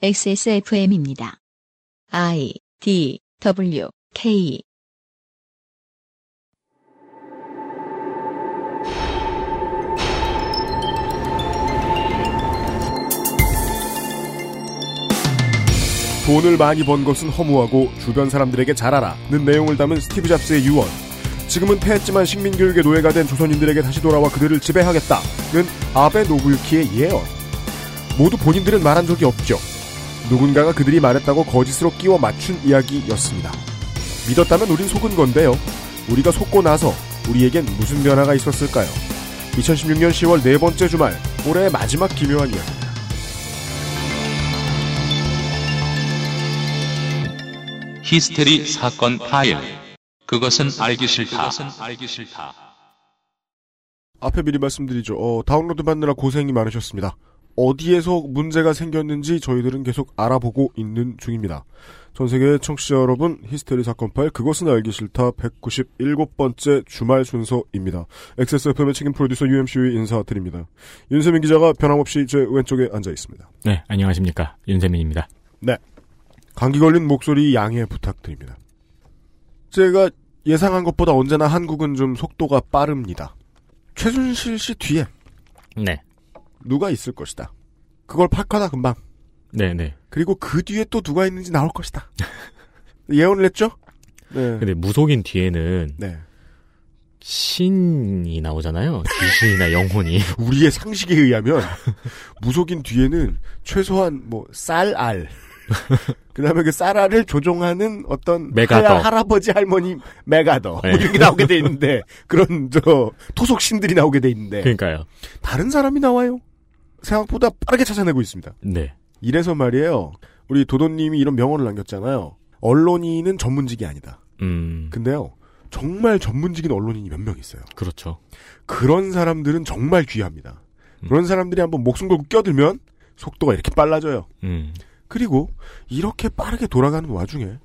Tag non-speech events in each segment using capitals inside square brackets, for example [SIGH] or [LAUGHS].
XSFM입니다. I D W K 돈을 많이 번 것은 허무하고 주변 사람들에게 잘 알아는 내용을 담은 스티브 잡스의 유언. 지금은 패했지만 식민교육의 노예가 된 조선인들에게 다시 돌아와 그들을 지배하겠다는 아베 노부유키의 예언. 모두 본인들은 말한 적이 없죠. 누군가가 그들이 말했다고 거짓으로 끼워 맞춘 이야기였습니다. 믿었다면 우린 속은 건데요. 우리가 속고 나서 우리에겐 무슨 변화가 있었을까요? 2016년 10월 네 번째 주말, 올해의 마지막 기묘한 이야기. 히스테리 사건 파일. 그것은 알기 싫다. 앞에 미리 말씀드리죠. 어, 다운로드 받느라 고생이 많으셨습니다. 어디에서 문제가 생겼는지 저희들은 계속 알아보고 있는 중입니다. 전 세계 청취자 여러분, 히스테리 사건 파일 그것은 알기 싫다 197번째 주말 순서입니다. XSFM의 책임 프로듀서 UMC의 인사드립니다. 윤세민 기자가 변함없이 제 왼쪽에 앉아 있습니다. 네, 안녕하십니까. 윤세민입니다. 네. 감기 걸린 목소리 양해 부탁드립니다. 제가 예상한 것보다 언제나 한국은 좀 속도가 빠릅니다. 최순실 씨 뒤에 네. 누가 있을 것이다. 그걸 파악하다 금방. 네, 네. 그리고 그 뒤에 또 누가 있는지 나올 것이다. [LAUGHS] 예언을 했죠? 네. 근데 무속인 뒤에는 네. 신이 나오잖아요. 귀신이나 영혼이. [LAUGHS] 우리의 상식에 의하면 무속인 뒤에는 최소한 뭐 쌀알 [LAUGHS] 그다음에 그 쌀알을 조종하는 어떤 메가더. 할- 할아버지 할머니 메가더 네. 뭐 이렇게 나오게 돼 있는데 그런 저 토속 신들이 나오게 돼 있는데 그러니까요. 다른 사람이 나와요. 생각보다 빠르게 찾아내고 있습니다. 네. 이래서 말이에요. 우리 도도님이 이런 명언을 남겼잖아요. 언론인은 전문직이 아니다. 음, 근데요. 정말 전문직인 언론인이 몇 명 있어요. 그렇죠. 그런 사람들은 정말 귀합니다. 그런 사람들이 한번 목숨 걸고 껴들면 속도가 이렇게 빨라져요. 음, 그리고 이렇게 빠르게 돌아가는 와중에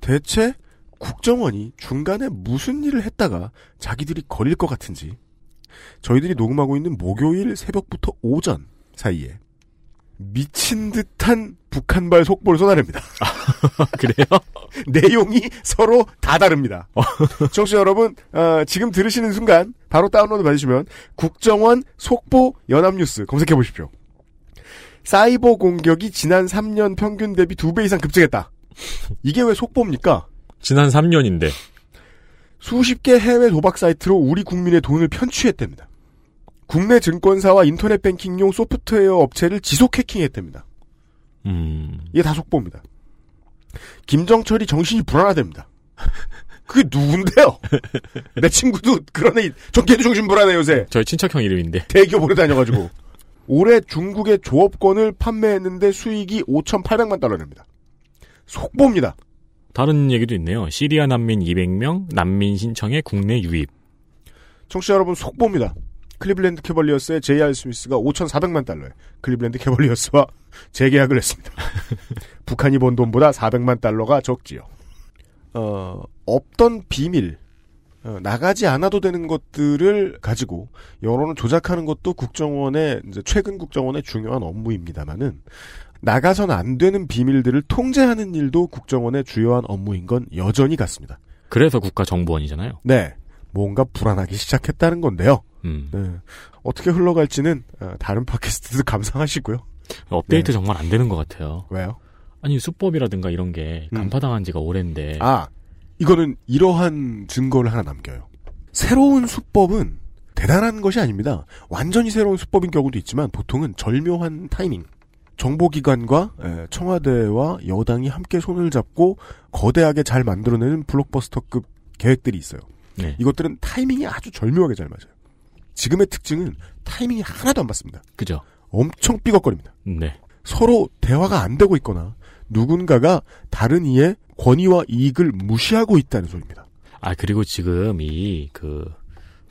대체 국정원이 중간에 무슨 일을 했다가 자기들이 걸릴 것 같은지 저희들이 녹음하고 있는 목요일 새벽부터 오전 사이에 미친 듯한 북한발 속보를 쏟아냅니다. [LAUGHS] 그래요? [LAUGHS] 내용이 서로 다 다릅니다. [LAUGHS] 청취자 여러분, 어, 지금 들으시는 순간 바로 다운로드 받으시면 국정원 속보 연합뉴스 검색해 보십시오. 사이버 공격이 지난 3년 평균 대비 2배 이상 급증했다. 이게 왜 속보입니까? 지난 3년인데. 수십 개 해외 도박 사이트로 우리 국민의 돈을 편취했답니다. 국내 증권사와 인터넷 뱅킹용 소프트웨어 업체를 지속 해킹했답니다. 음, 이게 다 속보입니다. 김정철이 정신이 불안하답니다. 그게 누군데요? [LAUGHS] 내 친구도 그런 애, 전 걔도 정신 불안해 요새. 저희 친척형 이름인데. 대기업 오래 다녀가지고. 올해 중국의 조업권을 판매했는데 수익이 5,800만 달러입니다. 속보입니다. 다른 얘기도 있네요. 시리아 난민 200명, 난민 신청에 국내 유입. 청취자 여러분 속보입니다. 클리블랜드 캐벌리어스의 J.R. 스미스가 5,400만 달러에 클리블랜드 캐벌리어스와 [LAUGHS] 재계약을 했습니다. [LAUGHS] 북한이 번 돈보다 400만 달러가 적지요. 어, 없던 비밀, 어, 나가지 않아도 되는 것들을 가지고 여론을 조작하는 것도 국정원의 이제 최근 국정원의 중요한 업무입니다만은 나가선 안 되는 비밀들을 통제하는 일도 국정원의 주요한 업무인 건 여전히 같습니다. 그래서 국가정보원이잖아요. 네, 뭔가 불안하기 시작했다는 건데요. 음, 네. 어떻게 흘러갈지는 어, 다른 팟캐스트도 [LAUGHS] 감상하시고요. 업데이트 네. 정말 안 되는 것 같아요. 왜요? 아니, 수법이라든가 이런 게 음. 간파당한 지가 오랜데. 아, 이거는 이러한 증거를 하나 남겨요. 새로운 수법은 대단한 것이 아닙니다. 완전히 새로운 수법인 경우도 있지만 보통은 절묘한 타이밍. 정보기관과 에, 청와대와 여당이 함께 손을 잡고 거대하게 잘 만들어내는 블록버스터급 계획들이 있어요. 네. 이것들은 타이밍이 아주 절묘하게 잘 맞아요. 지금의 특징은 타이밍이 하나도 안 맞습니다. 그죠? 엄청 삐걱거립니다. 네. 서로 대화가 안 되고 있거나 누군가가 다른 이의 권위와 이익을 무시하고 있다는 소리입니다. 아, 그리고 지금 이, 그,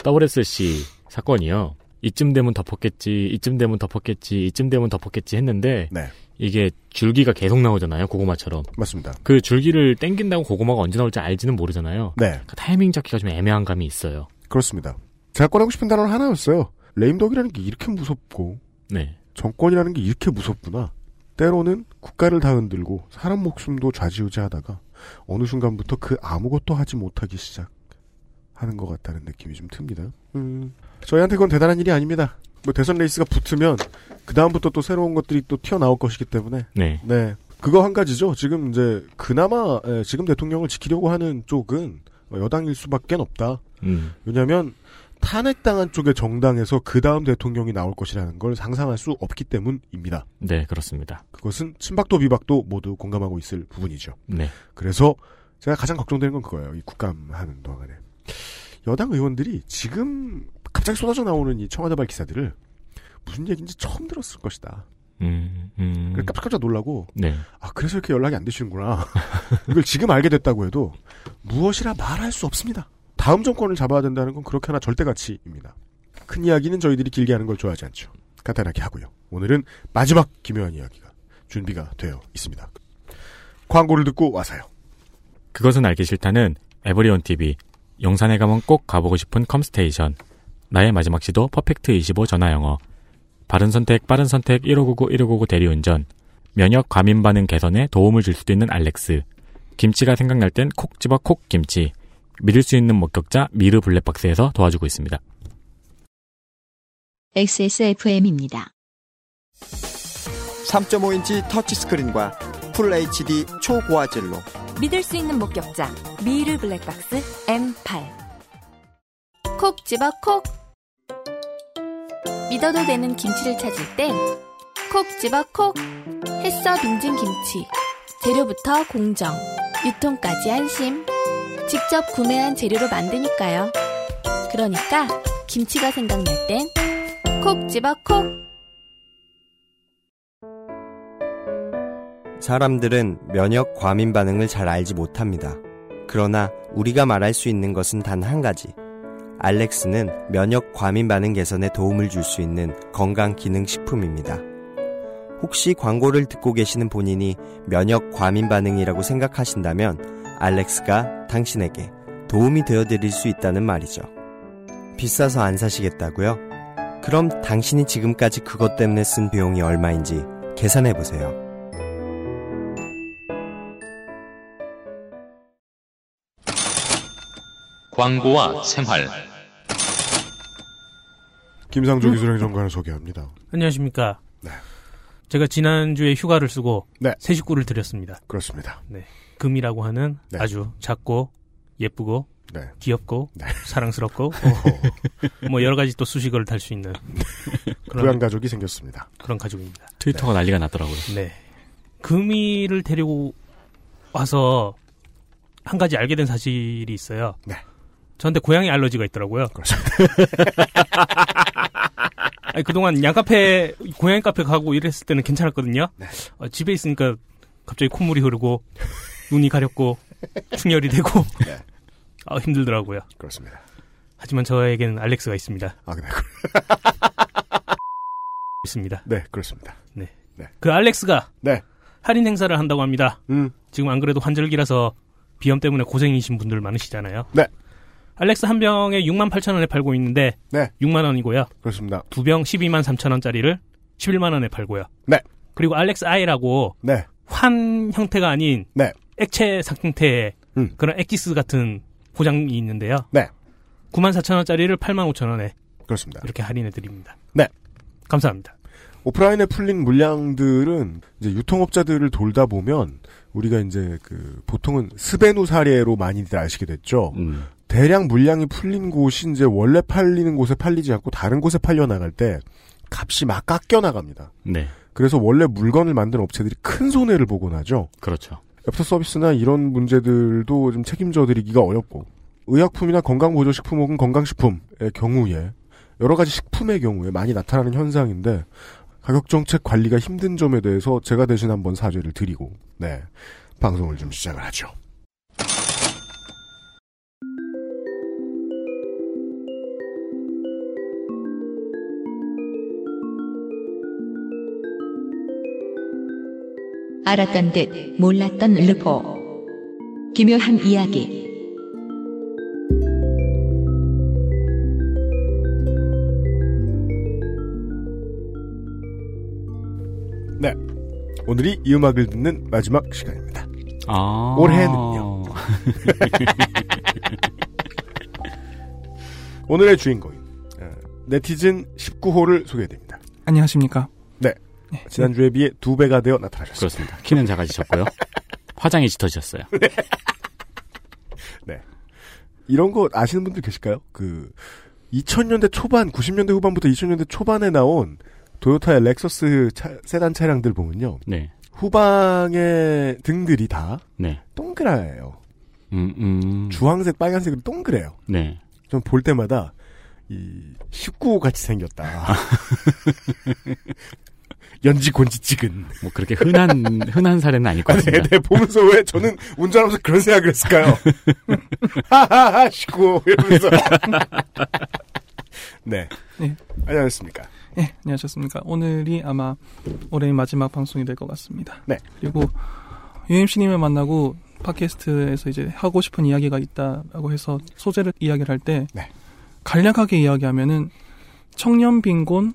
WSC 사건이요. 이쯤 되면 덮었겠지, 이쯤 되면 덮었겠지, 이쯤 되면 덮었겠지 했는데, 네, 이게 줄기가 계속 나오잖아요, 고구마처럼. 맞습니다. 그 줄기를 땡긴다고 고구마가 언제 나올지 알지는 모르잖아요. 네, 그 타이밍 잡기가 좀 애매한 감이 있어요. 그렇습니다. 제가 꺼내고 싶은 단어는 하나였어요. 레임덕이라는 게 이렇게 무섭고 네. 정권이라는 게 이렇게 무섭구나. 때로는 국가를 다 흔들고 사람 목숨도 좌지우지하다가 어느 순간부터 그 아무것도 하지 못하기 시작하는 것 같다는 느낌이 좀 듭니다. 음, 저희한테 그건 대단한 일이 아닙니다. 뭐 대선 레이스가 붙으면 그 다음부터 또 새로운 것들이 또 튀어나올 것이기 때문에 네. 네. 그거 한 가지죠. 지금 이제 그나마 에, 지금 대통령을 지키려고 하는 쪽은 여당일 수밖에 없다. 음. 왜냐하면 탄핵당한 쪽의 정당에서 그 다음 대통령이 나올 것이라는 걸 상상할 수 없기 때문입니다. 네, 그렇습니다. 그것은 친박도 비박도 모두 공감하고 있을 부분이죠. 네. 그래서 제가 가장 걱정되는 건 그거예요. 이 국감하는 동안에 여당 의원들이 지금 갑자기 쏟아져 나오는 이 청와대발 기사들을 무슨 얘기인지 처음 들었을 것이다. 음, 음. 깜짝깜짝 놀라고 네. 아 그래서 이렇게 연락이 안 되시는구나. [LAUGHS] 이걸 지금 알게 됐다고 해도 무엇이라 말할 수 없습니다. 다음 정권을 잡아야 된다는 건 그렇게 하나 절대 가치입니다. 큰 이야기는 저희들이 길게 하는 걸 좋아하지 않죠. 간단하게 하고요. 오늘은 마지막 기묘한 이야기가 준비가 되어 있습니다. 광고를 듣고 와서요. 그것은 알기 싫다는 에브리온 TV. 용산에 가면 꼭 가보고 싶은 컴스테이션. 나의 마지막 시도 퍼펙트 25 전화 영어. 바른 선택, 빠른 선택 1599 1599 대리운전. 면역 과민 반응 개선에 도움을 줄 수도 있는 알렉스. 김치가 생각날 땐 콕 집어 콕 김치. 믿을 수 있는 목격자 미르 블랙박스에서 도와주고 있습니다. XSFM입니다. 3.5인치 터치스크린과 full HD 초고화질로. 믿을 수 있는 목격자 미르 블랙박스 M8 콕 집어 콕. 믿어도 되는 김치를 찾을 땐 콕 집어 콕. 햇서 빙진 김치 재료부터 공정 유통까지 안심 직접 구매한 재료로 만드니까요 그러니까 김치가 생각날 땐 콕 집어 콕 사람들은 면역 과민 반응을 잘 알지 못합니다. 그러나 우리가 말할 수 있는 것은 단 한 가지. 알렉스는 면역 과민 반응 개선에 도움을 줄 수 있는 건강 기능 식품입니다. 혹시 광고를 듣고 계시는 본인이 면역 과민 반응이라고 생각하신다면 알렉스가 당신에게 도움이 되어 드릴 수 있다는 말이죠. 비싸서 안 사시겠다고요? 그럼 당신이 지금까지 그것 때문에 쓴 비용이 얼마인지 계산해 보세요. 광고와 생활 김상조 기술행 정관을 소개합니다. 안녕하십니까. 네. 제가 지난주에 휴가를 쓰고 네. 새 식구를 드렸습니다. 그렇습니다. 금이라고 하는 네. 아주 작고 예쁘고 네. 귀엽고 네. 사랑스럽고 [LAUGHS] 뭐 여러 가지 또 수식어를 달 수 있는 부양 [LAUGHS] 그런 가족이 생겼습니다. 그런 가족입니다. 트위터가 난리가 났더라고요. 네. 금이를 데리고 와서 한 가지 알게 된 사실이 있어요. 네. 저한테 고양이 알러지가 있더라고요. 그렇습니다. [LAUGHS] 아니, 그동안 양카페, 고양이 카페 가고 이랬을 때는 괜찮았거든요. 네. 어, 집에 있으니까 갑자기 콧물이 흐르고, 눈이 가렵고, 충혈이 되고, [LAUGHS] 네. 아, 힘들더라고요. 그렇습니다. 하지만 저에게는 알렉스가 있습니다. 아, 네. [LAUGHS] 있습니다. 네, 그렇습니다. 그 알렉스가 네. 할인 행사를 한다고 합니다. 음, 지금 안 그래도 환절기라서 비염 때문에 고생이신 분들 많으시잖아요. 네. 알렉스 한 병에 6만 8천 원에 팔고 있는데 네. 6만 원이고요. 그렇습니다. 두 병 12만 3천 원짜리를 11만 원에 팔고요. 네. 그리고 알렉스 아이라고 네. 환 형태가 아닌 네. 액체 상태의 음. 그런 액기스 같은 포장이 있는데요. 네. 9만 4천 원짜리를 8만 5천 원에 그렇습니다. 이렇게 할인해 드립니다. 네. 감사합니다. 오프라인에 풀린 물량들은 이제 유통업자들을 돌다 보면 우리가 이제 그 보통은 스베누 사례로 많이들 아시게 됐죠. 음. 대량 물량이 풀린 곳이 이제 원래 팔리는 곳에 팔리지 않고 다른 곳에 팔려 나갈 때 값이 막 깎여 나갑니다. 네. 그래서 원래 물건을 만든 업체들이 큰 손해를 보곤 하죠. 그렇죠. 애프터서비스나 이런 문제들도 좀 책임져 드리기가 어렵고 의약품이나 건강보조식품 혹은 건강식품의 경우에 여러 가지 식품의 경우에 많이 나타나는 현상인데 가격 정책 관리가 힘든 점에 대해서 제가 대신 한번 사죄를 드리고 네 방송을 좀 시작을 하죠. 알았던 듯 몰랐던 르포. 기묘한 이야기. 오늘이 이 음악을 듣는 마지막 시간입니다. 아. 올해는요. [LAUGHS] 오늘의 주인공인 어, 네티즌 19호를 소개해드립니다. 안녕하십니까. 지난주에 비해 두 배가 되어 나타나셨습니다. 그렇습니다. 키는 작아지셨고요. 화장이 짙어지셨어요. 이런 거 아시는 분들 계실까요? 그 2000년대 초반, 90년대 후반부터 2000년대 초반에 나온 도요타의 렉서스 차- 세단 차량들 보면요. 네. 후방의 등들이 다 네. 동그라요. 음, 음. 주황색, 빨간색으로 동그래요. 네. 좀 볼 때마다 이 19호 같이 생겼다. [LAUGHS] 연지 곤지 찍은. 뭐 그렇게 흔한, 흔한 사례는 아닐 것 같습니다. 네네, 보면서 왜 저는 운전하면서 그런 생각을 했을까요? [LAUGHS] 하하하, 19호, 이러면서. [LAUGHS] 네. 네. 안녕하십니까. 예, 안녕하셨습니까. 오늘이 아마 올해의 마지막 방송이 될 것 같습니다. 네. 그리고 UMC님을 만나고 팟캐스트에서 이제 하고 싶은 이야기가 있다라고 해서 소재를 이야기를 할때 네. 간략하게 이야기하면은 청년 빈곤,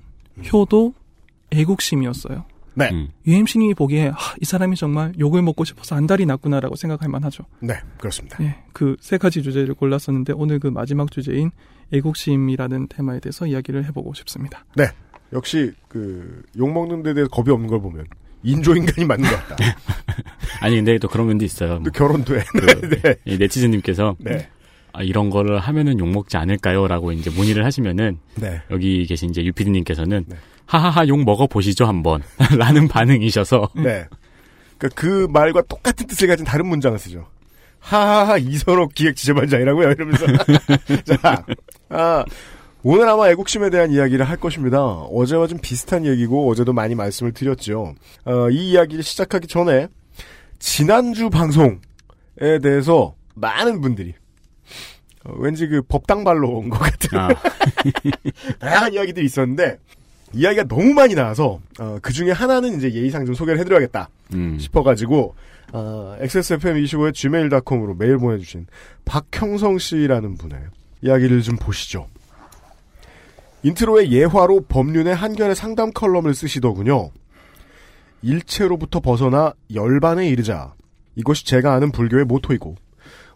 효도, 애국심이었어요. 네. 음. UMC님이 보기에 하, 이 사람이 정말 욕을 먹고 싶어서 안달이 났구나라고 생각할 만하죠. 네, 그렇습니다. 예, 그 세 가지 주제를 골랐었는데 오늘 그 마지막 주제인 애국심이라는 테마에 대해서 이야기를 해보고 싶습니다. 역시, 그, 욕 먹는 데 대해서 겁이 없는 걸 보면, 인조인간이 맞는 것 같다. [LAUGHS] 아니, 근데 또 그런 면도 있어요. 또 결혼도 해. 그, [LAUGHS] 네. 이 네티즌님께서 네. 아, 이런 거를 하면은 욕 먹지 않을까요? 라고 이제 문의를 하시면은 네. 여기 계신 이제 유피디님께서는 네. 하하하 욕 먹어보시죠 한번 [LAUGHS] 라는 반응이셔서 네. 그, 그 말과 똑같은 뜻을 가진 다른 문장을 쓰죠. 하하하, 이선옥 기획 지재반장이라고요? 이러면서. [LAUGHS] 자, 아, 오늘 아마 애국심에 대한 이야기를 할 것입니다. 어제와 좀 비슷한 얘기고, 어제도 많이 말씀을 드렸죠. 어, 이 이야기를 시작하기 전에, 지난주 방송에 대해서 많은 분들이, 어, 왠지 그 법당발로 온 것 같은 아, [LAUGHS] 다양한 이야기들이 있었는데, 이야기가 너무 많이 나와서, 어, 그 중에 하나는 이제 예의상 좀 소개를 해드려야겠다. 음, 싶어가지고 어, XSFM25의 gmail.com으로 메일 보내주신 박형성 씨라는 분의 이야기를 좀 보시죠. 인트로에 예화로 법륜의 한결의 상담 컬럼을 쓰시더군요. 일체로부터 벗어나 열반에 이르자 이것이 제가 아는 불교의 모토이고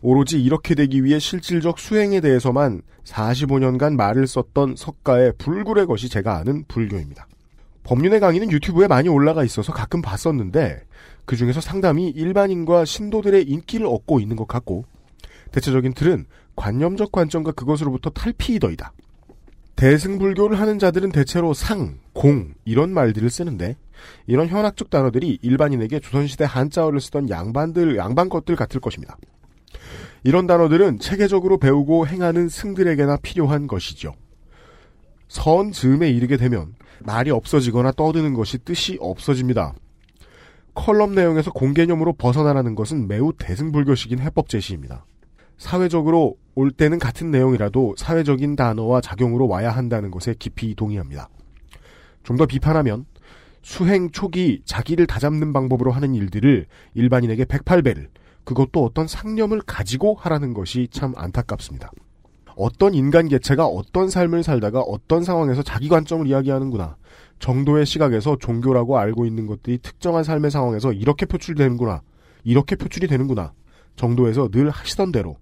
오로지 이렇게 되기 위해 실질적 수행에 대해서만 45년간 말을 썼던 석가의 불굴의 것이 제가 아는 불교입니다. 법륜의 강의는 유튜브에 많이 올라가 있어서 가끔 봤었는데 그 중에서 상담이 일반인과 신도들의 인기를 얻고 있는 것 같고 대체적인 틀은 관념적 관점과 그것으로부터 탈피이더이다. 대승불교를 하는 자들은 대체로 상, 공 이런 말들을 쓰는데 이런 현학적 단어들이 일반인에게 조선시대 한자어를 쓰던 양반들 양반 것들 같을 것입니다. 이런 단어들은 체계적으로 배우고 행하는 승들에게나 필요한 것이죠. 선 즈음에 이르게 되면 말이 없어지거나 떠드는 것이 뜻이 없어집니다. 컬럼 내용에서 공개념으로 벗어나라는 것은 매우 대승불교식인 해법 제시입니다. 사회적으로 올 때는 같은 내용이라도 사회적인 단어와 작용으로 와야 한다는 것에 깊이 동의합니다. 좀 더 비판하면 수행 초기 자기를 다잡는 방법으로 하는 일들을 일반인에게 108배를 그것도 어떤 상념을 가지고 하라는 것이 참 안타깝습니다. 어떤 인간 개체가 어떤 삶을 살다가 어떤 상황에서 자기 관점을 이야기하는구나. 정도의 시각에서 종교라고 알고 있는 것들이 특정한 삶의 상황에서 이렇게 표출되는구나. 이렇게 표출이 되는구나. 정도에서 늘 하시던 대로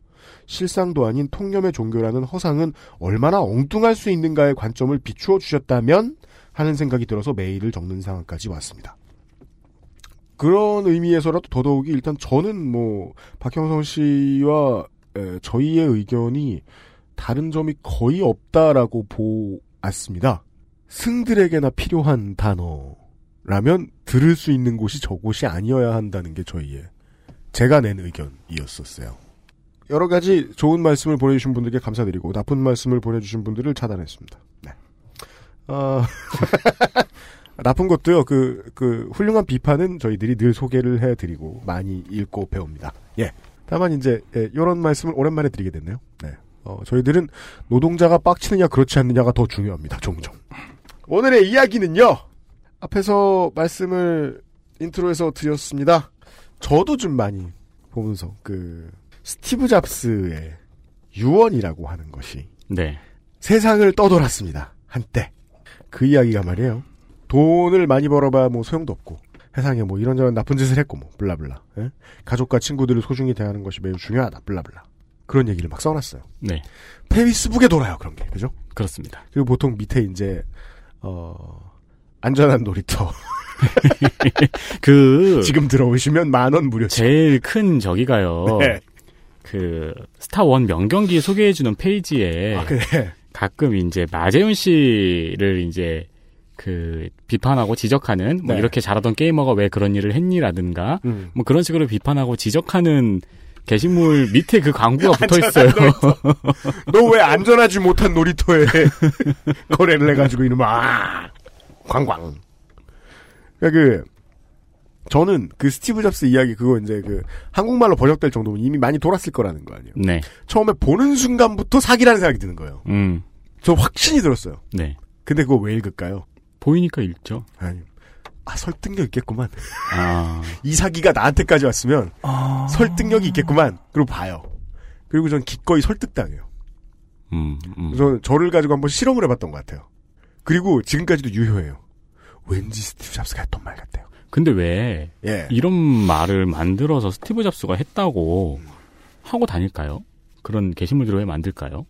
실상도 아닌 통념의 종교라는 허상은 얼마나 엉뚱할 수 있는가의 관점을 비추어 주셨다면 하는 생각이 들어서 메일을 적는 상황까지 왔습니다. 그런 의미에서라도 더더욱이 일단 저는 뭐 박형성 씨와 에, 저희의 의견이 다른 점이 거의 없다라고 보았습니다. 승들에게나 필요한 단어라면 들을 수 있는 곳이 저곳이 아니어야 한다는 게 저희의 제가 낸 의견이었었어요. 여러 가지 좋은 말씀을 보내주신 분들께 감사드리고 나쁜 말씀을 보내주신 분들을 차단했습니다. 네. 어, [LAUGHS] 나쁜 것도요. 그, 그 훌륭한 비판은 저희들이 늘 소개를 해드리고 많이 읽고 배웁니다. 예. 다만 이제 예, 이런 말씀을 오랜만에 드리게 됐네요. 네. 어, 저희들은 노동자가 빡치느냐 그렇지 않느냐가 더 중요합니다. 종종. 오늘의 이야기는요. 앞에서 말씀을 intro에서 드렸습니다. 저도 좀 많이 보면서 그 스티브 잡스의 유언이라고 하는 것이 네. 세상을 떠돌았습니다. 한때. 그 이야기가 말이에요. 돈을 많이 벌어봐야 뭐 소용도 없고 세상에 뭐 이런저런 나쁜 짓을 했고 뭐 블라블라. 예? 가족과 친구들을 소중히 대하는 것이 매우 중요하다. 블라블라. 그런 얘기를 막 써놨어요. 네. 페이스북에 돌아요 그런 게 그죠? 그렇습니다. 그리고 보통 밑에 이제 어 안전한 놀이터 [LAUGHS] [LAUGHS] 그 지금 들어오시면 만 원 무료. 제일 큰 저기가요. [LAUGHS] 네. 그 스타원 명경기 소개해주는 페이지에 아 그래. 가끔 이제 마재훈 씨를 이제 그 비판하고 지적하는 뭐 네. 이렇게 잘하던 게이머가 왜 그런 일을 했니라든가 음. 뭐 그런 식으로 비판하고 지적하는 게시물 밑에 그 광고가 붙어 있어요. [LAUGHS] 너 왜 안전하지 못한 놀이터에 [LAUGHS] 거래를 해가지고 이놈아 아, 광광. 그러니까 그 저는 그 스티브 잡스 이야기 그거 이제 그 한국말로 번역될 정도면 이미 많이 돌았을 거라는 거 아니에요. 네. 처음에 보는 순간부터 사기라는 생각이 드는 거예요. 음. 저 확신이 들었어요. 네. 근데 그거 왜 읽을까요? 보이니까 읽죠. 아니, 아 설득력 있겠구만. 아. [LAUGHS] 이 사기가 나한테까지 왔으면 아. 설득력이 있겠구만. 그리고 봐요. 그리고 전 기꺼이 설득당해요. 음. 음. 그래서 저를 가지고 한번 실험을 해봤던 것 같아요. 그리고 지금까지도 유효해요. 왠지 스티브 잡스가 했던 말 같아요. 근데 왜 예. 이런 말을 만들어서 스티브 잡스가 했다고 하고 다닐까요? 그런 게시물들을 왜 만들까요?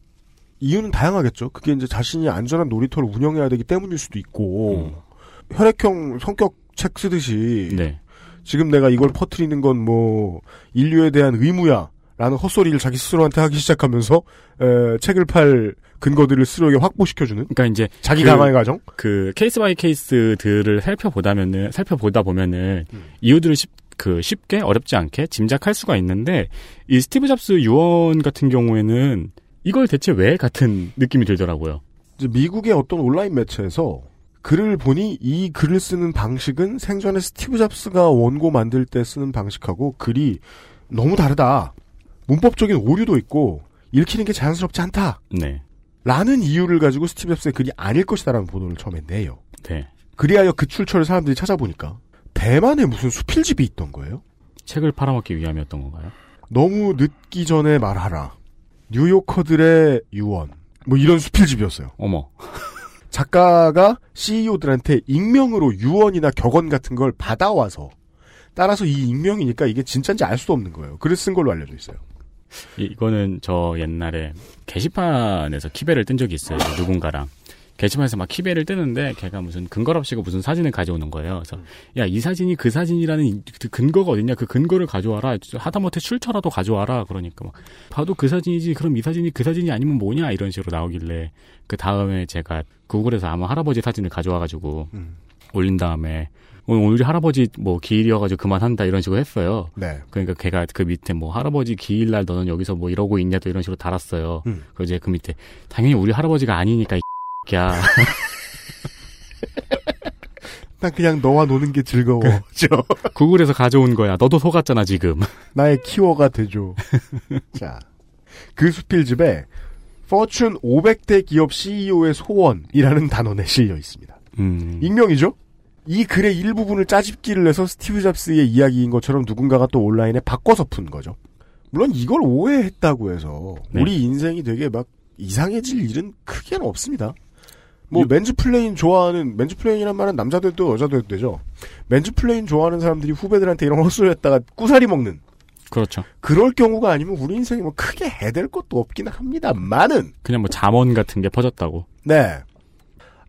이유는 다양하겠죠. 그게 이제 자신이 안전한 놀이터를 운영해야 되기 때문일 수도 있고 음. 혈액형 성격 책 쓰듯이 네. 지금 내가 이걸 퍼뜨리는 건 뭐 인류에 대한 의무야. 라는 헛소리를 자기 스스로한테 하기 시작하면서 에, 책을 팔 근거들을 스스로에게 확보시켜주는 그러니까 이제 자기 그- 강화의 과정. 그 case by case들을 살펴보다면은 살펴보다 보면은 음. 이유들을 쉽, 그 쉽게 어렵지 않게 짐작할 수가 있는데 이 스티브 잡스 유언 같은 경우에는 이걸 대체 왜 같은 느낌이 들더라고요. 미국의 어떤 온라인 매체에서 글을 보니 이 글을 쓰는 방식은 생전에 스티브 잡스가 원고 만들 때 쓰는 방식하고 글이 너무 다르다. 문법적인 오류도 있고 읽히는 게 자연스럽지 않다. 네, 라는 이유를 가지고 스티브 잡스의 글이 아닐 것이다라는 보도를 처음에 내요. 네. 그리하여 그 출처를 사람들이 찾아보니까 대만에 무슨 수필집이 있던 거예요. 책을 팔아먹기 위함이었던 건가요? 너무 늦기 전에 말하라. 뉴요커들의 유언. 뭐 이런 수필집이었어요. 어머, [LAUGHS] 작가가 CEO들한테 익명으로 유언이나 격언 같은 걸 받아와서 따라서 이 익명이니까 이게 진짜인지 알 수도 없는 거예요. 글을 쓴 걸로 알려져 있어요. 이- 이거는 저 옛날에 게시판에서 키베를 뜬 적이 있어요. 누군가랑. 게시판에서 막 키베를 뜨는데 걔가 무슨 근거랍시고 무슨 사진을 가져오는 거예요. 그래서 야 이 사진이 그 사진이라는 이- 그 근거가 어딨냐? 그 근거를 가져와라. 하다못해 출처라도 가져와라. 그러니까 막 봐도 그 사진이지. 그럼 이 사진이 그 사진이 아니면 뭐냐? 이런 식으로 나오길래 그 다음에 제가 구글에서 아마 할아버지 사진을 가져와가지고 음. 올린 다음에 오늘 우리 할아버지 뭐 기일이어가지고 그만한다 이런 식으로 했어요. 네. 그러니까 걔가 그 밑에 뭐 할아버지 기일날 너는 여기서 뭐 이러고 있냐 또 이런 식으로 달았어요. 음. 그래서 이제 그 밑에 당연히 우리 할아버지가 아니니까 이 야 난 그냥 너와 노는 게 즐거워. [LAUGHS] 죠 구글에서 가져온 거야. 너도 속았잖아 지금. 나의 키워가 되죠. [LAUGHS] 자, 그 수필집에 포춘 500대 기업 CEO의 소원이라는 단원에 실려 있습니다. 음, 익명이죠? 이 글의 일부분을 짜집기를 해서 스티브 잡스의 이야기인 것처럼 누군가가 또 온라인에 바꿔서 푼 거죠. 물론 이걸 오해했다고 해서 네. 우리 인생이 되게 막 이상해질 일은 크게는 없습니다. 뭐 유- mansplain 좋아하는 mansplain이란 말은 여자도 해도 되죠. mansplain 좋아하는 사람들이 후배들한테 이런 헛소리 했다가 꾸사리 먹는 그렇죠. 그럴 경우가 아니면 우리 인생이 뭐 크게 해될 것도 없긴 합니다만은 그냥 뭐 잠언 같은 게 퍼졌다고. 네.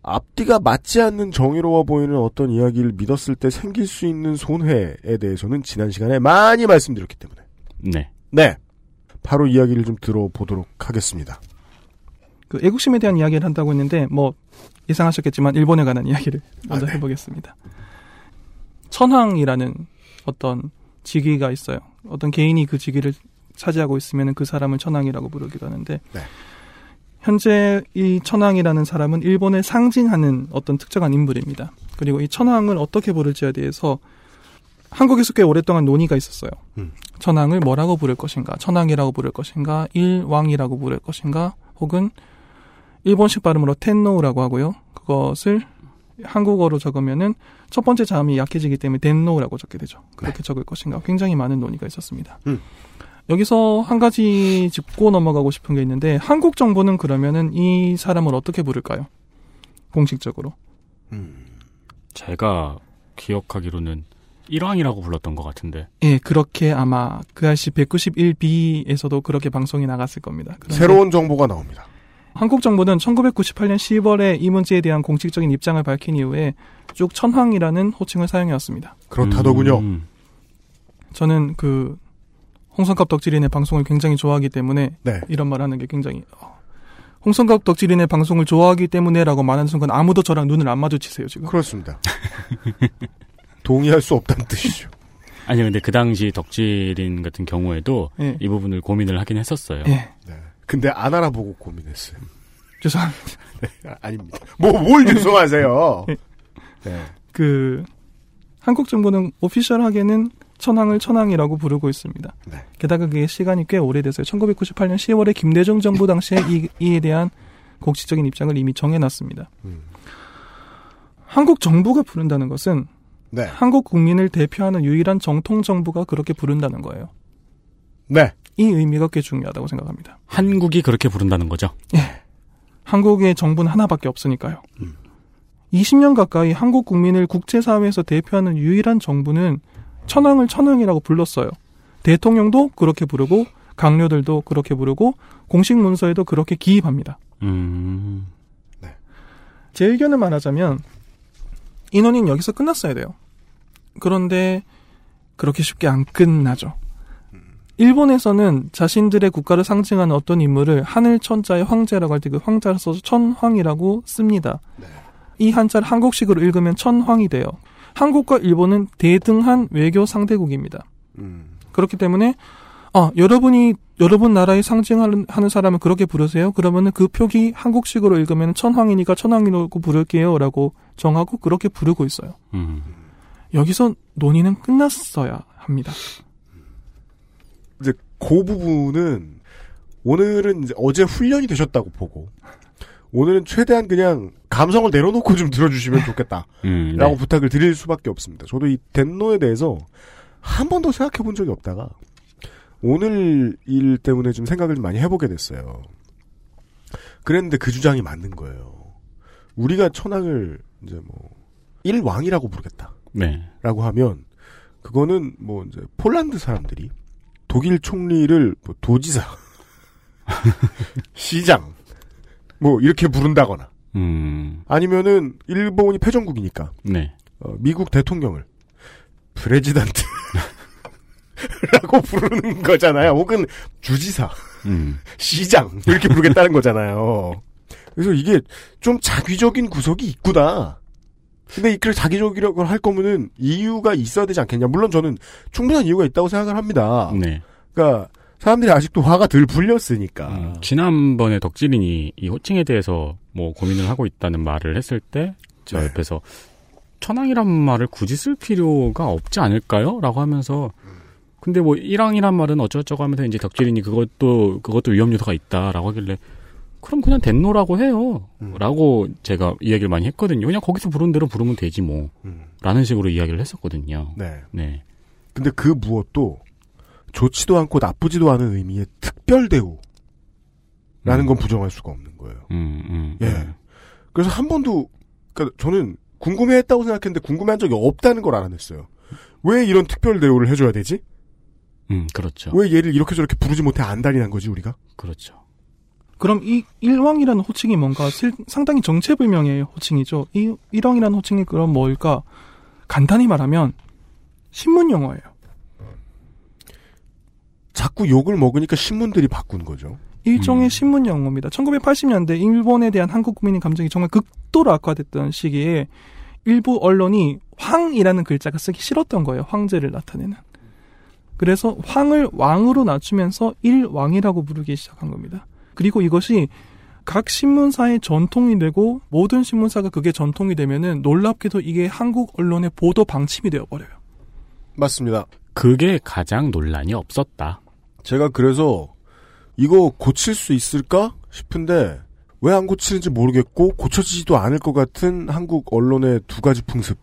앞뒤가 맞지 않는 정의로워 보이는 어떤 이야기를 믿었을 때 생길 수 있는 손해에 대해서는 지난 시간에 많이 말씀드렸기 때문에. 네. 네. 바로 이야기를 좀 들어보도록 하겠습니다. 그 애국심에 대한 이야기를 한다고 했는데 뭐 예상하셨겠지만 일본에 관한 이야기를 먼저 아, 네. 해보겠습니다. 천황이라는 어떤 직위가 있어요. 어떤 개인이 그 직위를 차지하고 있으면 그 사람을 천황이라고 부르기도 하는데 네. 현재 이 천황이라는 사람은 일본을 상징하는 어떤 특정한 인물입니다. 그리고 이 천황을 어떻게 부를지에 대해서 한국에서 꽤 오랫동안 논의가 있었어요. 음. 천황을 뭐라고 부를 것인가? 천황이라고 부를 것인가? 일왕이라고 부를 것인가? 혹은 일본식 발음으로 텐노우라고 하고요. 그것을 한국어로 적으면은 첫 번째 자음이 약해지기 때문에 덴노우라고 적게 되죠. 그렇게 적을 것인가? 굉장히 많은 논의가 있었습니다. 음. 여기서 한 가지 짚고 넘어가고 싶은 게 있는데 한국 정부는 그러면은 이 사람을 어떻게 부를까요? 공식적으로. 음. 제가 기억하기로는 일왕이라고 불렀던 것 같은데. 예, 그렇게 아마 그 아시 191B에서도 그렇게 방송이 나갔을 겁니다. 새로운 정보가 나옵니다. 한국 정부는 1998년 10월에 이 문제에 대한 공식적인 입장을 밝힌 이후에 쭉 천황이라는 호칭을 사용해 왔습니다. 그렇다더군요. 음. 저는 그 홍성갑 덕질인의 방송을 굉장히 좋아하기 때문에 네. 이런 말 하는 게 굉장히 어, 홍성갑 덕질인의 방송을 좋아하기 때문에라고 말하는 순간 아무도 저랑 눈을 안 마주치세요 지금. 그렇습니다. [LAUGHS] 동의할 수 없다는 뜻이죠. 아니 근데 그 당시 덕질인 같은 경우에도 예. 이 부분을 고민을 하긴 했었어요. 예. 네. 근데 안 알아보고 고민했어요. 죄송합니다. 아, [LAUGHS] 아닙니다. 뭐, 뭘 죄송하세요. 네. 그 한국 정부는 오피셜하게는 천황을 천황이라고 부르고 있습니다. 네. 게다가 그게 시간이 꽤 오래돼서요. 1998년 10월에 김대중 정부 당시에 이, 이에 대한 공식적인 입장을 이미 정해놨습니다. 음. 한국 정부가 부른다는 것은 네. 한국 국민을 대표하는 유일한 정통 정부가 그렇게 부른다는 거예요. 네. 이 의미가 꽤 중요하다고 생각합니다. 한국이 그렇게 부른다는 거죠. 한국의 정부는 하나밖에 없으니까요. 20년 가까이 한국 국민을 국제사회에서 대표하는 유일한 정부는 천황을 천황이라고 불렀어요. 대통령도 그렇게 부르고 강료들도 그렇게 부르고 공식 문서에도 그렇게 기입합니다. 음. 제 의견을 말하자면 인원인 여기서 끝났어야 돼요. 그런데 그렇게 쉽게 안 끝나죠. 일본에서는 자신들의 국가를 상징하는 어떤 인물을 하늘 천자의 황제라고 할 때 그 황자를 써서 천황이라고 씁니다. 이 한자를 한국식으로 읽으면 천황이 돼요. 한국과 일본은 대등한 외교 상대국입니다. 음. 그렇기 때문에 아 여러분이 여러분 나라의 상징하는 하는 사람을 그렇게 부르세요. 그러면은 그 표기 한국식으로 읽으면 천황이니까 천황이라고 부를게요라고 정하고 그렇게 부르고 있어요. 음. 여기서 논의는 끝났어야 합니다. 이제 그 부분은 오늘은 이제 어제 훈련이 되셨다고 보고 오늘은 최대한 그냥 감성을 내려놓고 좀 들어주시면 좋겠다. [LAUGHS] 음. 라고 네. 부탁을 드릴 수밖에 없습니다. 저도 이 덴노에 대해서 한 번도 생각해 본 적이 없다가 오늘 일 때문에 좀 생각을 많이 해보게 됐어요. 그랬는데 그 주장이 맞는 거예요. 우리가 천황을 이제 뭐 일왕이라고 부르겠다. 네. 라고 하면 그거는 뭐 이제 폴란드 사람들이 독일 총리를 뭐 도지사, [LAUGHS] 시장 뭐 이렇게 부른다거나 음. 아니면은 일본이 패전국이니까 네. 어, 미국 대통령을 프레지던트 라고 [LAUGHS] 부르는 거잖아요. 혹은 주지사, 음. 시장 이렇게 부르겠다는 거잖아요. 그래서 이게 좀 자기적인 구석이 있구나. 근데 이렇게 자기적이라고 할 거면은 이유가 있어야 되지 않겠냐. 물론 저는 충분한 이유가 있다고 생각을 합니다. 네. 그러니까 사람들이 아직도 화가 덜 불렸으니까. 음, 지난번에 덕질인이 이 호칭에 대해서 뭐 고민을 하고 있다는 말을 했을 때, 저 네. 옆에서 천황이란 말을 굳이 쓸 필요가 없지 않을까요? 라고 하면서, 근데 뭐 일왕이란 말은 어쩌고저쩌고 하면서 이제 덕질인이 그것도, 그것도 위험 요소가 있다라고 하길래, 그럼 그냥 덴노라고 해요. 음. 라고 제가 이야기를 많이 했거든요. 그냥 거기서 부르는 대로 부르면 되지 뭐. 음, 라는 식으로 이야기를 했었거든요. 네. 네. 근데 그 무엇도 좋지도 않고 나쁘지도 않은 의미의 특별 대우라는 음. 건 부정할 수가 없는 거예요. 음, 음. 예. 음. 그래서 한 번도 그러니까 저는 궁금해했다고 생각했는데 궁금해한 적이 없다는 걸 알아냈어요. 왜 이런 특별 대우를 해줘야 되지? 음, 그렇죠. 왜 얘를 이렇게 저렇게 부르지 못해 안달이 난 거지 우리가? 그렇죠. 그럼 이 일왕이라는 호칭이 뭔가 실- 상당히 정체불명의 호칭이죠. 이 일왕이라는 호칭이 그럼 뭘까? 간단히 말하면 신문 용어예요. 자꾸 욕을 먹으니까 신문들이 바꾼 거죠. 일종의 음. 신문 용어입니다. 1980년대 일본에 대한 한국 국민의 감정이 정말 극도로 악화됐던 시기에 일부 언론이 황이라는 글자가 쓰기 싫었던 거예요. 황제를 나타내는. 그래서 황을 왕으로 낮추면서 일왕이라고 부르기 시작한 겁니다. 그리고 이것이 각 신문사의 전통이 되고 모든 신문사가 그게 전통이 되면은 놀랍게도 이게 한국 언론의 보도 방침이 되어 버려요. 맞습니다. 그게 가장 논란이 없었다. 제가 그래서 이거 고칠 수 있을까 싶은데 왜 안 고치는지 모르겠고 고쳐지지도 않을 것 같은 한국 언론의 두 가지 풍습이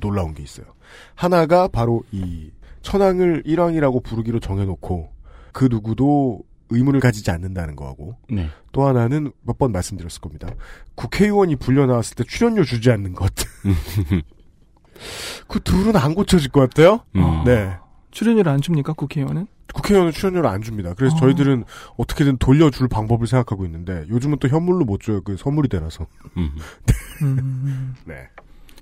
놀라운 게 있어요. 하나가 바로 이 천황을 일왕이라고 부르기로 정해놓고 그 누구도 의문을 가지지 않는다는 거하고 네. 또 하나는 몇 번 말씀드렸을 겁니다. 국회의원이 불려 나왔을 때 출연료 주지 않는 것. [LAUGHS] 그 둘은 안 고쳐질 것 같아요. 음. 네. 출연료를 안 줍니까 국회의원은? 국회의원은 출연료를 안 줍니다. 그래서 어. 저희들은 어떻게든 돌려줄 방법을 생각하고 있는데 요즘은 또 현물로 못 줘요. 그 선물이 되라서. 음. [LAUGHS] 음, 네.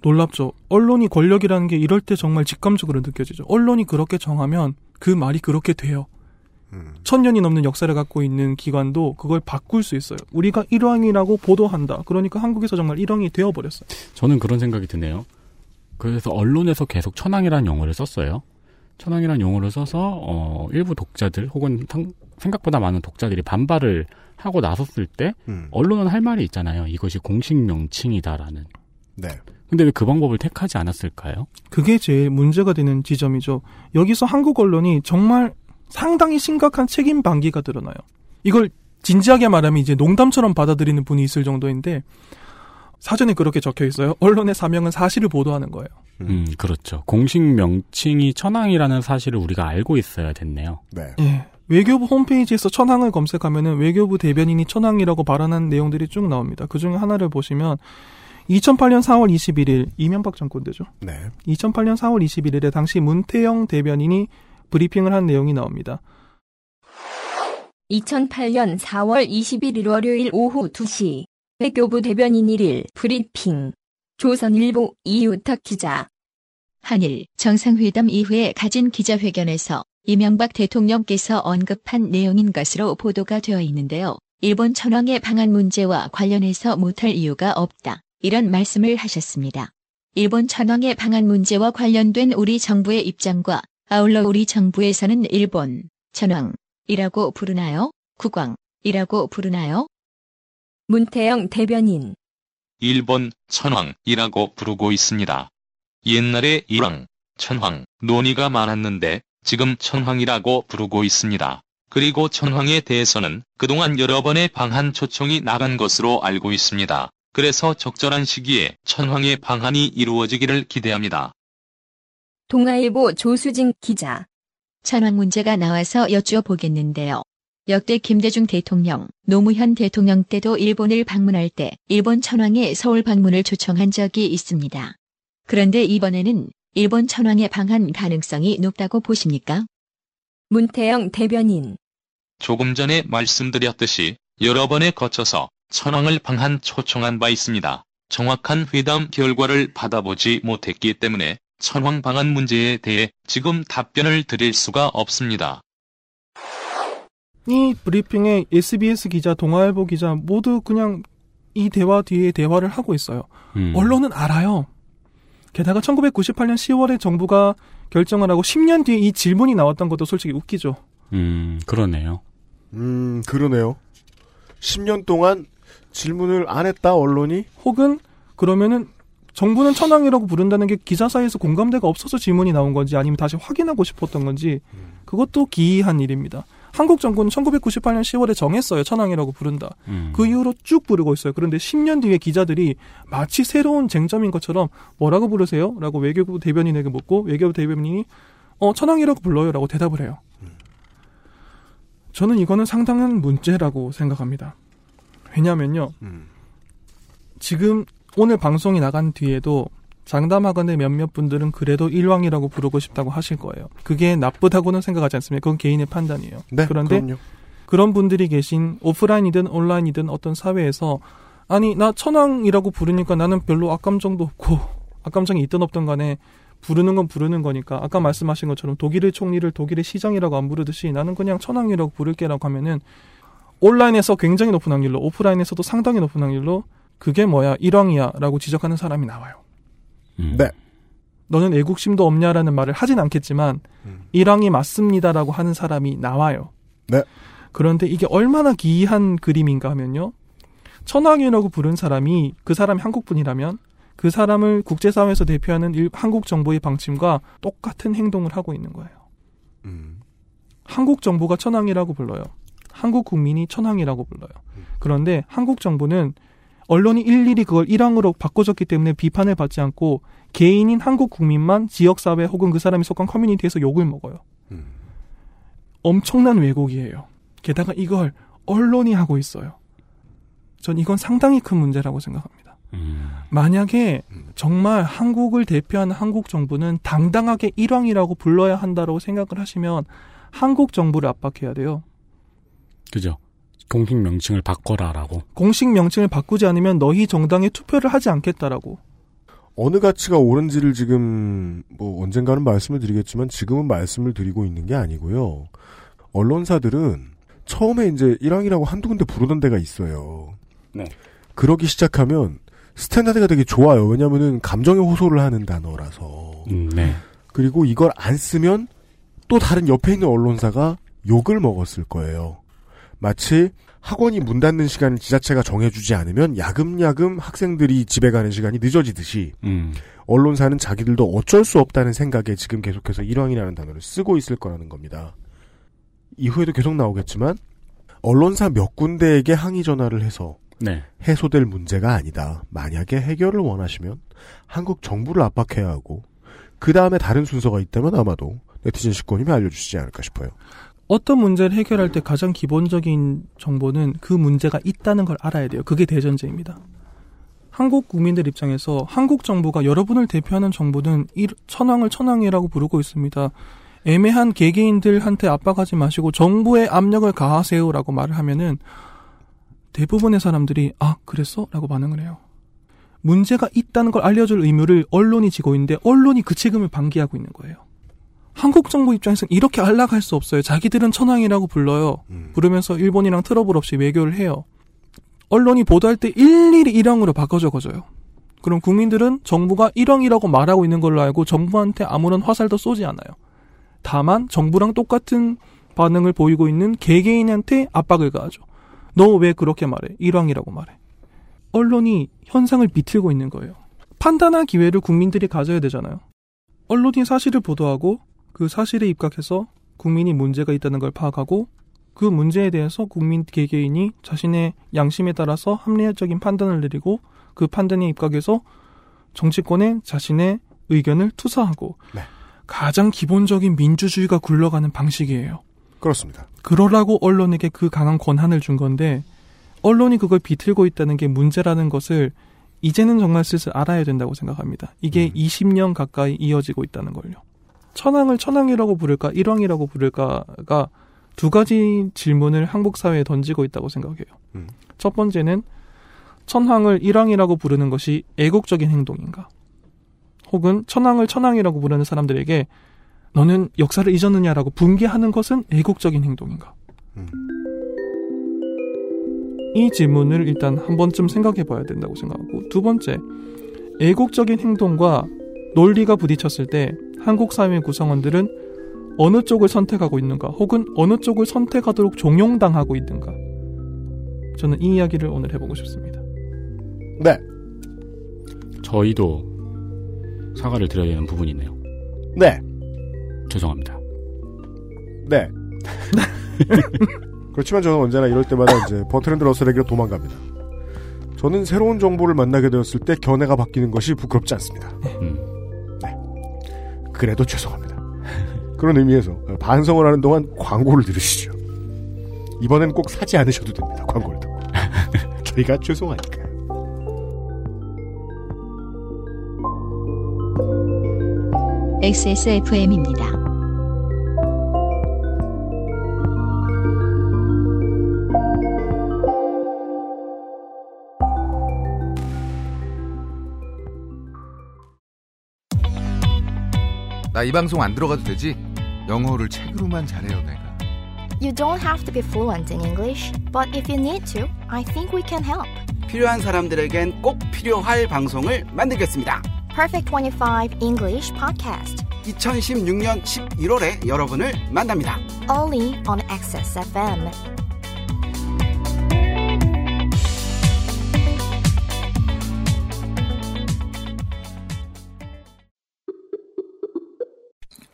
놀랍죠. 언론이 권력이라는 게 이럴 때 정말 직감적으로 느껴지죠. 언론이 그렇게 정하면 그 말이 그렇게 돼요. 음. 천 년이 넘는 역사를 갖고 있는 기관도 그걸 바꿀 수 있어요. 우리가 일왕이라고 보도한다. 그러니까 한국에서 정말 일왕이 되어버렸어요. 저는 그런 생각이 드네요. 그래서 언론에서 계속 천황이라는 용어를 썼어요. 천황이라는 용어를 써서 어, 일부 독자들 혹은 상- 생각보다 많은 독자들이 반발을 하고 나섰을 때 음. 언론은 할 말이 있잖아요. 이것이 공식 명칭이다라는. 네. 근데 왜 그 방법을 택하지 않았을까요? 그게 제일 문제가 되는 지점이죠. 여기서 한국 언론이 정말 상당히 심각한 책임 방기가 드러나요. 이걸 진지하게 말하면 이제 농담처럼 받아들이는 분이 있을 정도인데 사전에 그렇게 적혀 있어요. 언론의 사명은 사실을 보도하는 거예요. 음, 그렇죠. 공식 명칭이 천황이라는 사실을 우리가 알고 있어야 됐네요. 네. 예. 외교부 홈페이지에서 천황을 검색하면은 외교부 대변인이 천황이라고 발언한 내용들이 쭉 나옵니다. 그 중에 하나를 보시면 2008년 4월 21일 이명박 정권 때죠. 네. 2008년 4월 21일에 당시 문태영 대변인이 브리핑을 한 내용이 나옵니다. 2008년 4월 21일 월요일 오후 2시 외교부 대변인 1일 브리핑 조선일보 이유탁 기자 한일 정상회담 이후에 가진 기자회견에서 이명박 대통령께서 언급한 내용인 것으로 보도가 되어 있는데요. 일본 천황의 방한 문제와 관련해서 못할 이유가 없다. 이런 말씀을 하셨습니다. 일본 천황의 방한 문제와 관련된 우리 정부의 입장과 아울러 우리 정부에서는 일본 천황이라고 부르나요? 국왕이라고 부르나요? 문태영 대변인 일본 천황이라고 부르고 있습니다. 옛날에 일왕, 천황 논의가 많았는데 지금 천황이라고 부르고 있습니다. 그리고 천황에 대해서는 그동안 여러 번의 방한 초청이 나간 것으로 알고 있습니다. 그래서 적절한 시기에 천황의 방한이 이루어지기를 기대합니다. 동아일보 조수진 기자 천황 문제가 나와서 여쭈어보겠는데요. 역대 김대중 대통령, 노무현 대통령 때도 일본을 방문할 때 일본 천황의 서울 방문을 초청한 적이 있습니다. 그런데 이번에는 일본 천황의 방한 가능성이 높다고 보십니까? 문태영 대변인 조금 전에 말씀드렸듯이 여러 번에 거쳐서 천황을 방한 초청한 바 있습니다. 정확한 회담 결과를 받아보지 못했기 때문에 천황 방한 문제에 대해 지금 답변을 드릴 수가 없습니다. 이 브리핑에 SBS 기자, 동아일보 기자 모두 그냥 이 대화 뒤에 대화를 하고 있어요. 음. 언론은 알아요. 게다가 1998년 10월에 정부가 결정을 하고 10년 뒤에 이 질문이 나왔던 것도 솔직히 웃기죠. 음, 그러네요. 음, 그러네요. 10년 동안 질문을 안 했다, 언론이? 혹은 그러면은 정부는 천황이라고 부른다는 게 기자사에서 공감대가 없어서 질문이 나온 건지 아니면 다시 확인하고 싶었던 건지 그것도 기이한 일입니다. 한국 정부는 1998년 10월에 정했어요. 천황이라고 부른다. 음. 그 이후로 쭉 부르고 있어요. 그런데 10년 뒤에 기자들이 마치 새로운 쟁점인 것처럼 뭐라고 부르세요? 라고 외교부 대변인에게 묻고 외교부 대변인이 어, 천황이라고 불러요. 라고 대답을 해요. 저는 이거는 상당한 문제라고 생각합니다. 왜냐면요. 음. 지금 오늘 방송이 나간 뒤에도 장담하건대 몇몇 분들은 그래도 일왕이라고 부르고 싶다고 하실 거예요. 그게 나쁘다고는 생각하지 않습니다. 그건 개인의 판단이에요. 네, 그런데 그럼요. 그런 분들이 계신 오프라인이든 온라인이든 어떤 사회에서 아니 나 천왕이라고 부르니까 나는 별로 악감정도 없고 [LAUGHS] 악감정이 있든 없든 간에 부르는 건 부르는 거니까 아까 말씀하신 것처럼 독일의 총리를 독일의 시장이라고 안 부르듯이 나는 그냥 천왕이라고 부를게라고 하면은 온라인에서 굉장히 높은 확률로 오프라인에서도 상당히 높은 확률로 그게 뭐야 일왕이야라고 지적하는 사람이 나와요. 음. 네. 너는 애국심도 없냐라는 말을 하진 않겠지만 음. 일왕이 맞습니다라고 하는 사람이 나와요. 네. 그런데 이게 얼마나 기이한 그림인가 하면요. 천황이라고 부른 사람이 그 사람이 한국분이라면 그 사람을 국제사회에서 대표하는 일- 한국 정부의 방침과 똑같은 행동을 하고 있는 거예요. 음. 한국 정부가 천황이라고 불러요. 한국 국민이 천황이라고 불러요. 그런데 한국 정부는 언론이 일일이 그걸 일왕으로 바꿔줬기 때문에 비판을 받지 않고 개인인 한국 국민만 지역사회 혹은 그 사람이 속한 커뮤니티에서 욕을 먹어요. 음. 엄청난 왜곡이에요. 게다가 이걸 언론이 하고 있어요. 전 이건 상당히 큰 문제라고 생각합니다. 음. 만약에 정말 한국을 대표하는 한국 정부는 당당하게 일왕이라고 불러야 한다고 생각을 하시면 한국 정부를 압박해야 돼요. 그죠. 공식 명칭을 바꿔라라고. 공식 명칭을 바꾸지 않으면 너희 정당에 투표를 하지 않겠다라고. 어느 가치가 옳은지를 지금 뭐 언젠가는 말씀을 드리겠지만 지금은 말씀을 드리고 있는 게 아니고요. 언론사들은 처음에 이제 일왕이라고 한두 군데 부르던 데가 있어요. 네. 그러기 시작하면 standard가 되게 좋아요. 왜냐면은 감정에 호소를 하는 단어라서. 음, 네. 그리고 이걸 안 쓰면 또 다른 옆에 있는 언론사가 욕을 먹었을 거예요. 마치 학원이 문 닫는 시간을 지자체가 정해주지 않으면 야금야금 학생들이 집에 가는 시간이 늦어지듯이 음. 언론사는 자기들도 어쩔 수 없다는 생각에 지금 계속해서 일왕이라는 단어를 쓰고 있을 거라는 겁니다. 이후에도 계속 나오겠지만 언론사 몇 군데에게 항의 전화를 해서 네. 해소될 문제가 아니다. 만약에 해결을 원하시면 한국 정부를 압박해야 하고 그 다음에 다른 순서가 있다면 아마도 네티즌 식권님이 알려주시지 않을까 싶어요. 어떤 문제를 해결할 때 가장 기본적인 정보는 그 문제가 있다는 걸 알아야 돼요. 그게 대전제입니다. 한국 국민들 입장에서 한국 정부가 여러분을 대표하는 정부는 일- 천황을 천황이라고 부르고 있습니다. 애매한 개개인들한테 압박하지 마시고 정부에 압력을 가하세요라고 말을 하면은 대부분의 사람들이 아 그랬어? 라고 반응을 해요. 문제가 있다는 걸 알려줄 의무를 언론이 지고 있는데 언론이 그 책임을 방기하고 있는 거예요. 한국 정부 입장에서는 이렇게 안락할 수 없어요. 자기들은 천황이라고 불러요. 부르면서 일본이랑 트러블 없이 외교를 해요. 언론이 보도할 때 일일이 일왕으로 바꿔 적어줘요. 그럼 국민들은 정부가 일왕이라고 말하고 있는 걸로 알고 정부한테 아무런 화살도 쏘지 않아요. 다만 정부랑 똑같은 반응을 보이고 있는 개개인한테 압박을 가하죠. 너 왜 그렇게 말해? 일왕이라고 말해. 언론이 현상을 비틀고 있는 거예요. 판단할 기회를 국민들이 가져야 되잖아요. 언론이 사실을 보도하고 그 사실에 입각해서 국민이 문제가 있다는 걸 파악하고 그 문제에 대해서 국민 개개인이 자신의 양심에 따라서 합리적인 판단을 내리고 그 판단에 입각해서 정치권에 자신의 의견을 투사하고 네. 가장 기본적인 민주주의가 굴러가는 방식이에요. 그렇습니다. 그러라고 언론에게 그 강한 권한을 준 건데 언론이 그걸 비틀고 있다는 게 문제라는 것을 이제는 정말 슬슬 알아야 된다고 생각합니다. 이게 20년 가까이 이어지고 있다는 걸요. 천황을 천황이라고 부를까 일왕이라고 부를까가 두 가지 질문을 한국 사회에 던지고 있다고 생각해요. 음. 첫 번째는 천황을 일왕이라고 부르는 것이 애국적인 행동인가? 혹은 천황을 천황이라고 부르는 사람들에게 너는 역사를 잊었느냐라고 분개하는 것은 애국적인 행동인가? 음. 이 질문을 일단 한 번쯤 생각해 봐야 된다고 생각하고 두 번째 애국적인 행동과 논리가 부딪혔을 때 한국 사회 구성원들은 어느 쪽을 선택하고 있는가 혹은 어느 쪽을 선택하도록 종용당하고 있는가 저는 이 이야기를 오늘 해보고 싶습니다. 네. 저희도 사과를 드려야 되는 부분이네요. 네. 죄송합니다. 네. [LAUGHS] 그렇지만 저는 언제나 이럴 때마다 이제 버트랜드 러셀에게로 도망갑니다. 저는 새로운 정보를 만나게 되었을 때 견해가 바뀌는 것이 부끄럽지 않습니다. 음. 네. 그래도 죄송합니다. 그런 의미에서 반성을 하는 동안 광고를 들으시죠. 이번엔 꼭 사지 않으셔도 됩니다. 광고를 듣고. [LAUGHS] 저희가 죄송하니까요. XSFM입니다. 나 이 방송 안 들어가도 되지? 영어를 책으로만 잘해요 내가. You don't have to be fluent in English, but if you need to, I think we can help. 필요한 사람들에겐 꼭 필요할 방송을 만들겠습니다. Perfect 25 English Podcast, 2016년 11월에 여러분을 만납니다. only on Access FM.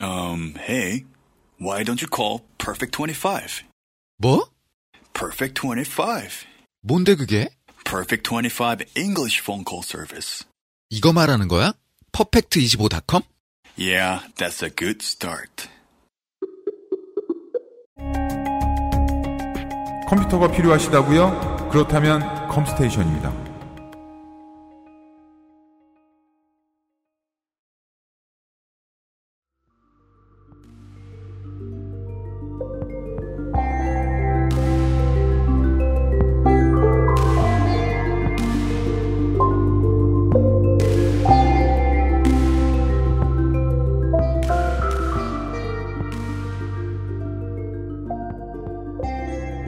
Um, hey, why don't you call Perfect 25? 뭐? Perfect 25. 뭔데 그게? Perfect 25 English phone call service. 이거 말하는 거야? 퍼펙트25.com? Yeah, that's a good start. 컴퓨터가 필요하시다고요? 그렇다면 컴스테이션입니다.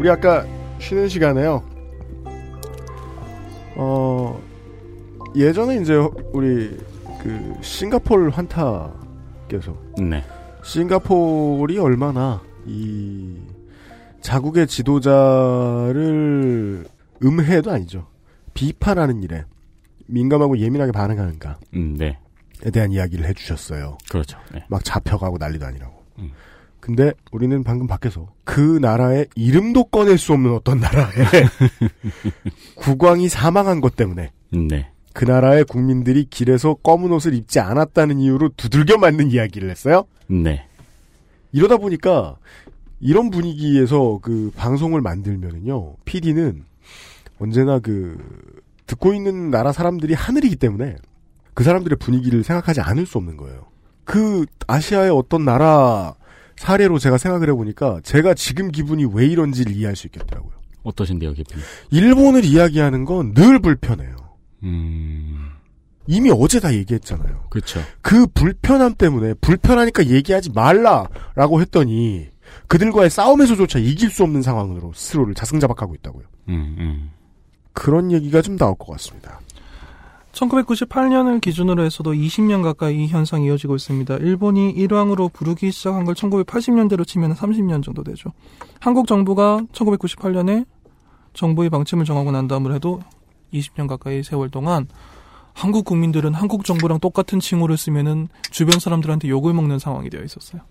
우리 아까 쉬는 시간에요. 어 예전에 이제 우리 그 싱가폴 환타께서 네. 싱가폴이 얼마나 이 자국의 지도자를 음해도 아니죠. 비판하는 일에 민감하고 예민하게 반응하는가에 음, 네. 대한 이야기를 해주셨어요. 그렇죠. 네. 막 잡혀가고 난리도 아니라고. 음. 근데 우리는 방금 밖에서 그 나라의 이름도 꺼낼 수 없는 어떤 나라에 [LAUGHS] 국왕이 사망한 것 때문에 음, 네. 그 나라의 국민들이 길에서 검은 옷을 입지 않았다는 이유로 두들겨 맞는 이야기를 했어요. 네. 이러다 보니까 이런 분위기에서 그 방송을 만들면은요, PD는 언제나 그 듣고 있는 나라 사람들이 하늘이기 때문에 그 사람들의 분위기를 생각하지 않을 수 없는 거예요. 그 아시아의 어떤 나라 사례로 제가 생각을 해보니까 제가 지금 기분이 왜 이런지를 이해할 수 있겠더라고요. 어떠신데요, 기분이? 일본을 이야기하는 건 늘 불편해요. 음. 이미 어제 다 얘기했잖아요. 그렇죠. 그 불편함 때문에 불편하니까 얘기하지 말라라고 했더니 그들과의 싸움에서조차 이길 수 없는 상황으로 스스로를 자승자박하고 있다고요. 음, 음. 그런 얘기가 좀 나올 것 같습니다. 1998년을 기준으로 해서도 20년 가까이 이 현상이 이어지고 있습니다. 일본이 일왕으로 부르기 시작한 걸 1980년대로 치면 30년 정도 되죠. 한국 정부가 1998년에 정부의 방침을 정하고 난 다음을 해도 20년 가까이 세월 동안 한국 국민들은 한국 정부랑 똑같은 칭호를 쓰면은 주변 사람들한테 욕을 먹는 상황이 되어 있었어요.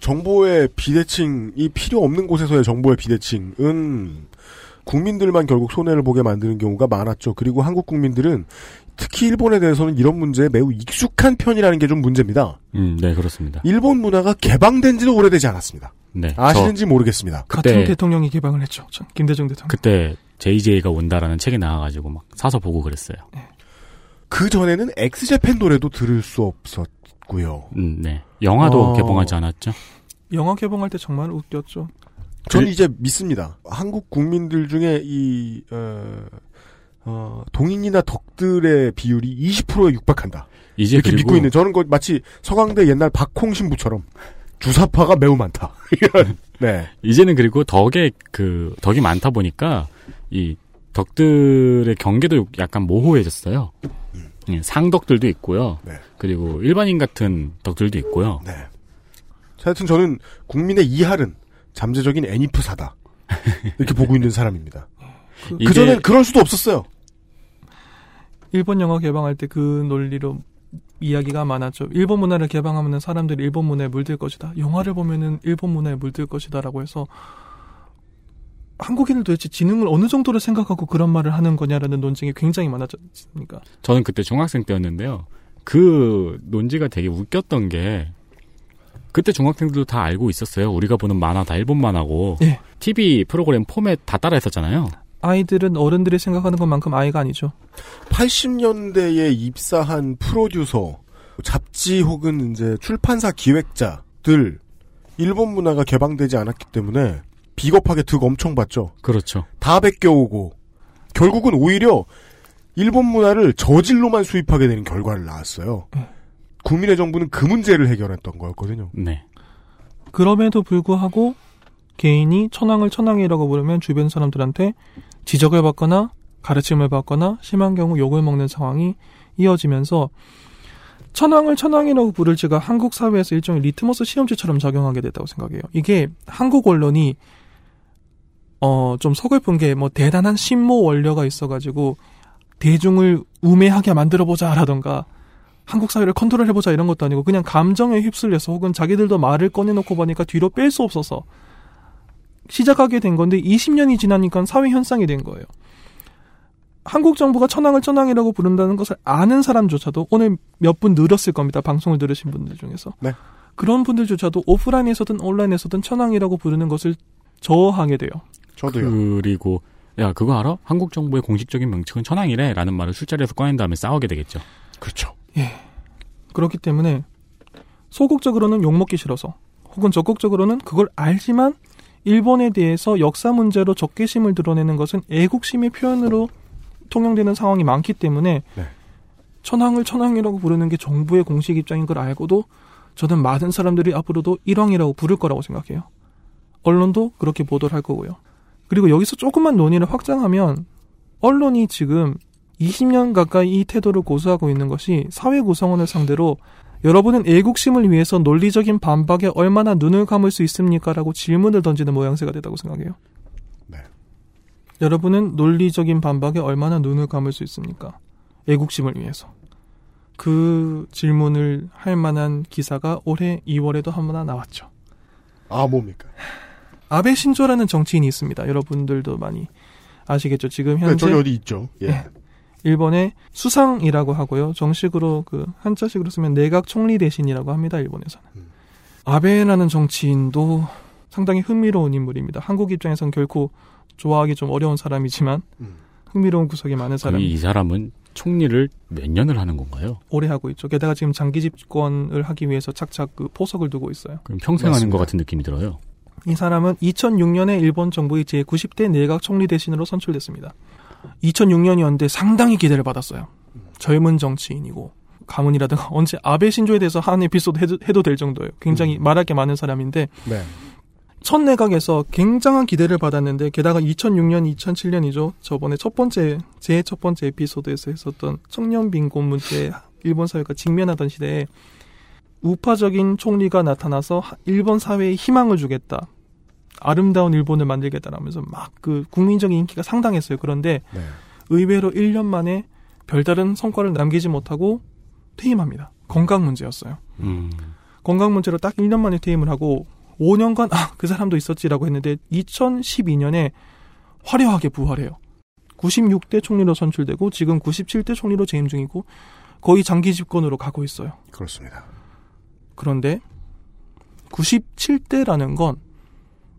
정보의 비대칭이 필요 없는 곳에서의 정보의 비대칭은 국민들만 결국 손해를 보게 만드는 경우가 많았죠. 그리고 한국 국민들은 특히 일본에 대해서는 이런 문제에 매우 익숙한 편이라는 게 좀 문제입니다. 음, 네, 그렇습니다. 일본 문화가 개방된 지도 오래되지 않았습니다. 네. 아시는지 모르겠습니다. 같은 그때- 대통령이 개방을 했죠. 전 김대중 대통령. 그때 JJ가 온다라는 책이 나와가지고 막 사서 보고 그랬어요. 그 전에는 엑스제팬 노래도 들을 수 없었고요. 음, 네. 영화도 어. 개봉하지 않았죠? 영화 개봉할 때 정말 웃겼죠. 저는 이제 믿습니다. 한국 국민들 중에 이 어, 어, 동인이나 덕들의 비율이 20%에 육박한다. 이제 이렇게 믿고 있는 저는 거 마치 서강대 옛날 박홍 신부처럼 주사파가 매우 많다. [LAUGHS] 이런 네. 이제는 그리고 덕에 그 덕이 많다 보니까 이 덕들의 경계도 약간 모호해졌어요. 예, 상덕들도 있고요. 네. 그리고 일반인 같은 덕들도 있고요. 네. 하여튼 저는 국민의 이할은 잠재적인 애니프사다. 이렇게 보고 있는 사람입니다. 그, 그 전엔 그럴 수도 없었어요. 일본 영화 개방할 때 그 논리로 이야기가 많았죠. 일본 문화를 개방하면 사람들이 일본 문화에 물들 것이다. 영화를 보면은 일본 문화에 물들 것이다라고 해서 한국인은 도대체 지능을 어느 정도로 생각하고 그런 말을 하는 거냐라는 논쟁이 굉장히 많았으니까. 저는 그때 중학생 때였는데요. 그 논지가 되게 웃겼던 게 그때 중학생들도 다 알고 있었어요. 우리가 보는 만화 다 일본 만화고 예. TV 프로그램 포맷 다 따라했었잖아요. 아이들은 어른들이 생각하는 것만큼 아이가 아니죠. 80년대에 입사한 프로듀서, 잡지 혹은 이제 출판사 기획자들 일본 문화가 개방되지 않았기 때문에 비겁하게 득 엄청 받죠. 그렇죠. 다 베껴오고 결국은 오히려 일본 문화를 저질로만 수입하게 되는 결과를 낳았어요. 국민의 정부는 그 문제를 해결했던 거였거든요. 네. 그럼에도 불구하고 개인이 천황을 천황이라고 부르면 주변 사람들한테 지적을 받거나 가르침을 받거나 심한 경우 욕을 먹는 상황이 이어지면서 천황을 천황이라고 부를지가 한국 사회에서 일종의 리트머스 시험지처럼 작용하게 됐다고 생각해요. 이게 한국 언론이 어 좀 서글픈 게 뭐 대단한 신모 원료가 있어가지고 대중을 우매하게 만들어 보자라던가 한국 사회를 컨트롤해 보자 이런 것도 아니고 그냥 감정에 휩쓸려서 혹은 자기들도 말을 꺼내놓고 보니까 뒤로 뺄 수 없어서 시작하게 된 건데 20년이 지나니까 사회 현상이 된 거예요. 한국 정부가 천황을 천황이라고 부른다는 것을 아는 사람조차도 오늘 몇 분 늘었을 겁니다. 방송을 들으신 분들 중에서. 네. 그런 분들조차도 오프라인에서든 온라인에서든 천황이라고 부르는 것을 저하게 돼요. 저도요. 그리고 야 그거 알아? 한국 정부의 공식적인 명칭은 천황이래라는 말을 술자리에서 꺼낸 다음에 싸우게 되겠죠. 그렇죠. 예. 그렇기 때문에 소극적으로는 욕먹기 싫어서 혹은 적극적으로는 그걸 알지만 일본에 대해서 역사 문제로 적개심을 드러내는 것은 애국심의 표현으로 통용되는 상황이 많기 때문에 네. 천황을 천황이라고 부르는 게 정부의 공식 입장인 걸 알고도 저는 많은 사람들이 앞으로도 일왕이라고 부를 거라고 생각해요. 언론도 그렇게 보도를 할 거고요. 그리고 여기서 조금만 논의를 확장하면 언론이 지금 20년 가까이 이 태도를 고수하고 있는 것이 사회 구성원을 상대로 여러분은 애국심을 위해서 논리적인 반박에 얼마나 눈을 감을 수 있습니까? 라고 질문을 던지는 모양새가 되다고 생각해요. 네. 여러분은 논리적인 반박에 얼마나 눈을 감을 수 있습니까? 애국심을 위해서. 그 질문을 할 만한 기사가 올해 2월에도 한번 나왔죠. 아, 뭡니까? 아베 신조라는 정치인이 있습니다. 여러분들도 많이 아시겠죠. 지금 현재 네, 저기 어디 있죠. 예. 네. 일본의 수상이라고 하고요. 정식으로 그 한자식으로 쓰면 내각 총리 대신이라고 합니다. 일본에서는. 음. 아베라는 정치인도 상당히 흥미로운 인물입니다. 한국 입장에선 결코 좋아하기 좀 어려운 사람이지만 음. 흥미로운 구석이 많은 사람. 이 사람은 총리를 몇 년을 하는 건가요? 오래 하고 있죠. 게다가 지금 장기 집권을 하기 위해서 착착 그 포석을 두고 있어요. 그럼 평생 하는 것 같은 느낌이 들어요. 이 사람은 2006년에 일본 정부의 제90대 내각 총리 대신으로 선출됐습니다. 2006년이었는데 상당히 기대를 받았어요. 젊은 정치인이고 가문이라든가 [LAUGHS] 언제 아베 신조에 대해서 한 에피소드 해도, 해도 될 정도예요. 굉장히 말할 게 많은 사람인데 네. 첫 내각에서 굉장한 기대를 받았는데 게다가 2006년, 2007년이죠. 저번에 첫 번째 제 첫 번째 에피소드에서 했었던 청년 빈곤 문제 일본 사회가 직면하던 시대에 우파적인 총리가 나타나서 일본 사회에 희망을 주겠다. 아름다운 일본을 만들겠다라면서 막 그 국민적인 인기가 상당했어요. 그런데 네. 의외로 1년 만에 별다른 성과를 남기지 못하고 퇴임합니다. 건강 문제였어요. 음. 건강 문제로 딱 1년 만에 퇴임을 하고 5년간 아, 그 사람도 있었지라고 했는데 2012년에 화려하게 부활해요. 96대 총리로 선출되고 지금 97대 총리로 재임 중이고 거의 장기 집권으로 가고 있어요. 그렇습니다. 그런데 97대라는 건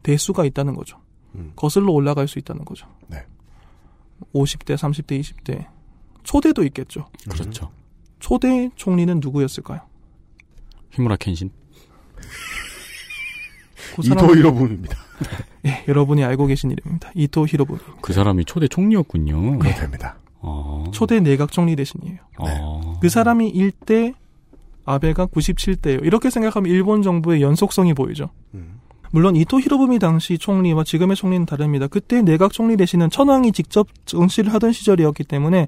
대수가 있다는 거죠. 음. 거슬러 올라갈 수 있다는 거죠. 네. 50대, 30대, 20대. 초대도 있겠죠. 그렇죠. 초대 총리는 누구였을까요? 히무라 켄신. [LAUGHS] 그 이토 히로부미입니다. [LAUGHS] 예, 여러분이 알고 계신 이름입니다. 이토 히로부미. 그 사람이 초대 총리였군요. 그렇답니다. 어. 초대 내각 총리 대신이에요. 어. 그 사람이 1대, 아베가 97대예요. 이렇게 생각하면 일본 정부의 연속성이 보이죠. 음. 물론 이토 히로부미 당시 총리와 지금의 총리는 다릅니다. 그때 내각 총리 대신은 천황이 직접 정치를 하던 시절이었기 때문에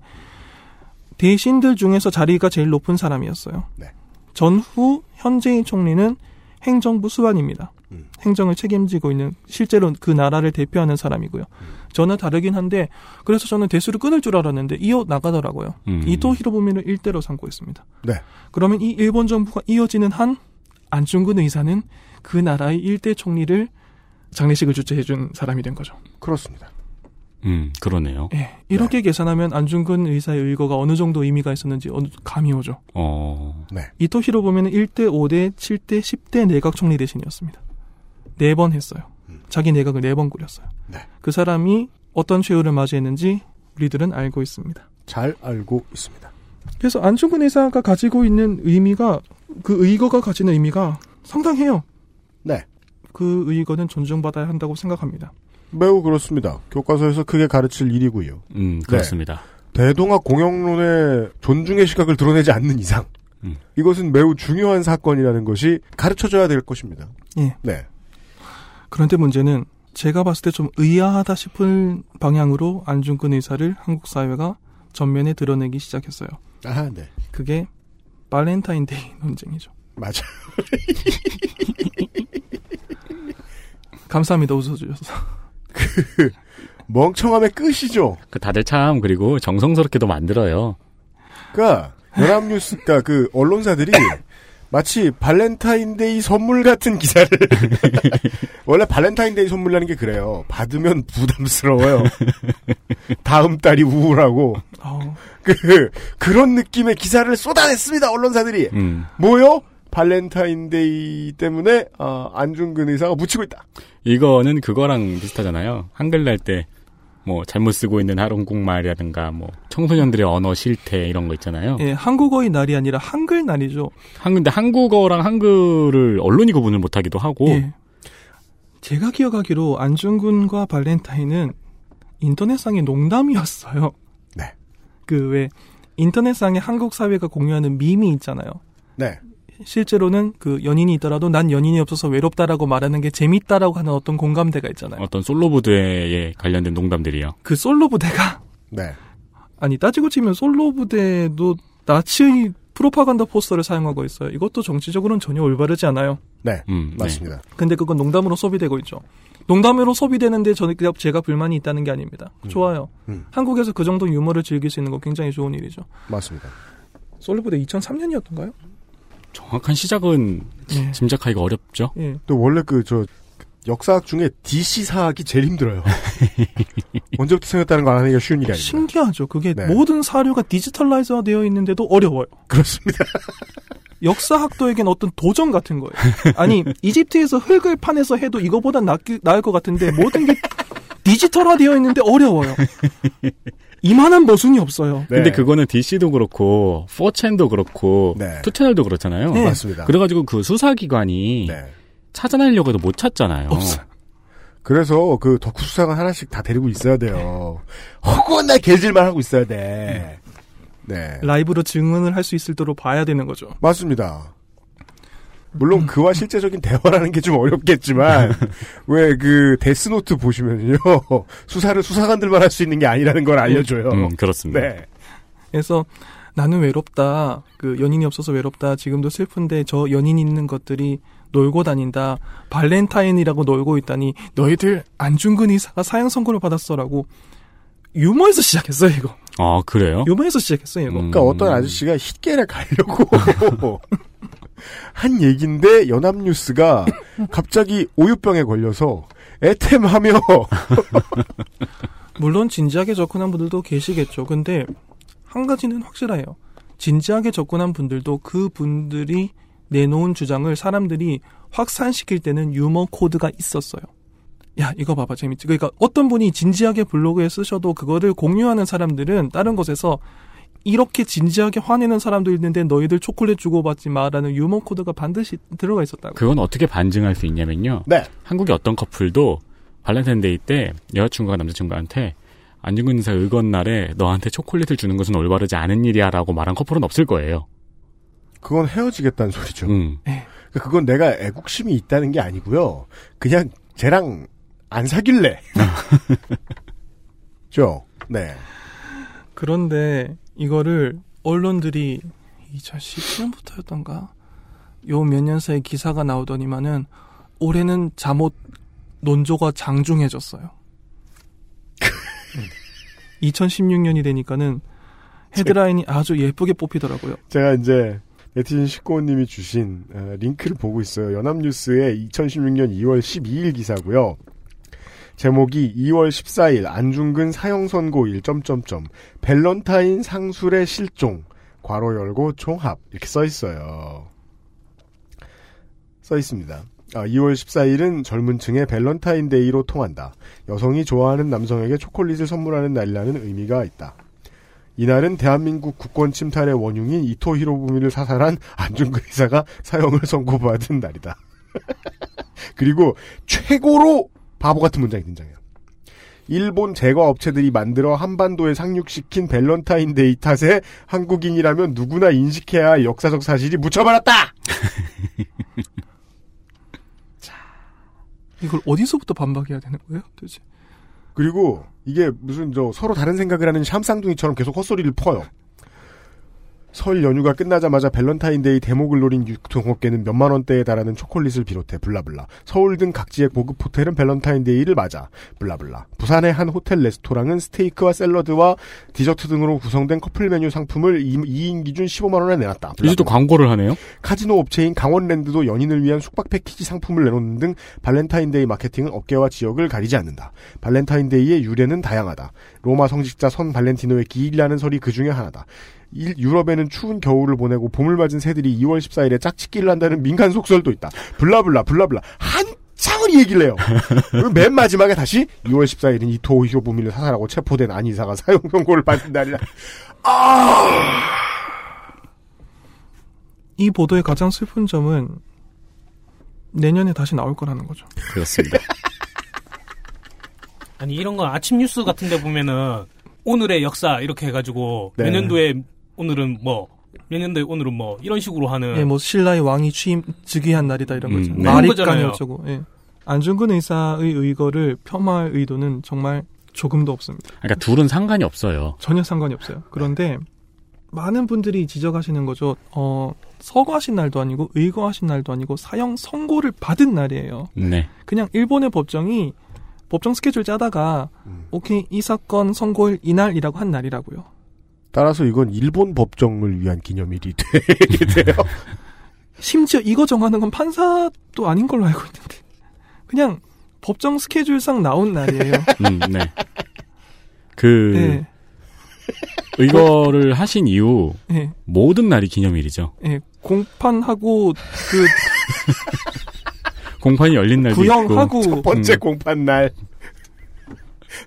대신들 중에서 자리가 제일 높은 사람이었어요. 네. 전후 현재의 총리는 행정부 수반입니다. 음. 행정을 책임지고 있는 실제로 그 나라를 대표하는 사람이고요. 저는 다르긴 한데 그래서 저는 대수를 끊을 줄 알았는데 이어 나가더라고요. 음. 이토 히로부미를 일대로 삼고 있습니다. 네. 그러면 이 일본 정부가 이어지는 한 안중근 의사는 그 나라의 일대 총리를 장례식을 주최해준 사람이 된 거죠. 그렇습니다. 음, 그러네요. 예, 이렇게 계산하면 안중근 의사의 의거가 어느 정도 의미가 있었는지 어느 감이 오죠. 어. 네. 이토 히로부미는 1대 5대 7대 10대 내각 총리 대신이었습니다. 네 번 했어요. 자기 내각을 네 번 꾸렸어요. 네. 그 사람이 어떤 최후를 맞이했는지 우리들은 알고 있습니다. 잘 알고 있습니다. 그래서 안중근 의사가 가지고 있는 의미가 그 의거가 가지는 의미가 상당해요. 네. 그 의거는 존중받아야 한다고 생각합니다. 매우 그렇습니다. 교과서에서 크게 가르칠 일이고요. 음, 그렇습니다. 대동학 공영론의 존중의 시각을 드러내지 않는 이상 음. 이것은 매우 중요한 사건이라는 것이 가르쳐져야 될 것입니다. 예. 네. 그런데 문제는 제가 봤을 때 좀 의아하다 싶은 방향으로 안중근 의사를 한국 사회가 전면에 드러내기 시작했어요. 아, 네. 그게 발렌타인데이 논쟁이죠. 맞아. [LAUGHS] 감사합니다. 웃어주셔서. [LAUGHS] 멍청함의 끝이죠. 그 다들 참 그리고 정성스럽게도 만들어요. 그러니까 연합뉴스, 그러니까 그 언론사들이 마치 발렌타인데이 선물 같은 기사를 [LAUGHS] 원래 발렌타인데이 선물이라는 게 그래요. 받으면 부담스러워요. 다음 달이 우울하고 어, 그 그런 느낌의 기사를 쏟아냈습니다. 언론사들이 음. 뭐요? 발렌타인데이 때문에 아, 안중근 의사가 묻히고 있다. 이거는 그거랑 비슷하잖아요. 한글 날 때 뭐 잘못 쓰고 있는 한국말이라든가 뭐 청소년들의 언어 실태 이런 거 있잖아요. 예, 한국어의 날이 아니라 한글 날이죠. 한 근데 한국어랑 한글을 언론이 구분을 못 하기도 하고 예. 제가 기억하기로 안중근과 발렌타인은 인터넷상의 농담이었어요. 네. 그 왜 인터넷상에 한국 사회가 공유하는 밈이 있잖아요. 네. 실제로는 그 연인이 있더라도 난 연인이 없어서 외롭다라고 말하는 게 재밌다라고 하는 어떤 공감대가 있잖아요. 어떤 솔로 부대에 관련된 농담들이요. 그 솔로 부대가 네. 아니 따지고 치면 솔로 부대도 나치 프로파간다 포스터를 사용하고 있어요. 이것도 정치적으로는 전혀 올바르지 않아요. 네, 음, 맞습니다. 근데 그건 농담으로 소비되고 있죠. 농담으로 소비되는데 저는 그냥 제가 불만이 있다는 게 아닙니다. 좋아요. 음. 한국에서 그 정도 유머를 즐길 수 있는 거 굉장히 좋은 일이죠. 맞습니다. 솔로 부대 2003년이었던가요? 정확한 시작은 예. 짐작하기가 어렵죠. 예. 또 원래 그 저 역사학 중에 DC 사학이 제일 힘들어요. [LAUGHS] 언제부터 생겼다는 거 알아내기가 쉬운 일이 아닙니다. 신기하죠. 그게 네. 모든 사료가 디지털라이즈화 되어 있는데도 어려워요. 그렇습니다. [LAUGHS] 역사학도에겐 어떤 도전 같은 거예요. 아니 이집트에서 흙을 파내서 해도 이거보다 낫, 나을 것 같은데 모든 게 [LAUGHS] 디지털화 되어 있는데 어려워요. 이만한 모순이 없어요. 네. 근데 그거는 DC도 그렇고 4chan도 그렇고 네. 2채널도 그렇잖아요. 네. 맞습니다. 그래가지고 그 수사기관이 네. 찾아내려고 해도 못 찾잖아요. 없어요. 그래서 그 덕후 수사관 하나씩 다 데리고 있어야 돼요. 허구한 날 개질만 하고 있어야 돼. 네. 라이브로 증언을 할 수 있을 도록 봐야 되는 거죠. 맞습니다. 물론 그와 실제적인 대화라는 게 좀 어렵겠지만 [LAUGHS] 왜 그 데스노트 보시면요 [LAUGHS] 수사를 수사관들만 할 수 있는 게 아니라는 걸 알려줘요. 음, 그렇습니다. 네. 그래서 나는 외롭다. 그 연인이 없어서 외롭다. 지금도 슬픈데 저 연인 있는 것들이 놀고 다닌다. 발렌타인이라고 놀고 있다니 너희들 안중근 의사가 사형 선고를 받았어라고 유머에서 시작했어요 이거. 아 그래요? 유머에서 시작했어요 이거. 음. 그러니까 어떤 아저씨가 힛게를 가려고 [LAUGHS] 한 얘긴데 연합뉴스가 [LAUGHS] 갑자기 오유병에 걸려서 애템하며 [LAUGHS] 물론 진지하게 접근한 분들도 계시겠죠. 근데 한 가지는 확실해요. 진지하게 접근한 분들도 그 분들이 내놓은 주장을 사람들이 확산시킬 때는 유머 코드가 있었어요. 야, 이거 봐봐, 재밌지. 그러니까 어떤 분이 진지하게 블로그에 쓰셔도 그거를 공유하는 사람들은 다른 곳에서 이렇게 진지하게 화내는 사람도 있는데 너희들 초콜릿 주고받지 마라는 유머 코드가 반드시 들어가 있었다고. 그건 어떻게 반증할 수 있냐면요. 네. 한국의 어떤 커플도 발렌타인데이 때 여자친구가 남자친구한테 안중근 의사 의거 날에 너한테 초콜릿을 주는 것은 올바르지 않은 일이야라고 말한 커플은 없을 거예요. 그건 헤어지겠다는 소리죠. 음. 그러니까 그건 내가 애국심이 있다는 게 아니고요. 그냥 쟤랑 안 사귈래. [LAUGHS] 죠. 네. 그런데 이거를 언론들이 2010년부터였던가 요 몇 년 사이 기사가 나오더니만은 올해는 잠옷 논조가 장중해졌어요. [LAUGHS] 2016년이 되니까는 헤드라인이 아주 예쁘게 뽑히더라고요. 제가 이제 네티즌 19호님이 주신 어, 링크를 보고 있어요. 연합뉴스의 2016년 2월 12일 기사고요. 제목이 2월 14일 안중근 사형 선고일 점점점 밸런타인 상술의 실종 괄호 열고 총합 이렇게 써 있어요. 써 있습니다. 아, 2월 14일은 젊은 층의 밸런타인데이로 통한다. 여성이 좋아하는 남성에게 초콜릿을 선물하는 날이라는 의미가 있다. 이날은 대한민국 국권 침탈의 원흉인 이토 히로부미를 사살한 안중근 의사가 사형을 선고받은 날이다. [LAUGHS] 그리고 최고로 바보 같은 문장이 등장해요. 일본 제과 업체들이 만들어 한반도에 상륙시킨 밸런타인데이 탓에 한국인이라면 누구나 인식해야 할 역사적 사실이 묻혀버렸다! [LAUGHS] 이걸 어디서부터 반박해야 되는 거예요? 도대체? 그리고 이게 무슨 저 서로 다른 생각을 하는 샴쌍둥이처럼 계속 헛소리를 퍼요. 설 연휴가 끝나자마자 밸런타인데이 대목을 노린 유통업계는 몇만 원대에 달하는 초콜릿을 비롯해 blah blah. 서울 등 각지의 고급 호텔은 밸런타인데이를 맞아 blah blah. 부산의 한 호텔 레스토랑은 스테이크와 샐러드와 디저트 등으로 구성된 커플 메뉴 상품을 2인 기준 15만 원에 내놨다. 이제 또 광고를 하네요. 카지노 업체인 강원랜드도 연인을 위한 숙박 패키지 상품을 내놓는 등 발렌타인데이 마케팅은 업계와 지역을 가리지 않는다. 발렌타인데이의 유래는 다양하다. 로마 성직자 선 발렌티노의 기일이라는 설이 그 중에 하나다. 일- 유럽에는 추운 겨울을 보내고 봄을 맞은 새들이 2월 14일에 짝짓기를 한다는 민간 속설도 있다. blah blah blah blah 한참을 얘기를 해요. 맨 마지막에 다시 2월 14일은 이토 히로부미를 사살하고 체포된 안 의사가 사형 선고를 받은 날이라. 이 보도의 가장 슬픈 점은 내년에 다시 나올 거라는 거죠. 그렇습니다. 아니 이런 거 아침 뉴스 같은 데 보면은 오늘의 역사 이렇게 해가지고 네. 몇 년도에 오늘은 뭐 몇 년도에 오늘은 뭐 이런 식으로 하는 예, 뭐 신라의 왕이 취임 즉위한 날이다 이런 음, 거죠. 네. 거잖아요. 어쩌고. 예. 안중근 의사의 의거를 폄하할 의도는 정말 조금도 없습니다. 그러니까 둘은 상관이 없어요. 전혀 상관이 없어요. 그런데 많은 분들이 지적하시는 거죠. 어, 서거하신 날도 아니고 의거하신 날도 아니고 사형 선고를 받은 날이에요. 네. 그냥 일본의 법정이 법정 스케줄 짜다가 오케이 이 사건 선고일 이날이라고 한 날이라고요. 따라서 이건 일본 법정을 위한 기념일이 [LAUGHS] 돼요. 심지어 이거 정하는 건 판사도 아닌 걸로 알고 있는데 그냥 법정 스케줄상 나온 날이에요. [LAUGHS] 음, 네. 그 네. 이거를 하신 이후 네. 모든 날이 기념일이죠. 예, 공판하고 그 [LAUGHS] 공판이 열린 날도 구형하고 있고 첫 번째 음. 공판 날,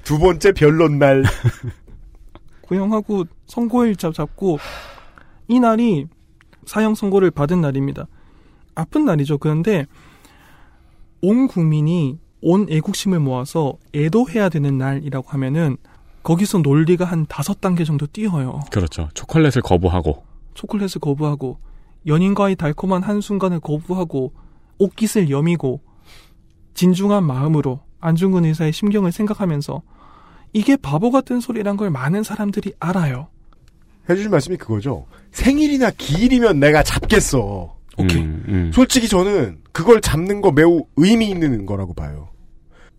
두 번째 변론 날. 구형하고 선고일 잡- 잡고 이 날이 사형 선고를 받은 날입니다. 아픈 날이죠. 그런데 온 국민이 온 애국심을 모아서 애도해야 되는 날이라고 하면은 거기서 논리가 한 다섯 단계 정도 뛰어요. 그렇죠. 초콜릿을 거부하고 초콜릿을 거부하고 연인과의 달콤한 한순간을 거부하고 옷깃을 여미고 진중한 마음으로 안중근 의사의 심경을 생각하면서 이게 바보 같은 소리란 걸 많은 사람들이 알아요. 해주신 말씀이 그거죠. 생일이나 기일이면 내가 잡겠어. 오케이. 음, 음. 솔직히 저는 그걸 잡는 거 매우 의미 있는 거라고 봐요.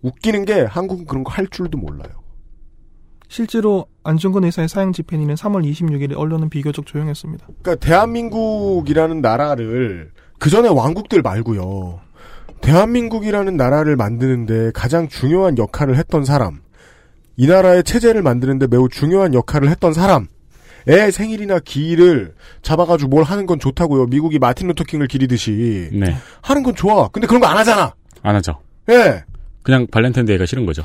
웃기는 게 한국은 그런 거 할 줄도 몰라요. 실제로 안중근 의사의 사형 집행일은 3월 26일에 언론은 비교적 조용했습니다. 그러니까 대한민국이라는 나라를 그 전에 왕국들 말고요. 대한민국이라는 나라를 만드는데 가장 중요한 역할을 했던 사람, 이 나라의 체제를 만드는데 매우 중요한 역할을 했던 사람, 의 생일이나 기일을 잡아가지고 뭘 하는 건 좋다고요. 미국이 마틴 루터킹을 기리듯이 네. 하는 건 좋아. 근데 그런 거 안 하잖아. 안 하죠. 예. 그냥 발렌타인데이가 싫은 거죠.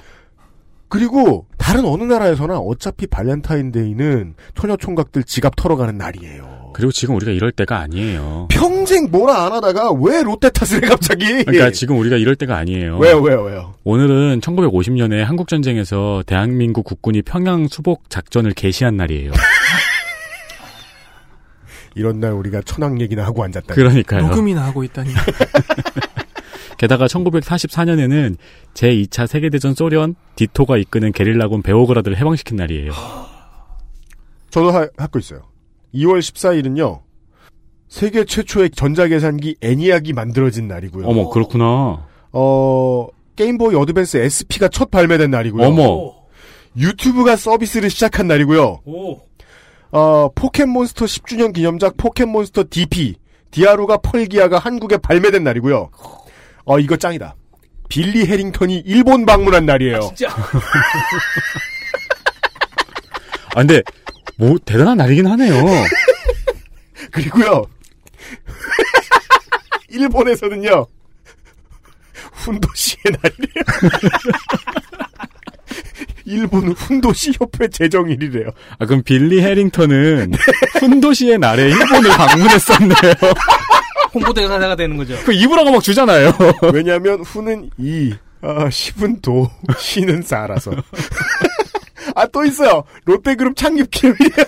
그리고 다른 어느 나라에서나 어차피 발렌타인데이는 처녀 총각들 지갑 털어가는 날이에요. 그리고 지금 우리가 이럴 때가 아니에요. 평생 뭐라 안 하다가 왜 롯데 탓을 해 갑자기? 그러니까 지금 우리가 이럴 때가 아니에요. 왜요, 왜요, 왜요? 오늘은 1950년에 한국 전쟁에서 대한민국 국군이 평양 수복 작전을 개시한 날이에요. [LAUGHS] 이런 날 우리가 천황 얘기나 하고 앉았다. 그러니까요. 녹음이나 하고 있다니. [LAUGHS] 게다가 1944년에는 제2차 세계대전 소련 디토가 이끄는 게릴라군 베오그라드를 해방시킨 날이에요. 저도 하, 갖고 있어요. 2월 14일은요. 세계 최초의 전자계산기 애니악이 만들어진 날이고요. 어머 그렇구나. 어, 게임보이 어드밴스 SP가 첫 발매된 날이고요. 어머. 유튜브가 서비스를 시작한 날이고요. 오. 어, 포켓몬스터 10주년 기념작 포켓몬스터 DP, 디아루가 펄기아가 한국에 발매된 날이고요. 어, 이거 짱이다. 빌리 해링턴이 일본 방문한 날이에요. 진짜. 아 근데 뭐 대단한 날이긴 하네요. [LAUGHS] 그리고요. [LAUGHS] 일본에서는요. 훈도시의 날이래요. [LAUGHS] 일본은 훈도시 협회 제정일이래요. 아 그럼 빌리 해링턴은 훈도시의 날에 일본을 방문했었네요. 홍보대사가 되는 거죠. 그 입으로가 막 주잖아요. 왜냐하면 후는 이, 아, 시분 도, 시는 사라서. 아, 또 있어요. 롯데그룹 창립 기념일이에요.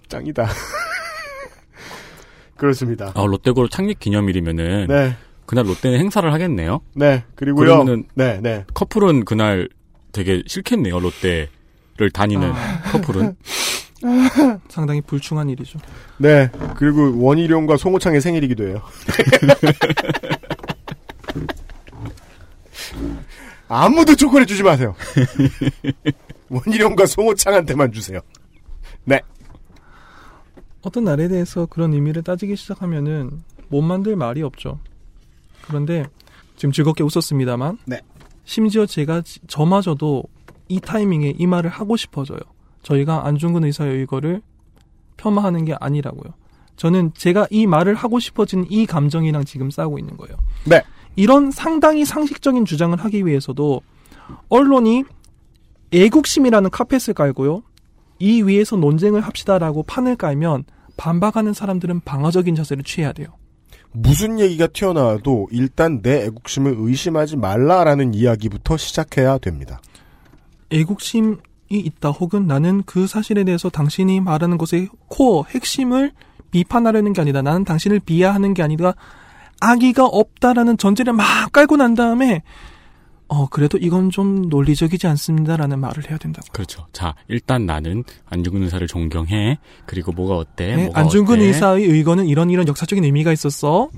[LAUGHS] 짱이다. [LAUGHS] 그렇습니다. 아 롯데그룹 창립 기념일이면은 네. 그날 롯데는 행사를 하겠네요. 네. 그리고요. 그러면은 네, 네. 커플은 그날 되게 싫겠네요. 롯데를 다니는 커플은. [LAUGHS] 상당히 불충한 일이죠. 네. 그리고 원희룡과 송호창의 생일이기도 해요. 아무도 초콜릿 주지 마세요. [LAUGHS] 원희룡과 송호창한테만 주세요. 네. 어떤 날에 대해서 그런 의미를 따지기 시작하면은 못 만들 말이 없죠. 그런데 지금 즐겁게 웃었습니다만 네. 심지어 제가 지- 저마저도 이 타이밍에 이 말을 하고 싶어져요. 저희가 안중근 의사의 의거를 폄하하는 게 아니라고요. 저는 제가 이 말을 하고 싶어진 이 감정이랑 지금 싸우고 있는 거예요. 네. 이런 상당히 상식적인 주장을 하기 위해서도 언론이 애국심이라는 카펫을 깔고요. 이 위에서 논쟁을 합시다라고 판을 깔면 반박하는 사람들은 방어적인 자세를 취해야 돼요. 무슨 얘기가 튀어나와도 일단 내 애국심을 의심하지 말라라는 이야기부터 시작해야 됩니다. 애국심 있다 혹은 나는 그 사실에 대해서 당신이 말하는 것의 코어 핵심을 비판하려는 게 아니다. 나는 당신을 비하하는 게 아니라 악의가 없다라는 전제를 막 깔고 난 다음에 어 그래도 이건 좀 논리적이지 않습니다라는 말을 해야 된다고. 그렇죠. 자, 일단 나는 안중근 의사를 존경해. 그리고 뭐가 어때? 네, 뭐가 안중근 어때? 의사의 의거는 이런 이런 역사적인 의미가 있었어.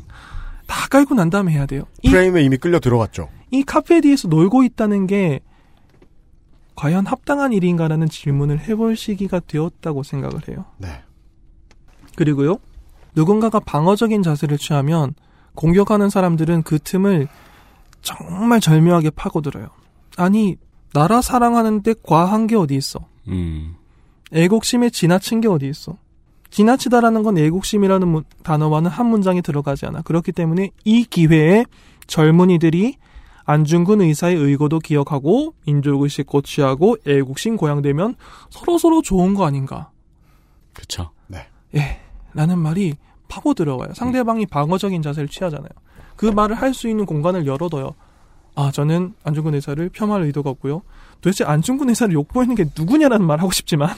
다 깔고 난 다음에 해야 돼요. 이, 프레임에 이 미 끌려 들어갔죠. 이 카페디에서 놀고 있다는 게 과연 합당한 일인가라는 질문을 해볼 시기가 되었다고 생각을 해요. 네. 그리고요, 누군가가 방어적인 자세를 취하면 공격하는 사람들은 그 틈을 정말 절묘하게 파고들어요. 아니, 나라 사랑하는데 과한 게 어디 있어? 음. 애국심에 지나친 게 어디 있어? 지나치다라는 건 애국심이라는 문- 단어와는 한 문장에 들어가지 않아. 그렇기 때문에 이 기회에 젊은이들이 안중근 의사의 의고도 기억하고 민족의식 고취하고 애국심 고양되면 서로서로 좋은 거 아닌가. 그쵸. 예, 라는 말이 파고 들어와요. 상대방이 방어적인 자세를 취하잖아요. 그 말을 할 수 있는 공간을 열어둬요. 아, 저는 안중근 의사를 폄하할 의도가 없고요. 도대체 안중근 의사를 욕보이는 게 누구냐라는 말 하고 싶지만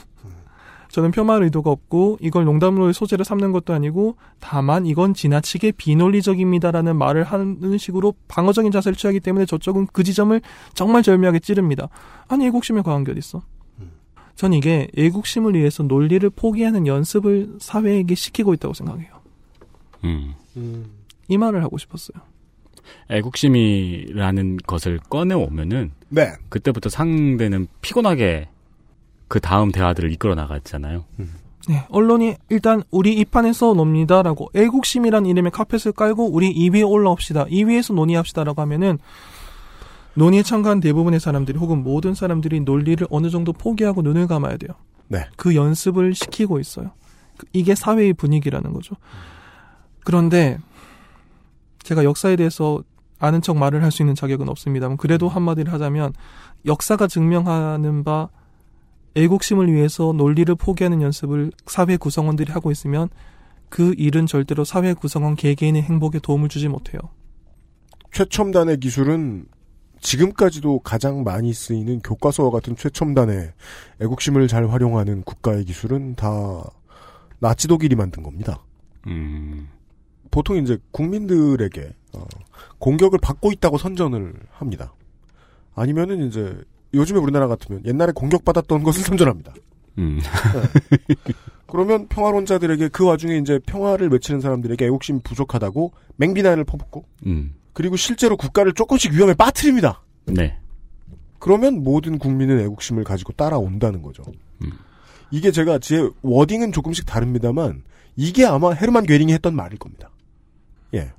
[LAUGHS] 저는 폄하할 의도가 없고 이걸 농담으로의 소재를 삼는 것도 아니고 다만 이건 지나치게 비논리적입니다라는 말을 하는 식으로 방어적인 자세를 취하기 때문에 저쪽은 그 지점을 정말 절묘하게 찌릅니다. 아니 애국심에 과한 게 어딨어? 전 이게 애국심을 위해서 논리를 포기하는 연습을 사회에게 시키고 있다고 생각해요. 음. 이 말을 하고 싶었어요. 애국심이라는 것을 꺼내오면은 네. 그때부터 상대는 피곤하게 그 다음 대화들을 이끌어 나갔잖아요. 네, 언론이 일단 우리 이 판에서 놉니다라고 애국심이란 이름의 카펫을 깔고 우리 2위에 올라옵시다. 2위에서 논의합시다라고 하면은 논의에 참가한 대부분의 사람들이 혹은 모든 사람들이 논리를 어느 정도 포기하고 눈을 감아야 돼요. 네. 그 연습을 시키고 있어요. 그- 이게 사회의 분위기라는 거죠. 그런데 제가 역사에 대해서 아는 척 말을 할 수 있는 자격은 없습니다만 그래도 한마디를 하자면 역사가 증명하는 바 애국심을 위해서 논리를 포기하는 연습을 사회 구성원들이 하고 있으면 그 일은 절대로 사회 구성원 개개인의 행복에 도움을 주지 못해요. 최첨단의 기술은 지금까지도 가장 많이 쓰이는 교과서와 같은 최첨단의 애국심을 잘 활용하는 국가의 기술은 다 나치 독일이 만든 겁니다. 음. 보통 이제 국민들에게 어, 공격을 받고 있다고 선전을 합니다. 아니면은 이제 요즘에 우리나라 같으면 옛날에 공격받았던 것을 [LAUGHS] 선전합니다. 음. 네. 그러면 평화론자들에게 그 와중에 이제 평화를 외치는 사람들에게 애국심이 부족하다고 맹비난을 퍼붓고 음. 그리고 실제로 국가를 조금씩 위험에 빠뜨립니다. 네. 그러면 모든 국민은 애국심을 가지고 따라온다는 거죠. 이게 제가 제 wording은 조금씩 다릅니다만 이게 아마 헤르만 괴링이 했던 말일 겁니다. 예.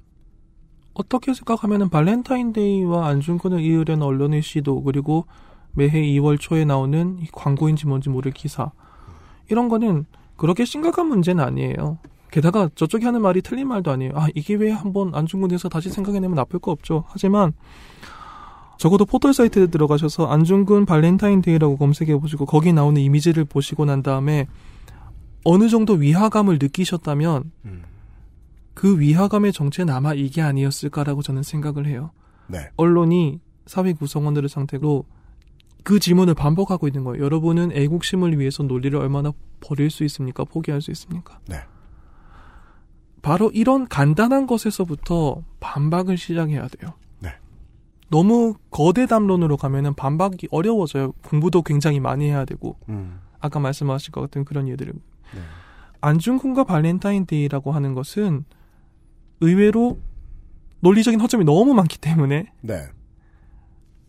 어떻게 생각하면은 발렌타인데이와 안중근을 이으려는 언론의 시도 그리고 매해 2월 초에 나오는 이 광고인지 뭔지 모를 기사 이런 거는 그렇게 심각한 문제는 아니에요. 게다가 저쪽이 하는 말이 틀린 말도 아니에요. 아 이게 왜 한번 안중근 의사 다시 생각해내면 나쁠 거 없죠. 하지만 적어도 포털 사이트에 들어가셔서 안중근 발렌타인데이라고 검색해 보시고 거기 나오는 이미지를 보시고 난 다음에 어느 정도 위화감을 느끼셨다면 그 위화감의 정체는 아마 이게 아니었을까라고 저는 생각을 해요. 네. 언론이 사회 구성원들을 상대로 그 질문을 반복하고 있는 거예요. 여러분은 애국심을 위해서 논리를 얼마나 버릴 수 있습니까? 포기할 수 있습니까? 네. 바로 이런 간단한 것에서부터 반박을 시작해야 돼요. 네. 너무 거대 담론으로 가면은 반박이 어려워져요. 공부도 굉장히 많이 해야 되고. 음. 아까 말씀하신 것 같은 그런 예들을. 안중근과 발렌타인데이라고 하는 것은 의외로 논리적인 허점이 너무 많기 때문에 네.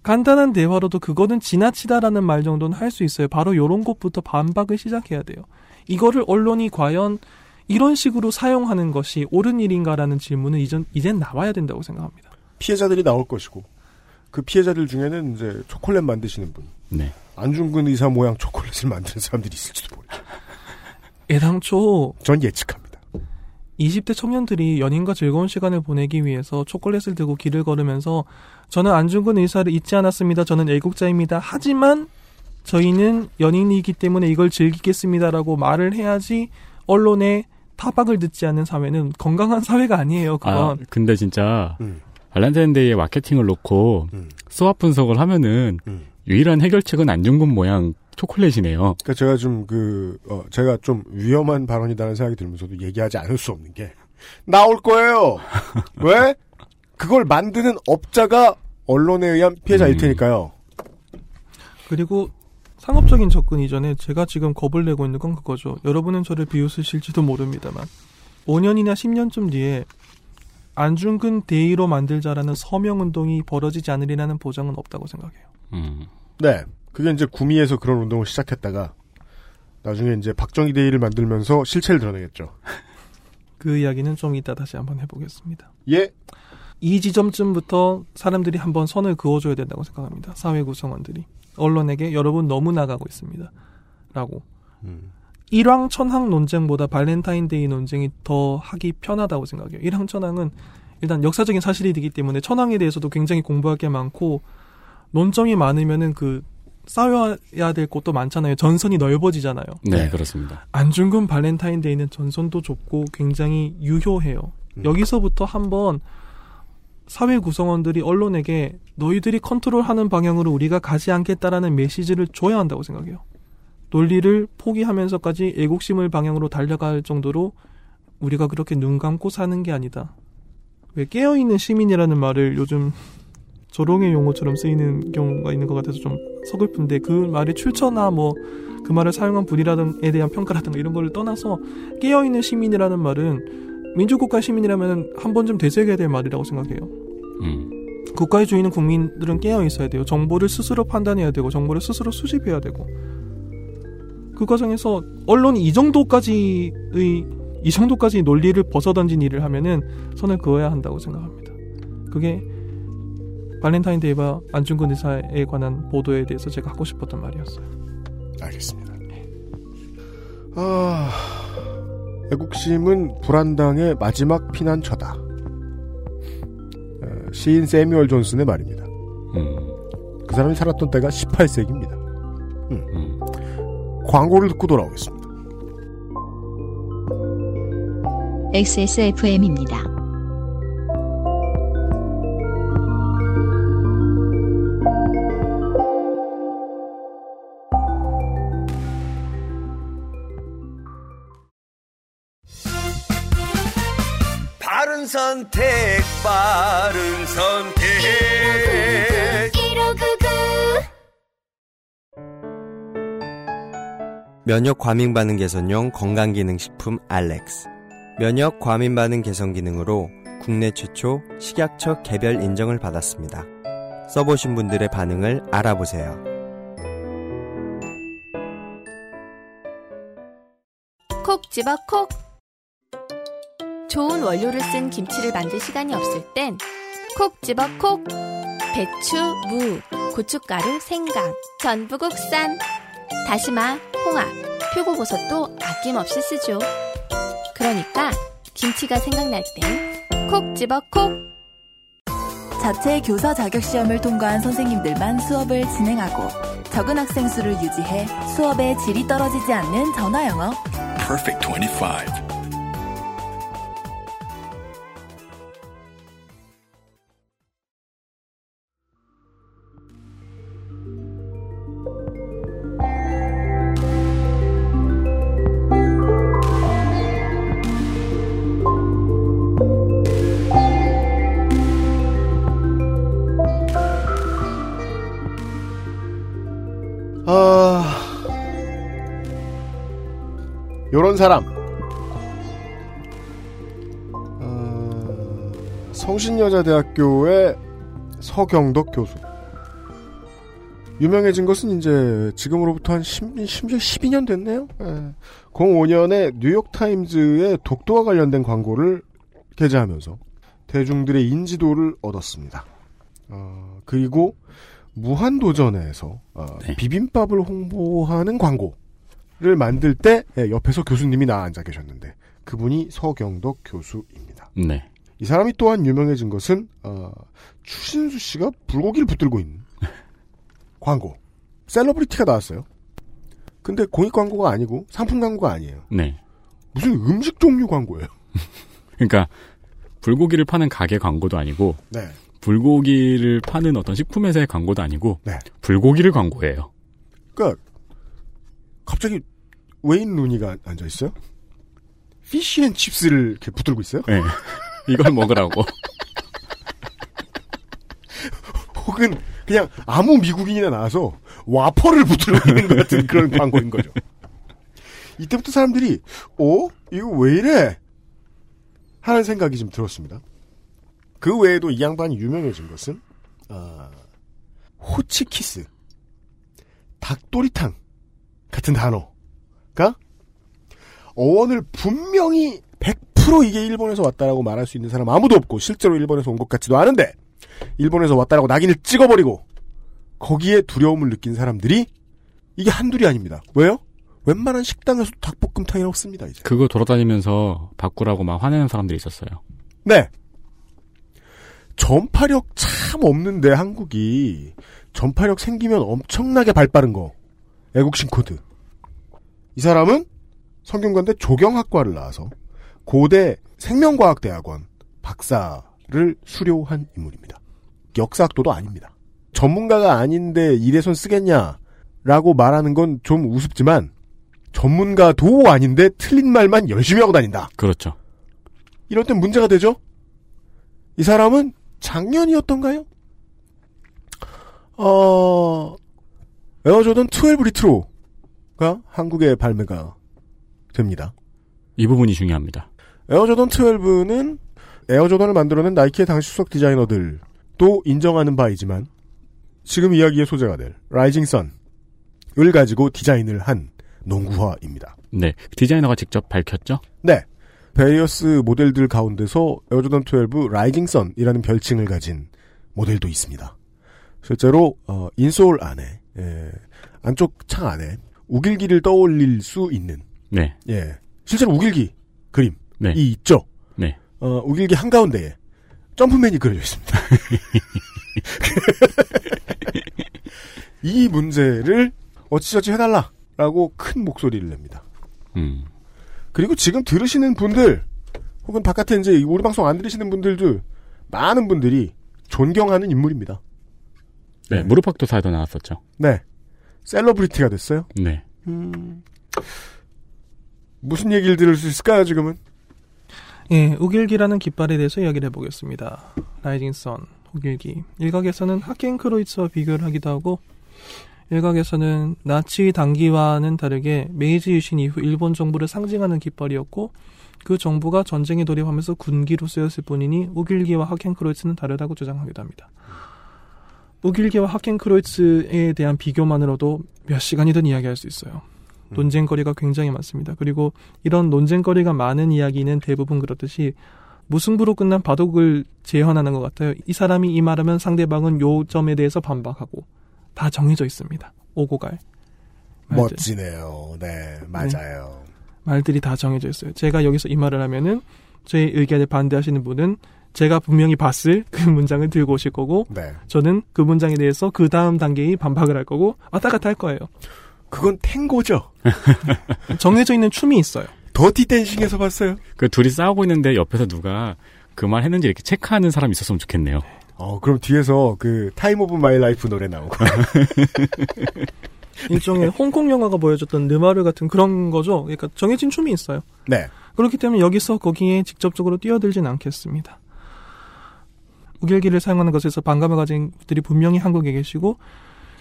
간단한 대화로도 그거는 지나치다라는 말 정도는 할 수 있어요. 바로 요런 것부터 반박을 시작해야 돼요. 이거를 언론이 과연 이런 식으로 사용하는 것이 옳은 일인가라는 질문은 이전, 이젠 나와야 된다고 생각합니다. 피해자들이 나올 것이고 그 피해자들 중에는 이제 초콜릿 만드시는 분, 네. 안중근 의사 모양 초콜릿을 만드는 사람들이 있을지도 모르죠. 애당초 전 예측합니다. 20대 청년들이 연인과 즐거운 시간을 보내기 위해서 초콜릿을 들고 길을 걸으면서 저는 안중근 의사를 잊지 않았습니다. 저는 애국자입니다. 하지만 저희는 연인이기 때문에 이걸 즐기겠습니다라고 말을 해야지 언론에 타박을 듣지 않는 사회는 건강한 사회가 아니에요. 그건 아, 근데 진짜 음. 발렌타인데이에 마케팅을 놓고 수합 분석을 하면은 유일한 해결책은 안중근 모양 초콜릿이네요. 그러니까 제가 좀 그, 어, 제가 좀 위험한 발언이라는 생각이 들면서도 얘기하지 않을 수 없는 게, 나올 거예요! [LAUGHS] 왜? 그걸 만드는 업자가 언론에 의한 피해자일 음. 테니까요. 그리고 상업적인 접근 이전에 제가 지금 겁을 내고 있는 건 그거죠. 여러분은 저를 비웃으실지도 모릅니다만 5년이나 10년쯤 뒤에 안중근 대의로 만들자라는 서명 운동이 벌어지지 않으리라는 보장은 없다고 생각해요. 음. 네. 그게 이제 구미에서 그런 운동을 시작했다가, 나중에 이제 박정희 대의를 만들면서 실체를 드러내겠죠. [LAUGHS] 그 이야기는 좀 이따 다시 한번 해보겠습니다. 예. 이 지점쯤부터 사람들이 한번 선을 그어줘야 된다고 생각합니다. 사회 구성원들이 언론에게 여러분 너무 나가고 있습니다. 라고 일왕천황 논쟁보다 발렌타인데이 논쟁이 더 하기 편하다고 생각해요. 일왕천황은 일단 역사적인 사실이 되기 때문에 천황에 대해서도 굉장히 공부할 게 많고 논점이 많으면은 그 싸워야 될 곳도 많잖아요. 전선이 넓어지잖아요. 네, 그렇습니다. 안중근 발렌타인데이는 전선도 좁고 굉장히 유효해요. 여기서부터 한번 사회 구성원들이 언론에게 너희들이 컨트롤하는 방향으로 우리가 가지 않겠다라는 메시지를 줘야 한다고 생각해요. 논리를 포기하면서까지 애국심을 방향으로 달려갈 정도로 우리가 그렇게 눈 감고 사는 게 아니다. 왜 깨어있는 시민이라는 말을 요즘 조롱의 용어처럼 쓰이는 경우가 있는 것 같아서 좀 서글픈데 그 말의 출처나 뭐 그 말을 사용한 분이라든에 대한 평가라든가 이런 걸 떠나서 깨어있는 시민이라는 말은 민주국가 시민이라면 한 번쯤 되새겨야 될 말이라고 생각해요. 음. 국가의 주인은 국민들은 깨어 있어야 돼요. 정보를 스스로 판단해야 되고 정보를 스스로 수집해야 되고 그 과정에서 언론이 이 정도까지의 이 정도까지 논리를 벗어던진 일을 하면은 선을 그어야 한다고 생각합니다. 그게 발렌타인데이와 안중근 의사에 관한 보도에 대해서 제가 하고 싶었던 말이었어요. 알겠습니다. 아, 애국심은 불안당의 마지막 피난처다. 에, 시인 세뮤얼 존슨의 말입니다. 그 사람이 살았던 때가 18세기입니다. 음. 광고를 듣고 돌아오겠습니다. XSFM입니다. 선택, 바른 선택. 면역 과민 반응 개선용 건강기능식품 알렉스. 면역 과민 반응 개선 기능으로 국내 최초 식약처 개별 인정을 받았습니다. 써보신 분들의 반응을 알아보세요. 콕 집어 콕. 좋은 원료를 쓴 김치를 만들 시간이 없을 땐 콕 집어 콕. 배추, 무, 고춧가루, 생강, 전부 국산. 다시마, 홍합, 표고버섯도 아낌없이 쓰죠. 그러니까 김치가 생각날 땐 콕 집어 콕. 자체 교사 자격 시험을 통과한 선생님들만 수업을 진행하고 적은 학생 수를 유지해 수업의 질이 떨어지지 않는 전화 영어. Perfect 25. 사람. 어, 성신여자대학교의 서경덕 교수. 유명해진 것은 이제 지금으로부터 한 10, 심지어 12년 됐네요. 예. 05년에 뉴욕타임즈의 독도와 관련된 광고를 게재하면서 대중들의 인지도를 얻었습니다. 어, 그리고 무한도전에서 어, 비빔밥을 홍보하는 광고 를 만들 때 예, 옆에서 교수님이 나 앉아 계셨는데 그분이 서경덕 교수입니다. 네. 이 사람이 또한 유명해진 것은 어, 추신수 씨가 불고기를 붙들고 있는 [LAUGHS] 광고 celebrity가 나왔어요. 근데 공익 광고가 아니고 상품 광고가 아니에요. 네. 무슨 음식 종류 광고예요. [LAUGHS] 그러니까 불고기를 파는 가게 광고도 아니고 네. 불고기를 파는 어떤 식품 회사의 광고도 아니고 네. 불고기를 광고해요. 그러니까 갑자기 웨인 루니가 앉아 있어요. fish and chips를 이렇게 붙들고 있어요. 네. 이걸 먹으라고. [LAUGHS] 혹은 그냥 아무 미국인이나 나와서 와퍼를 붙들고 있는 것 같은 그런 광고인 거죠. 이때부터 사람들이 어? 이거 왜 이래? 하는 생각이 좀 들었습니다. 그 외에도 이 양반이 유명해진 것은 아, 호치키스, 닭도리탕 같은 단어가 어원을 분명히 100% 이게 일본에서 왔다라고 말할 수 있는 사람 아무도 없고 실제로 일본에서 온 것 같지도 않은데 일본에서 왔다라고 낙인을 찍어버리고 거기에 두려움을 느낀 사람들이 이게 한둘이 아닙니다. 왜요? 웬만한 식당에서 닭볶음탕이 없습니다. 이제. 그거 돌아다니면서 바꾸라고 막 화내는 사람들이 있었어요. 네. 전파력 참 없는데 한국이 전파력 생기면 엄청나게 발 빠른 거. 애국심 코드. 이 사람은 성균관대 조경학과를 나와서 고대 생명과학대학원 박사를 수료한 인물입니다. 역사학도도 아닙니다. 전문가가 아닌데 이래선 쓰겠냐라고 말하는 건 좀 우습지만 전문가도 아닌데 틀린 말만 열심히 하고 다닌다. 그렇죠. 이럴 땐 문제가 되죠? 이 사람은 작년이었던가요? 어, 에어조던 12 리트로가 한국에 발매가 됩니다. 이 부분이 중요합니다. 에어조던 12는 에어조던을 만들어낸 나이키의 당시 수석 디자이너들도 인정하는 바이지만 지금 이야기의 소재가 될 Rising Sun을 가지고 디자인을 한 농구화입니다. 네. 디자이너가 직접 밝혔죠? 네. various 모델들 가운데서 에어조던 12 Rising Sun이라는 별칭을 가진 모델도 있습니다. 실제로 어, insole 안에 예, 안쪽 창 안에 욱일기를 떠올릴 수 있는 네. 예 실제로 우길기 그림이 네. 있죠. 네. 어, 우길기 한가운데에 점프맨이 그려져 있습니다. [LAUGHS] 이 문제를 어찌저찌 해달라라고 큰 목소리를 냅니다. 음. 그리고 지금 들으시는 분들 혹은 바깥에 이제 우리 방송 안 들으시는 분들도 많은 분들이 존경하는 인물입니다. 네. 무릎팍도 사에도 나왔었죠. 네. celebrity가 됐어요. 네. 음, 무슨 얘기를 들을 수 있을까요, 지금은? 예, 욱일기라는 깃발에 대해서 이야기를 해보겠습니다. Rising Sun, 욱일기. 일각에서는 하켄크로이츠와 비교를 하기도 하고, 일각에서는 나치 당기와는 다르게 메이지 유신 이후 일본 정부를 상징하는 깃발이었고, 그 정부가 전쟁에 돌입하면서 군기로 쓰였을 뿐이니 욱일기와 하켄크로이츠는 다르다고 주장하기도 합니다. 우길기와 하켄크로이츠에 대한 비교만으로도 몇 시간이든 이야기할 수 있어요. 논쟁거리가 굉장히 많습니다. 그리고 이런 논쟁거리가 많은 이야기는 대부분 그렇듯이 무승부로 끝난 바둑을 재현하는 것 같아요. 이 사람이 이 말하면 상대방은 요 점에 대해서 반박하고 다 정해져 있습니다. 오고 갈. 말들. 멋지네요. 네, 맞아요. 말들이 다 정해져 있어요. 제가 여기서 이 말을 하면은 제 의견에 반대하시는 분은 제가 분명히 봤을 그 [LAUGHS] 문장을 들고 오실 거고 네. 저는 그 문장에 대해서 그 다음 단계의 반박을 할 거고 왔다 갔다 할 거예요. 그건 탱고죠. [LAUGHS] 정해져 있는 춤이 있어요. Dirty Dancing에서 봤어요. 그 둘이 싸우고 있는데 옆에서 누가 그 말 했는지 이렇게 체크하는 사람이 있었으면 좋겠네요. 어, 그럼 뒤에서 그 Time of My Life 노래 나오고. [LAUGHS] 일종의 홍콩 영화가 보여줬던 느와르 같은 그런 거죠. 그러니까 정해진 춤이 있어요. 네. 그렇기 때문에 여기서 거기에 직접적으로 뛰어들진 않겠습니다. 우길기를 사용하는 것에서 반감을 가진 분들이 분명히 한국에 계시고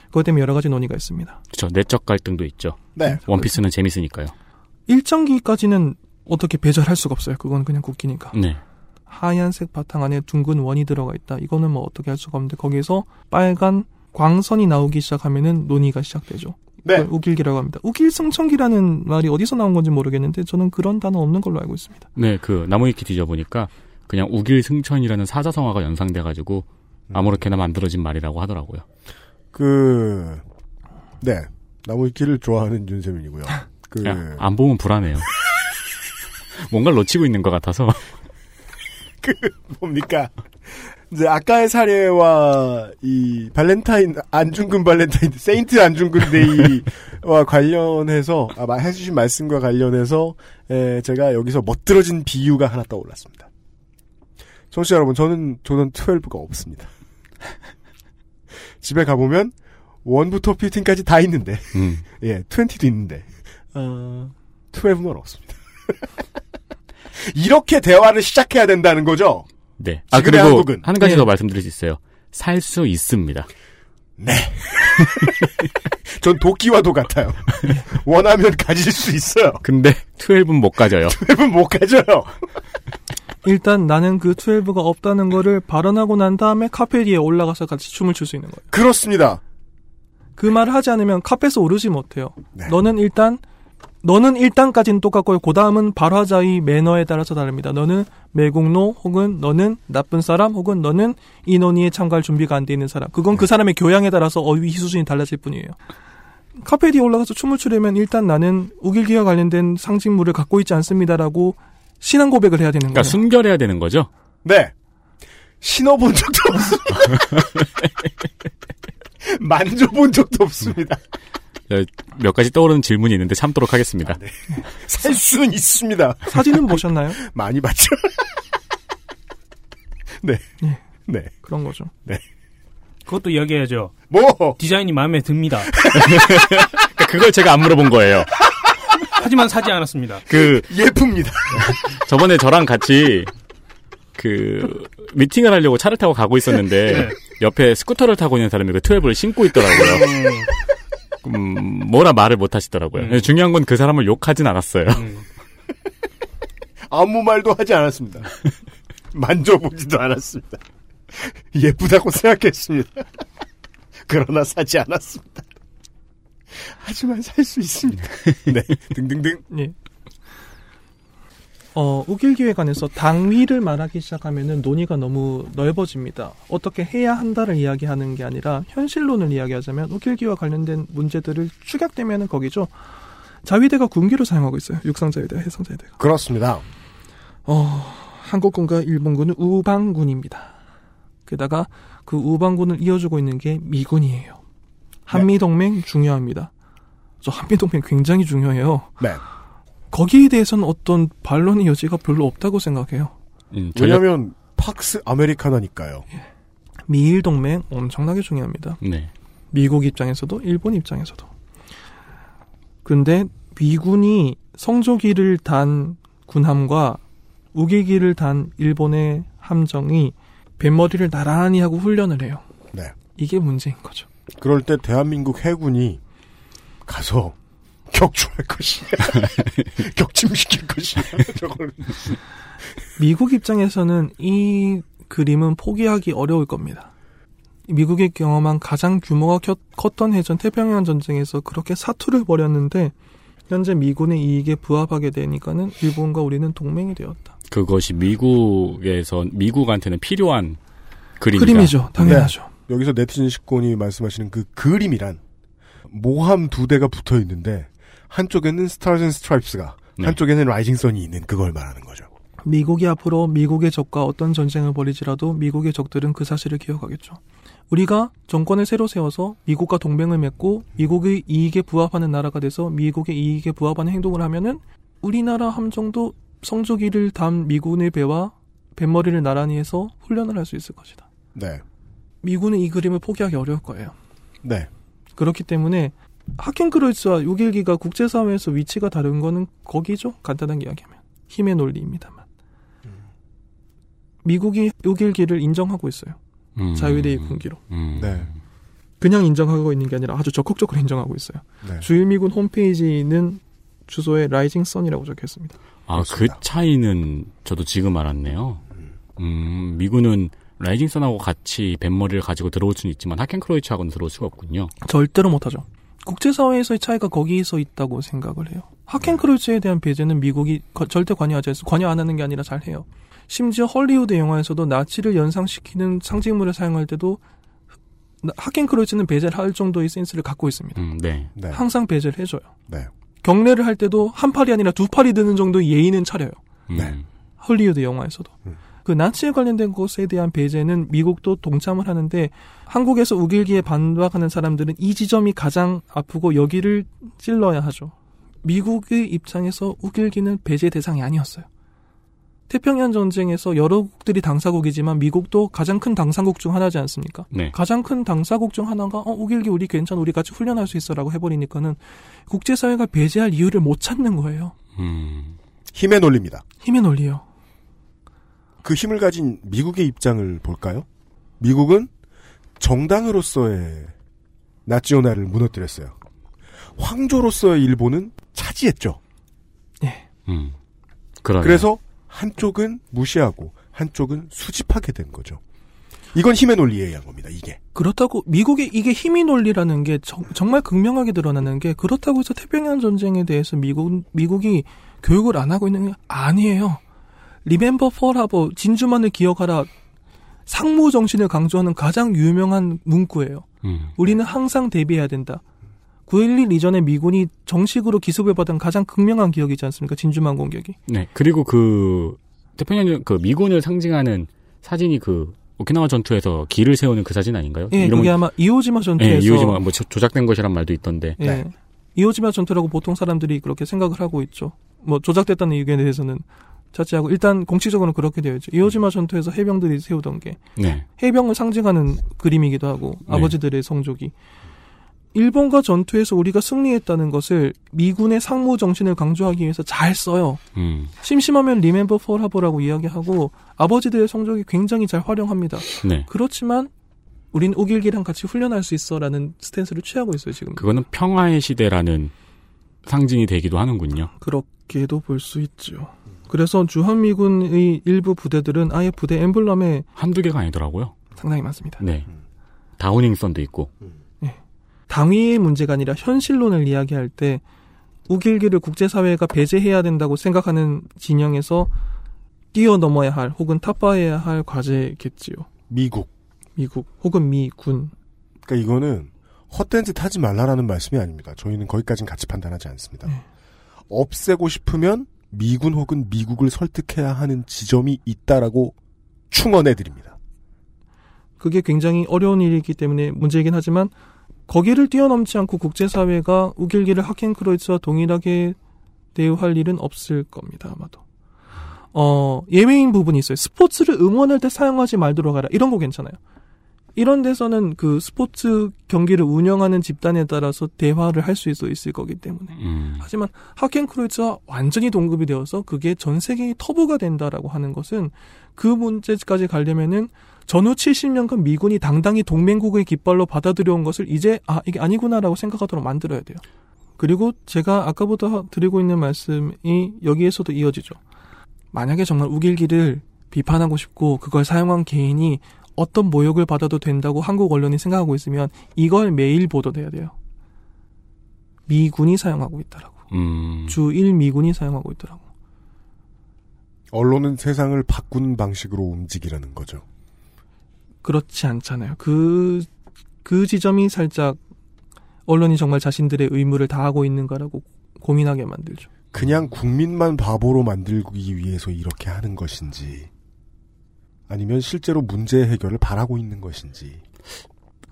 그것 때문에 여러 가지 논의가 있습니다. 그렇죠. 내적 갈등도 있죠. 네. 원피스는 재밌으니까요. 일정기까지는 어떻게 배절할 수가 없어요. 그건 그냥 국기니까. 네. 하얀색 바탕 안에 둥근 원이 들어가 있다. 이거는 뭐 어떻게 할 수가 없는데 거기에서 빨간 광선이 나오기 시작하면은 논의가 시작되죠. 네. 욱일기라고 합니다. 욱일승천기라는 말이 어디서 나온 건지 모르겠는데 저는 그런 단어 없는 걸로 알고 있습니다. 네, 그 나무위키 뒤져보니까 그냥 욱일승천이라는 사자성어가 연상돼가지고 아무렇게나 만들어진 말이라고 하더라고요. 그, 네. 나무위키를 좋아하는 윤세민이고요. 그, 야, 안 보면 불안해요. [LAUGHS] 뭔가를 놓치고 있는 것 같아서. [LAUGHS] 그, 뭡니까. 이제 아까의 사례와 이 발렌타인, 안중근 발렌타인, Saint 안중근 Day와 [LAUGHS] 관련해서, 아, 마- 해주신 말씀과 관련해서, 에, 제가 여기서 멋들어진 비유가 하나 떠올랐습니다. 청취자 여러분, 저는 조던 12가 없습니다. 집에 가보면, 원부터 15까지 다 있는데, 음. 예, 20도 있는데, 어, 12는 없습니다. 이렇게 대화를 시작해야 된다는 거죠? 네. 아, 그리고 한국은. 한 가지 네. 더 말씀드릴 수 있어요. 살 수 있습니다. 네. [LAUGHS] 전 도끼와도 같아요. 원하면 가질 수 있어요. 근데 12는 못 가져요. 12는 못 가져요. 일단 나는 그 12가 없다는 거를 발언하고 난 다음에 카페리에 올라가서 같이 춤을 출 수 있는 거예요. 그렇습니다. 그 말을 하지 않으면 카페에서 오르지 못해요. 네. 너는 일단 너는 일단까지는 똑같고요. 그 다음은 발화자의 매너에 따라서 다릅니다. 너는 매국노 혹은 너는 나쁜 사람 혹은 너는 이 논의에 참가할 준비가 안 돼 있는 사람. 그건 네. 그 사람의 교양에 따라서 어휘 수준이 달라질 뿐이에요. 카페리에 올라가서 춤을 추려면 일단 나는 우길기와 관련된 상징물을 갖고 있지 않습니다라고 신앙 고백을 해야 되는 그러니까 거예요. 순결해야 되는 거죠? 네. 신어본 적도 없습니다. [LAUGHS] 만져본 적도 없습니다. 네, 몇 가지 떠오르는 질문이 있는데 참도록 하겠습니다. 살 수는 있습니다. 사진은 보셨나요? 많이 봤죠. 네. 네. 네. 그런 거죠. 네. 그것도 이야기해야죠. 뭐? 디자인이 마음에 듭니다. [LAUGHS] 그러니까 그걸 제가 안 물어본 거예요. 하지만 사지 않았습니다. 그 예쁩니다. [LAUGHS] 저번에 저랑 같이 그 미팅을 하려고 차를 타고 가고 있었는데 네. 옆에 스쿠터를 타고 있는 사람이 그 12를 신고 있더라고요. 음, 뭐라 말을 못 하시더라고요. 음. 중요한 건 그 사람을 욕하진 않았어요. 아무 말도 하지 않았습니다. 만져보지도 않았습니다. 예쁘다고 생각했습니다. 그러나 사지 않았습니다. 하지만 살 수 있습니다. [LAUGHS] 네. 등등등. 예. 어, 우길기획안에서 당위를 말하기 시작하면은 논의가 너무 넓어집니다. 어떻게 해야 한다를 이야기하는 게 아니라 현실론을 이야기하자면 우길기와 관련된 문제들을 축약되면은 거기죠. 자위대가 군기로 사용하고 있어요. 육상자위대와 해상자위대가. 그렇습니다. 어, 한국군과 일본군은 우방군입니다. 게다가 그 우방군을 이어주고 있는 게 미군이에요. 한미 동맹 중요합니다. 저 한미 동맹 굉장히 중요해요. 네. 거기에 대해서는 어떤 반론의 여지가 별로 없다고 생각해요. 음, 왜냐면 팍스 아메리카나니까요. 미일 동맹 엄청나게 중요합니다. 네. 미국 입장에서도 일본 입장에서도. 근데 미군이 성조기를 단 군함과 우기기를 단 일본의 함정이 뱃머리를 나란히 하고 훈련을 해요. 네. 이게 문제인 거죠. 그럴 때 대한민국 해군이 가서 격추할 것이냐, [LAUGHS] 격침시킬 것이냐, [LAUGHS] 저걸. 미국 입장에서는 이 그림은 포기하기 어려울 겁니다. 미국이 경험한 가장 규모가 컸- 컸던 해전 태평양 전쟁에서 그렇게 사투를 벌였는데 현재 미군의 이익에 부합하게 되니까는 일본과 우리는 동맹이 되었다. 그것이 미국에서 미국한테는 필요한 그림이다. 그림이죠. 당연하죠. 네. 여기서 네티즌 식권이 말씀하시는 그 그림이란 모함 두 대가 붙어 있는데 한쪽에는 Stars and Stripes가 네. 한쪽에는 Rising Sun이 있는 그걸 말하는 거죠. 미국이 앞으로 미국의 적과 어떤 전쟁을 벌일지라도 미국의 적들은 그 사실을 기억하겠죠. 우리가 정권을 새로 세워서 미국과 동맹을 맺고 미국의 이익에 부합하는 나라가 돼서 미국의 이익에 부합하는 행동을 하면은 우리나라 함정도 성조기를 담 미군의 배와 뱃머리를 나란히 해서 훈련을 할 수 있을 것이다. 네. 미군은 이 그림을 포기하기 어려울 거예요. 네. 그렇기 때문에 하켄크로이츠와 6일기가 국제사회에서 위치가 다른 거는 거기죠. 간단하게 이야기하면. 힘의 논리입니다만. 미국이 6일기를 인정하고 있어요. 음. 자유대의 군기로. 음. 네. 그냥 인정하고 있는 게 아니라 아주 적극적으로 인정하고 있어요. 네. 주일미군 홈페이지는 주소에 Rising Sun이라고 적혀 있습니다. 아, 그 차이는 저도 지금 알았네요. 음, 미군은 Rising Sun하고 같이 뱃머리를 가지고 들어올 수는 있지만 하켄크로이츠하고는 들어올 수가 없군요. 절대로 못하죠. 국제사회에서의 차이가 거기에서 있다고 생각을 해요. 하켄크로이츠에 대한 배제는 미국이 거- 절대 관여하지 않, 관여 안 하는 게 아니라 잘 해요. 심지어 헐리우드 영화에서도 나치를 연상시키는 상징물을 사용할 때도 나- 하켄크루즈는 배제를 할 정도의 센스를 갖고 있습니다. 음, 네. 네. 항상 배제를 해줘요. 네. 경례를 할 때도 한 팔이 아니라 두 팔이 드는 정도의 예의는 차려요. 네. 헐리우드 영화에서도. 음. 그 나치에 관련된 것에 대한 배제는 미국도 동참을 하는데 한국에서 우길기에 반박하는 사람들은 이 지점이 가장 아프고 여기를 찔러야 하죠. 미국의 입장에서 우길기는 배제 대상이 아니었어요. 태평양 전쟁에서 여러 국들이 당사국이지만 미국도 가장 큰 당사국 중 하나지 않습니까? 네. 가장 큰 당사국 중 하나가 어 우길기 우리 괜찮아 우리 같이 훈련할 수 있어라고 해버리니까는 국제사회가 배제할 이유를 못 찾는 거예요. 음. 힘의 논리입니다. 힘의 논리요. 그 힘을 가진 미국의 입장을 볼까요? 미국은 정당으로서의 나치오나를 무너뜨렸어요. 황조로서의 일본은 차지했죠. 음. 그러네요. 그래서 한쪽은 무시하고 한쪽은 수집하게 된 거죠. 이건 힘의 논리에 의한 겁니다. 이게. 그렇다고 미국의 이게 힘의 논리라는 게 정, 말 극명하게 드러나는 게 그렇다고 해서 태평양 전쟁에 대해서 미국 미국이 교육을 안 하고 있는 게 아니에요. 리멤버 펄하버 진주만을 기억하라 상무 정신을 강조하는 가장 유명한 문구예요. 음. 우리는 항상 대비해야 된다. 9.11 이전에 미군이 정식으로 기습을 받은 가장 극명한 기억이지 않습니까? 진주만 공격이. 네. 그리고 그 태평양 그 미군을 상징하는 사진이 그 오키나와 전투에서 길을 세우는 그 사진 아닌가요? 예, 그게 아마 이오지마 전투에서 예, 이오지마 뭐 조- 조작된 것이란 말도 있던데. 예. 이오지마 전투라고 보통 사람들이 그렇게 생각을 하고 있죠. 뭐 조작됐다는 의견에 대해서는 자체하고 일단 공식적으로는 그렇게 되어 있죠. 이오지마 전투에서 해병들이 세우던 게 네. 해병을 상징하는 그림이기도 하고 네. 아버지들의 성족이 일본과 전투에서 우리가 승리했다는 것을 미군의 상무 정신을 강조하기 위해서 잘 써요. 음. 심심하면 리멤버 폴 하버라고 이야기하고 아버지들의 성적이 굉장히 잘 활용합니다. 네. 그렇지만 우린 우길기랑 같이 훈련할 수 있어라는 스탠스를 취하고 있어요 지금. 그거는 평화의 시대라는 상징이 되기도 하는군요. 그렇게도 볼 수 있죠. 그래서 주한미군의 일부 부대들은 아예 부대 엠블럼에 한두 개가 아니더라고요. 상당히 많습니다. 네. 다우닝선도 있고. 당위의 문제가 아니라 현실론을 이야기할 때 우길기를 국제사회가 배제해야 된다고 생각하는 진영에서 뛰어넘어야 할 혹은 타파해야 할 과제겠지요. 미국. 미국 혹은 미군. 그러니까 이거는 헛된 짓 하지 말라라는 말씀이 아닙니다. 저희는 거기까지는 같이 판단하지 않습니다. 없애고 싶으면 미군 혹은 미국을 설득해야 하는 지점이 있다라고 충원해 드립니다. 그게 굉장히 어려운 일이기 때문에 문제이긴 하지만 거기를 뛰어넘지 않고 국제사회가 우길기를 하켄크로이츠와 동일하게 대우할 일은 없을 겁니다, 아마도. 어, 예외인 부분이 있어요. 스포츠를 응원할 때 사용하지 말도록 하라. 이런 거 괜찮아요. 이런 데서는 그 스포츠 경기를 운영하는 집단에 따라서 대화를 할 수 있을 거기 때문에. 음. 하지만 하켄크로이츠와 완전히 동급이 되어서 그게 전 세계의 터부가 된다라고 하는 것은 그 문제까지 가려면은 전후 70년간 미군이 당당히 동맹국의 깃발로 받아들여온 것을 이제 아 이게 아니구나라고 생각하도록 만들어야 돼요. 그리고 제가 아까부터 드리고 있는 말씀이 여기에서도 이어지죠. 만약에 정말 우길기를 비판하고 싶고 그걸 사용한 개인이 어떤 모욕을 받아도 된다고 한국 언론이 생각하고 있으면 이걸 매일 보도돼야 돼요. 미군이 사용하고 있다라고. 음. 주1 미군이 사용하고 있더라고. 언론은 세상을 바꾸는 방식으로 움직이라는 거죠. 그렇지 않잖아요. 그, 그 지점이 살짝 언론이 정말 자신들의 의무를 다하고 있는가라고 고민하게 만들죠. 그냥 국민만 바보로 만들기 위해서 이렇게 하는 것인지 아니면 실제로 문제 해결을 바라고 있는 것인지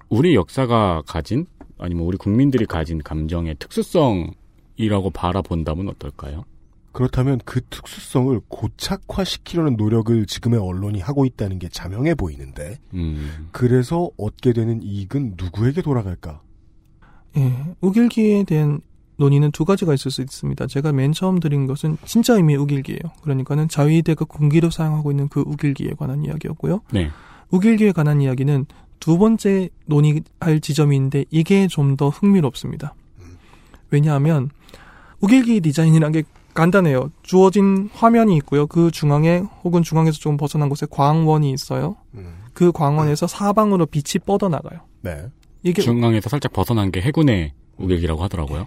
우리 역사가 가진 아니면 우리 국민들이 가진 감정의 특수성이라고 바라본다면 어떨까요? 그렇다면 그 특수성을 고착화시키려는 노력을 지금의 언론이 하고 있다는 게 자명해 보이는데 음. 그래서 얻게 되는 이익은 누구에게 돌아갈까? 예, 우길기에 대한 논의는 두 가지가 있을 수 있습니다. 제가 맨 처음 드린 것은 진짜 의미의 우길기예요. 그러니까는 자위대가 군기로 사용하고 있는 그 우길기에 관한 이야기였고요. 네. 우길기에 관한 이야기는 두 번째 논의할 지점인데 이게 좀 더 흥미롭습니다. 왜냐하면 우길기 디자인이란 게 간단해요. 주어진 화면이 있고요. 그 중앙에 혹은 중앙에서 조금 벗어난 곳에 광원이 있어요. 그 광원에서 사방으로 빛이 뻗어나가요. 네. 이게 중앙에서 살짝 벗어난 게 해군의 우길기라고 하더라고요.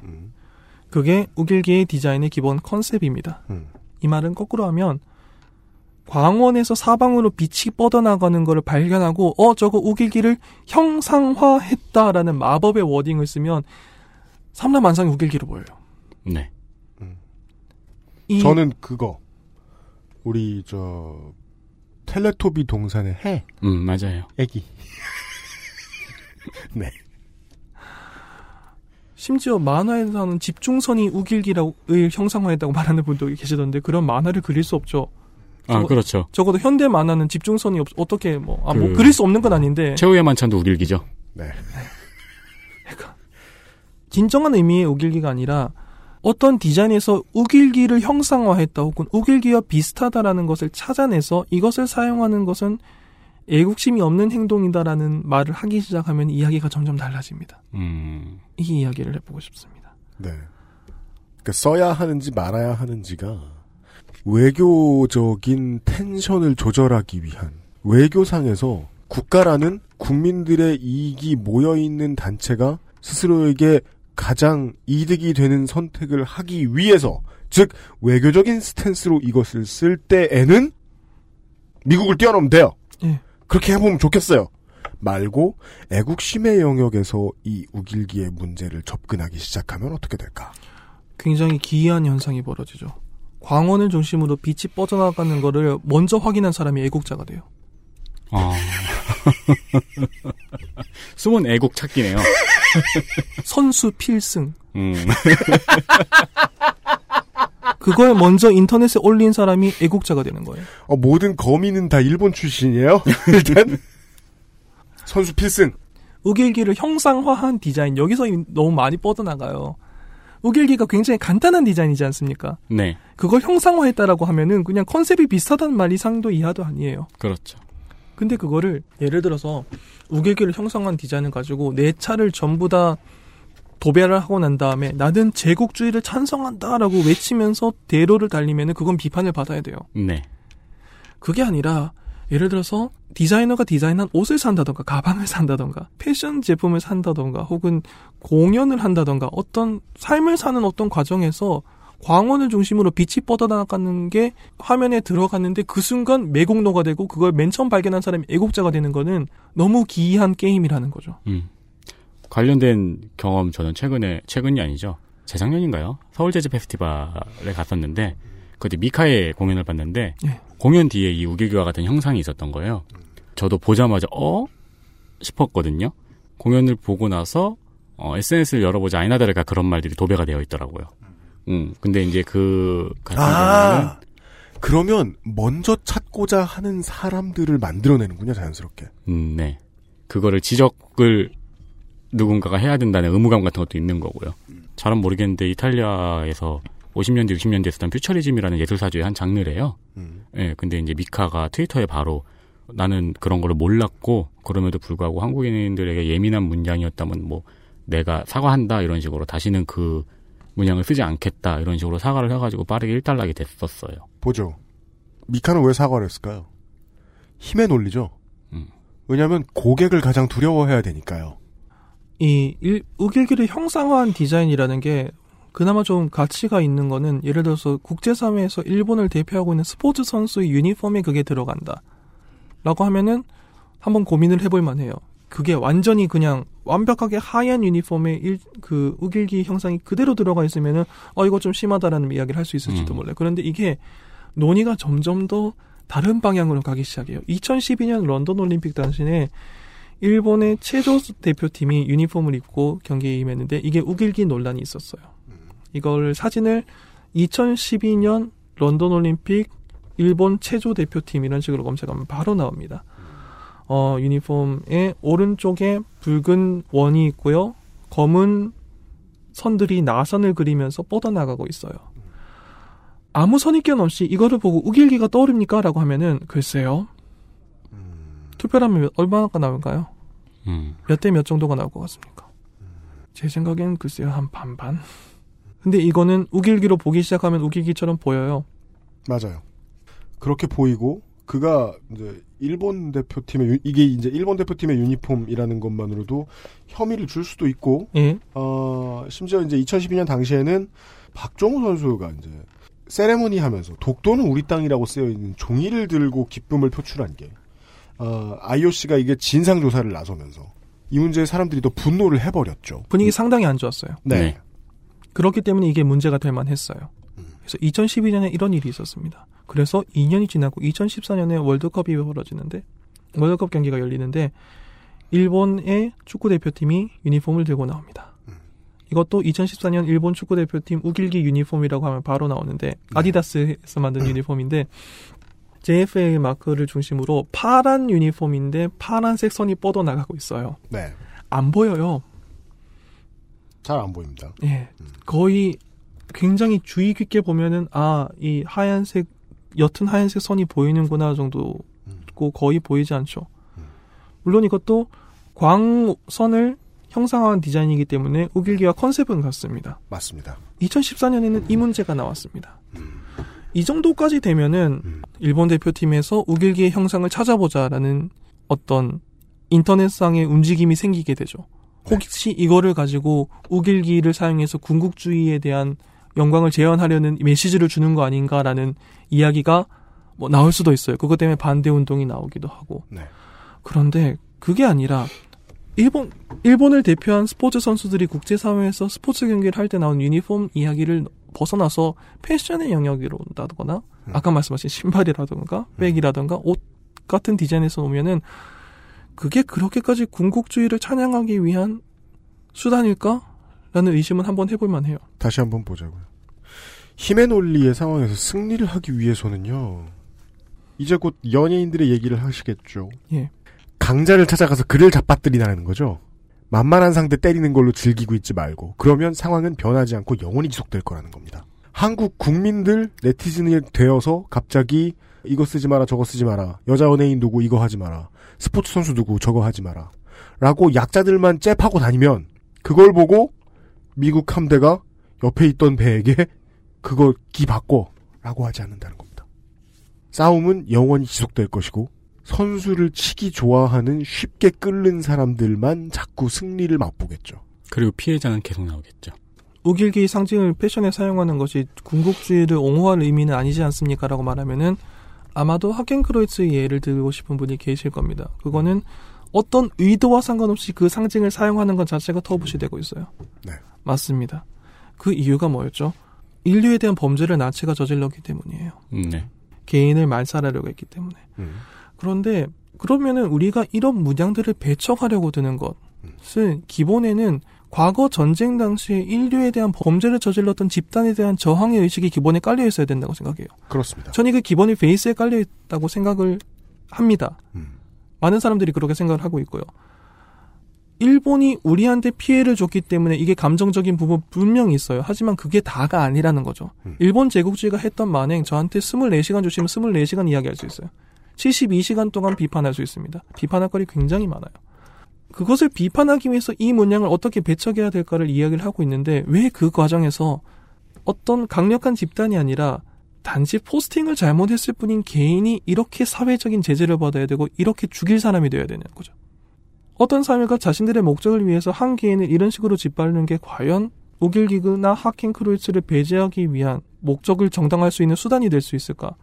그게 우길기의 디자인의 기본 컨셉입니다. 이 말은 거꾸로 하면 광원에서 사방으로 빛이 뻗어나가는 것을 발견하고 어 저거 우길기를 형상화했다라는 마법의 워딩을 쓰면 삼라만상이 우길기로 보여요. 네. 이- 저는 그거 우리 저 텔레토비 동산의 해 음, 맞아요. 애기 [LAUGHS] 네. 심지어 만화에서는 집중선이 우길기를 형상화했다고 말하는 분도 계시던데 그런 만화를 그릴 수 없죠. 아, 적어- 그렇죠. 적어도 현대 만화는 집중선이 없, 어떻게 뭐, 아, 뭐 그- 그릴 수 없는 건 아닌데 최후의 만찬도 우길기죠. 네. 진정한 의미의 우길기가 아니라 어떤 디자인에서 우길기를 형상화했다 혹은 우길기와 비슷하다라는 것을 찾아내서 이것을 사용하는 것은 애국심이 없는 행동이다라는 말을 하기 시작하면 이야기가 점점 달라집니다. 음. 이 이야기를 해보고 싶습니다. 네. 그러니까 써야 하는지 말아야 하는지가 외교적인 텐션을 조절하기 위한 외교상에서 국가라는 국민들의 이익이 모여 있는 단체가 스스로에게 가장 이득이 되는 선택을 하기 위해서 즉 외교적인 스탠스로 이것을 쓸 때에는 미국을 뛰어넘으면 돼요. 예. 그렇게 해보면 좋겠어요. 말고 애국심의 영역에서 이 우길기의 문제를 접근하기 시작하면 어떻게 될까? 굉장히 기이한 현상이 벌어지죠. 광원을 중심으로 빛이 뻗어나가는 거를 먼저 확인한 사람이 애국자가 돼요. 아. [LAUGHS] 숨은 애국 찾기네요. 선수 필승. 음. [LAUGHS] 그걸 먼저 인터넷에 올린 사람이 애국자가 되는 거예요. 어, 모든 거미는 다 일본 출신이에요? [LAUGHS] 일단 선수 필승. 우길기를 형상화한 디자인 여기서 너무 많이 뻗어나가요. 우길기가 굉장히 간단한 디자인이지 않습니까? 네. 그걸 형상화했다라고 하면은 그냥 컨셉이 비슷하다는 말 이상도 이하도 아니에요. 그렇죠. 근데 그거를 예를 들어서 우길기를 형성한 디자인을 가지고 내 차를 전부 다 도배를 하고 난 다음에 나는 제국주의를 찬성한다라고 외치면서 대로를 달리면은 그건 비판을 받아야 돼요. 네. 그게 아니라 예를 들어서 디자이너가 디자인한 옷을 산다던가 가방을 산다던가 패션 제품을 산다던가 혹은 공연을 한다던가 어떤 삶을 사는 어떤 과정에서 광원을 중심으로 빛이 뻗어나가는 게 화면에 들어갔는데 그 순간 매국노가 되고 그걸 맨 처음 발견한 사람이 애국자가 되는 거는 너무 기이한 게임이라는 거죠. 음. 관련된 경험 저는 최근에 최근이 아니죠. 재작년인가요? 서울 재즈 페스티벌에 갔었는데 그때 미카의 공연을 봤는데 예. 공연 뒤에 이 우길기와 같은 형상이 있었던 거예요. 저도 보자마자 어 싶었거든요. 공연을 보고 나서 어, SNS를 열어보자 아이나다르가 그런 말들이 도배가 되어 있더라고요. 음, 근데 이제 그 같은 아, 그러면 먼저 찾고자 하는 사람들을 만들어내는군요, 자연스럽게. 음, 네. 그거를 지적을 누군가가 해야 된다는 의무감 같은 것도 있는 거고요. 잘은 모르겠는데 이탈리아에서 50년대, 60년대에 쓰던 퓨처리즘이라는 예술사주의 한 장르래요. 음. 예, 근데 이제 미카가 트위터에 바로 나는 그런 거를 몰랐고 그럼에도 불구하고 한국인들에게 예민한 문장이었다면 뭐 내가 사과한다 이런 식으로 다시는 그 문양을 쓰지 않겠다 이런 식으로 사과를 해가지고 빠르게 일단락이 됐었어요. 보죠. 미카는 왜 사과를 했을까요? 힘의 논리죠. 음. 왜냐하면 고객을 가장 두려워해야 되니까요. 이 일- 우길기를 형상화한 디자인이라는 게 그나마 좀 가치가 있는 거는 예를 들어서 국제사회에서 일본을 대표하고 있는 스포츠 선수의 유니폼에 그게 들어간다. 라고 하면은 한번 고민을 해볼 만해요. 그게 완전히 그냥 완벽하게 하얀 유니폼에 일, 그 우길기 형상이 그대로 들어가 있으면은 어 이거 좀 심하다라는 이야기를 할 수 있을지도 몰라요. 그런데 이게 논의가 점점 더 다른 방향으로 가기 시작해요. 2012년 런던 올림픽 당시에 일본의 체조 대표팀이 유니폼을 입고 경기에 임했는데 이게 우길기 논란이 있었어요. 이걸 사진을 2012년 런던 올림픽 일본 체조 대표팀 이런 식으로 검색하면 바로 나옵니다. 어, 유니폼의 오른쪽에 붉은 원이 있고요. 검은 선들이 나선을 그리면서 뻗어나가고 있어요. 아무 선입견 없이 이거를 보고 우길기가 떠오릅니까? 라고 하면은 글쎄요. 투표라면 몇- 얼마나 나올까요? 음. 몇대 몇 정도가 나올 것 같습니까? 제 생각엔 글쎄요 한 반반. 근데 이거는 우길기로 보기 시작하면 우길기처럼 보여요. 맞아요. 그렇게 보이고 그가 이제 일본 대표팀의 유- 이게 이제 일본 대표팀의 유니폼이라는 것만으로도 혐의를 줄 수도 있고 예. 어 심지어 이제 2012년 당시에는 박종호 선수가 이제 세레모니 하면서 독도는 우리 땅이라고 쓰여 있는 종이를 들고 기쁨을 표출한 게 어, IOC가 이게 진상 조사를 나서면서 이 문제에 사람들이 더 분노를 해버렸죠. 분위기 상당히 안 좋았어요. 네. 그렇기 때문에 이게 문제가 될 만했어요. 그래서 2012년에 이런 일이 있었습니다. 그래서 2년이 지나고 2014년에 월드컵이 벌어지는데 월드컵 경기가 열리는데 일본의 축구 대표팀이 유니폼을 들고 나옵니다. 이것도 2014년 일본 축구 대표팀 우길기 유니폼이라고 하면 바로 나오는데 아디다스에서 만든 유니폼인데 JFA 마크를 중심으로 파란 유니폼인데 파란색 선이 뻗어 나가고 있어요. 네. 안 보여요. 잘 안 보입니다. 예. 거의 굉장히 주의 깊게 보면은 아, 이 하얀색 옅은 하얀색 선이 보이는구나 정도고 거의 보이지 않죠. 물론 이것도 광선을 형상화한 디자인이기 때문에 우길기와 컨셉은 같습니다. 맞습니다. 2014년에는 이 문제가 나왔습니다. 이 정도까지 되면은 일본 대표팀에서 우길기의 형상을 찾아보자라는 어떤 인터넷상의 움직임이 생기게 되죠. 혹시 이거를 가지고 우길기를 사용해서 군국주의에 대한 영광을 재현하려는 메시지를 주는 거 아닌가라는 이야기가 뭐 나올 수도 있어요. 그것 때문에 반대 운동이 나오기도 하고. 네. 그런데 그게 아니라 일본 일본을 대표한 스포츠 선수들이 국제 사회에서 스포츠 경기를 할 때 나온 유니폼 이야기를 벗어나서 패션의 영역으로 온다거나 아까 말씀하신 신발이라든가 백이라든가 옷 같은 디자인에서 오면은 그게 그렇게까지 군국주의를 찬양하기 위한 수단일까? 라는 의심은 한번 해볼 만해요. 다시 한번 보자고요. 힘의 논리의 상황에서 승리를 하기 위해서는요. 이제 곧 연예인들의 얘기를 하시겠죠. 예. 강자를 찾아가서 그를 잡아뜨리라는 거죠. 만만한 상대 때리는 걸로 즐기고 있지 말고 그러면 상황은 변하지 않고 영원히 지속될 거라는 겁니다. 한국 국민들 네티즌이 되어서 갑자기 이거 쓰지 마라 저거 쓰지 마라 여자 연예인 누구 이거 하지 마라 스포츠 선수 누구 저거 하지 마라 라고 약자들만 잽하고 다니면 그걸 보고 미국 함대가 옆에 있던 배에게 그걸 기 바꿔 라고 하지 않는다는 겁니다. 싸움은 영원히 지속될 것이고 선수를 치기 좋아하는 쉽게 끓는 사람들만 자꾸 승리를 맛보겠죠. 그리고 피해자는 계속 나오겠죠. 우길기 상징을 패션에 사용하는 것이 군국주의를 옹호할 의미는 아니지 않습니까? 라고 말하면은 아마도 하켄크로이츠의 예를 들고 싶은 분이 계실 겁니다. 그거는 어떤 의도와 상관없이 그 상징을 사용하는 것 자체가 터부시 되고 있어요. 네. 맞습니다. 그 이유가 뭐였죠? 인류에 대한 범죄를 나치가 저질렀기 때문이에요. 네. 개인을 말살하려고 했기 때문에. 음. 그런데 그러면은 우리가 이런 문양들을 배척하려고 드는 것은 기본에는 과거 전쟁 당시에 인류에 대한 범죄를 저질렀던 집단에 대한 저항의 의식이 기본에 깔려 있어야 된다고 생각해요. 그렇습니다. 저는 그 기본이 베이스에 깔려 있다고 생각을 합니다. 많은 사람들이 그렇게 생각을 하고 있고요. 일본이 우리한테 피해를 줬기 때문에 이게 감정적인 부분 분명히 있어요. 하지만 그게 다가 아니라는 거죠. 일본 제국주의가 했던 만행 저한테 24시간 주시면 24시간 이야기할 수 있어요. 72시간 동안 비판할 수 있습니다. 비판할 거리 굉장히 많아요. 그것을 비판하기 위해서 이 문양을 어떻게 배척해야 될까를 이야기를 하고 있는데 왜 그 과정에서 어떤 강력한 집단이 아니라 단지 포스팅을 잘못했을 뿐인 개인이 이렇게 사회적인 제재를 받아야 되고 이렇게 죽일 사람이 되어야 되는 거죠. 어떤 사회가 자신들의 목적을 위해서 한 개인을 이런 식으로 짓밟는 게 과연 오길기그나 하킹크루이츠를 배제하기 위한 목적을 정당할 수 있는 수단이 될 수 있을까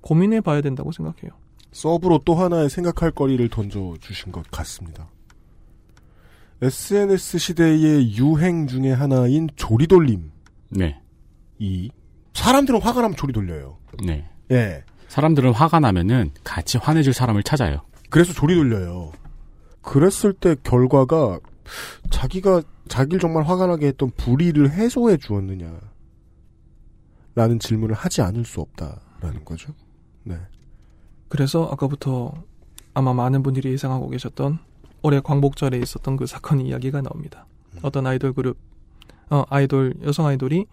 고민해 봐야 된다고 생각해요. 서브로 또 하나의 생각할 거리를 던져주신 것 같습니다. SNS 시대의 유행 중의 하나인 조리돌림. 네. 이 사람들은 화가 나면 조리 돌려요. 네. 예. 사람들은 화가 나면은 같이 화내줄 사람을 찾아요. 그래서 조리 돌려요. 그랬을 때 결과가 자기가 자기를 정말 화가 나게 했던 불의를 해소해 주었느냐 라는 질문을 하지 않을 수 없다라는 거죠. 네. 그래서 아까부터 아마 많은 분들이 예상하고 계셨던 올해 광복절에 있었던 그 사건 이야기가 나옵니다. 어떤 아이돌 그룹, 어, 아이돌, 여성 아이돌이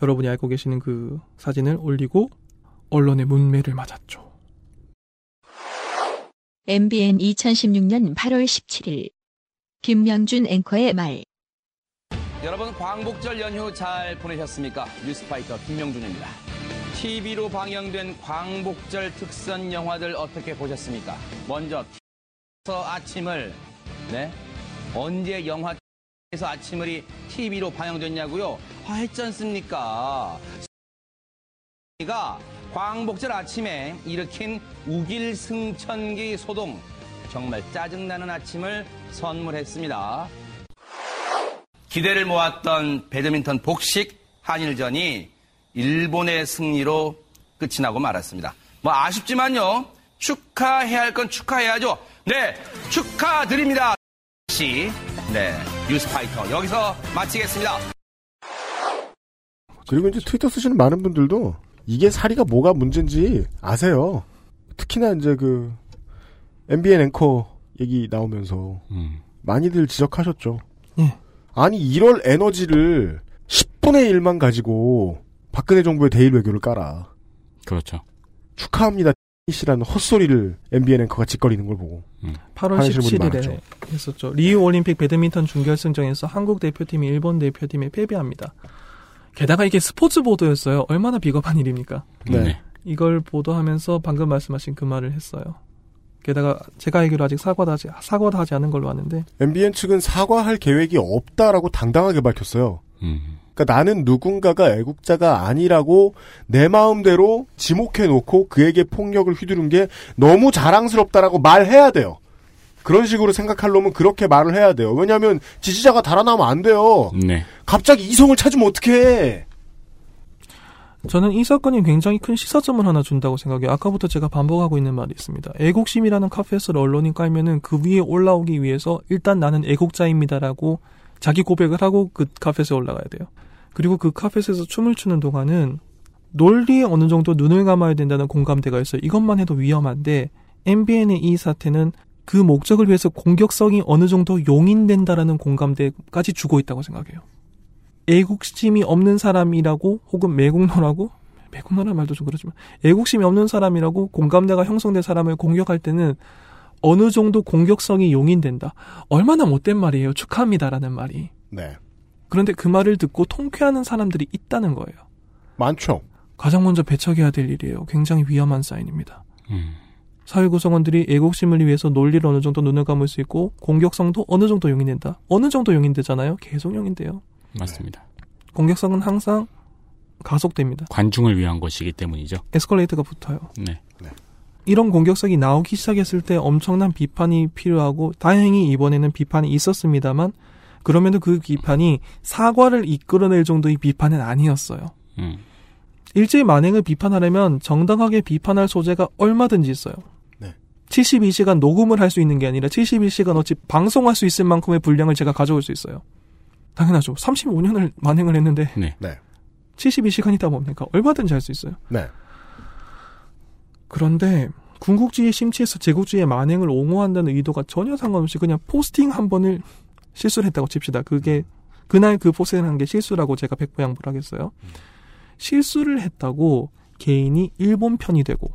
여러분이 알고 계시는 그 사진을 올리고 언론의 문매를 맞았죠. MBN 2016년 8월 17일 김명준 앵커의 말 여러분 광복절 연휴 잘 보내셨습니까? 뉴스파이터 김명준입니다. TV로 방영된 광복절 특선 영화들 어떻게 보셨습니까? 먼저 TV에서 아침을 네 언제 영화 에서 아침을이 TV로 방영됐냐고요? 아, 했지 않습니까? 가 광복절 아침에 일으킨 우길 승천기 소동 정말 짜증나는 아침을 선물했습니다. 기대를 모았던 배드민턴 복식 한일전이 일본의 승리로 끝이 나고 말았습니다. 뭐 아쉽지만요. 축하해야 할 건 축하해야죠. 네, 축하드립니다. 씨, 네, 뉴스파이터 여기서 마치겠습니다. 그리고 이제 트위터 쓰시는 많은 분들도 이게 사리가 뭐가 문제인지 아세요. 특히나 이제 그 MBN 앵커 얘기 나오면서 많이들 지적하셨죠. 예. 아니 이럴 에너지를 10분의 1만 가지고 박근혜 정부의 대일 외교를 깔아. 그렇죠. 축하합니다. [LAUGHS] 씨라는 헛소리를 MBN 앵커가 짓거리는 걸 보고 8월 화내시는 분이 17일에 많았죠. 했었죠. 리우 올림픽 배드민턴 준결승전에서 한국 대표팀이 일본 대표팀에 패배합니다. 게다가 이게 스포츠 보도였어요. 얼마나 비겁한 일입니까? 네. 이걸 보도하면서 방금 말씀하신 그 말을 했어요. 게다가 제가 알기로 아직 사과도 하지, 사과도 하지 않은 걸로 아는데 MBN 측은 사과할 계획이 없다라고 당당하게 밝혔어요. 그러니까 나는 누군가가 애국자가 아니라고 내 마음대로 지목해 놓고 그에게 폭력을 휘두른 게 너무 자랑스럽다라고 말해야 돼요. 그런 식으로 생각할 놈은 그렇게 말을 해야 돼요. 왜냐하면 지지자가 달아나면 안 돼요. 네. 갑자기 이성을 찾으면 어떡해. 저는 이 사건이 굉장히 큰 시사점을 하나 준다고 생각해요. 아까부터 제가 반복하고 있는 말이 있습니다. 애국심이라는 카페에서 언론이 깔면은 그 위에 올라오기 위해서 일단 나는 애국자입니다라고 자기 고백을 하고 그 카페에서 올라가야 돼요. 그리고 그 카페에서 춤을 추는 동안은 논리에 어느 정도 눈을 감아야 된다는 공감대가 있어요. 이것만 해도 위험한데 MBN의 이 사태는 그 목적을 위해서 공격성이 어느 정도 용인된다라는 공감대까지 주고 있다고 생각해요. 애국심이 없는 사람이라고 혹은 매국노라고 매국노란 말도 좀 그렇지만 애국심이 없는 사람이라고 공감대가 형성된 사람을 공격할 때는 어느 정도 공격성이 용인된다. 얼마나 못된 말이에요. 축하합니다라는 말이. 네. 그런데 그 말을 듣고 통쾌하는 사람들이 있다는 거예요. 많죠. 가장 먼저 배척해야 될 일이에요. 굉장히 위험한 사인입니다. 사회 구성원들이 애국심을 위해서 논리를 어느 정도 눈을 감을 수 있고 공격성도 어느 정도 용인된다. 어느 정도 용인되잖아요. 계속 용인돼요. 맞습니다. 공격성은 항상 가속됩니다. 관중을 위한 것이기 때문이죠. 에스컬레이터가 붙어요. 네. 이런 공격성이 나오기 시작했을 때 엄청난 비판이 필요하고 다행히 이번에는 비판이 있었습니다만 그럼에도 그 비판이 사과를 이끌어낼 정도의 비판은 아니었어요. 음. 일제히 만행을 비판하려면 정당하게 비판할 소재가 얼마든지 있어요. 네. 72시간 녹음을 할 수 있는 게 아니라 71시간 어치 방송할 수 있을 만큼의 분량을 제가 가져올 수 있어요. 당연하죠. 35년을 만행을 했는데 네. 네. 72시간이다 뭡니까? 얼마든지 할 수 있어요. 네. 그런데 군국주의에 심취해서 제국주의의 만행을 옹호한다는 의도가 전혀 상관없이 그냥 포스팅 한 번을 실수를 했다고 칩시다. 그게 그날 그 포스팅을 한게 실수라고 제가 백보양보를 하겠어요. 실수를 했다고 개인이 일본 편이 되고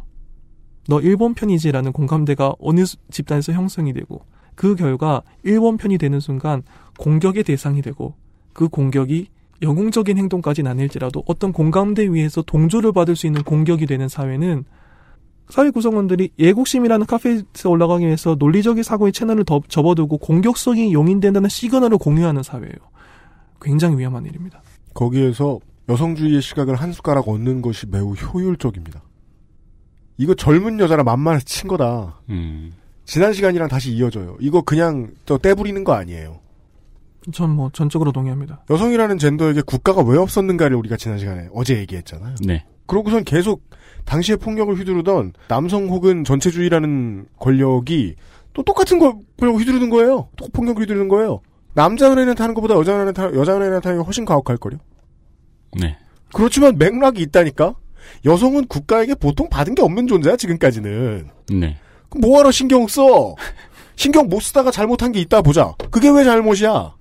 너 일본 편이지라는 공감대가 어느 수- 집단에서 형성이 되고 그 결과 일본 편이 되는 순간 공격의 대상이 되고 그 공격이 영웅적인 행동까지는 아닐지라도 어떤 공감대 위에서 동조를 받을 수 있는 공격이 되는 사회는 사회 구성원들이 예국심이라는 카페에서 올라가기 위해서 논리적인 사고의 채널을 더 접어두고 공격성이 용인된다는 시그널을 공유하는 사회예요. 굉장히 위험한 일입니다. 거기에서 여성주의의 시각을 한 숟가락 얻는 것이 매우 효율적입니다. 이거 젊은 여자라 만만해서 친 거다. 음. 지난 시간이랑 다시 이어져요. 이거 그냥 저 떼부리는 거 아니에요. 전 뭐 전적으로 동의합니다. 여성이라는 젠더에게 국가가 왜 없었는가를 우리가 지난 시간에 어제 얘기했잖아요. 네. 그러고선 계속 당시에 폭력을 휘두르던 남성 혹은 전체주의라는 권력이 또 똑같은 걸 휘두르는 거예요. 또 폭력을 휘두르는 거예요. 남자 은혜는 타는 것보다 여자 은혜는 타, 여자 은혜는 타는 게 훨씬 가혹할 거요. 네. 그렇지만 맥락이 있다니까. 여성은 국가에게 보통 받은 게 없는 존재야 지금까지는. 네. 그럼 뭐하러 신경 써? 신경 못 쓰다가 잘못한 게 있다 보자. 그게 왜 잘못이야?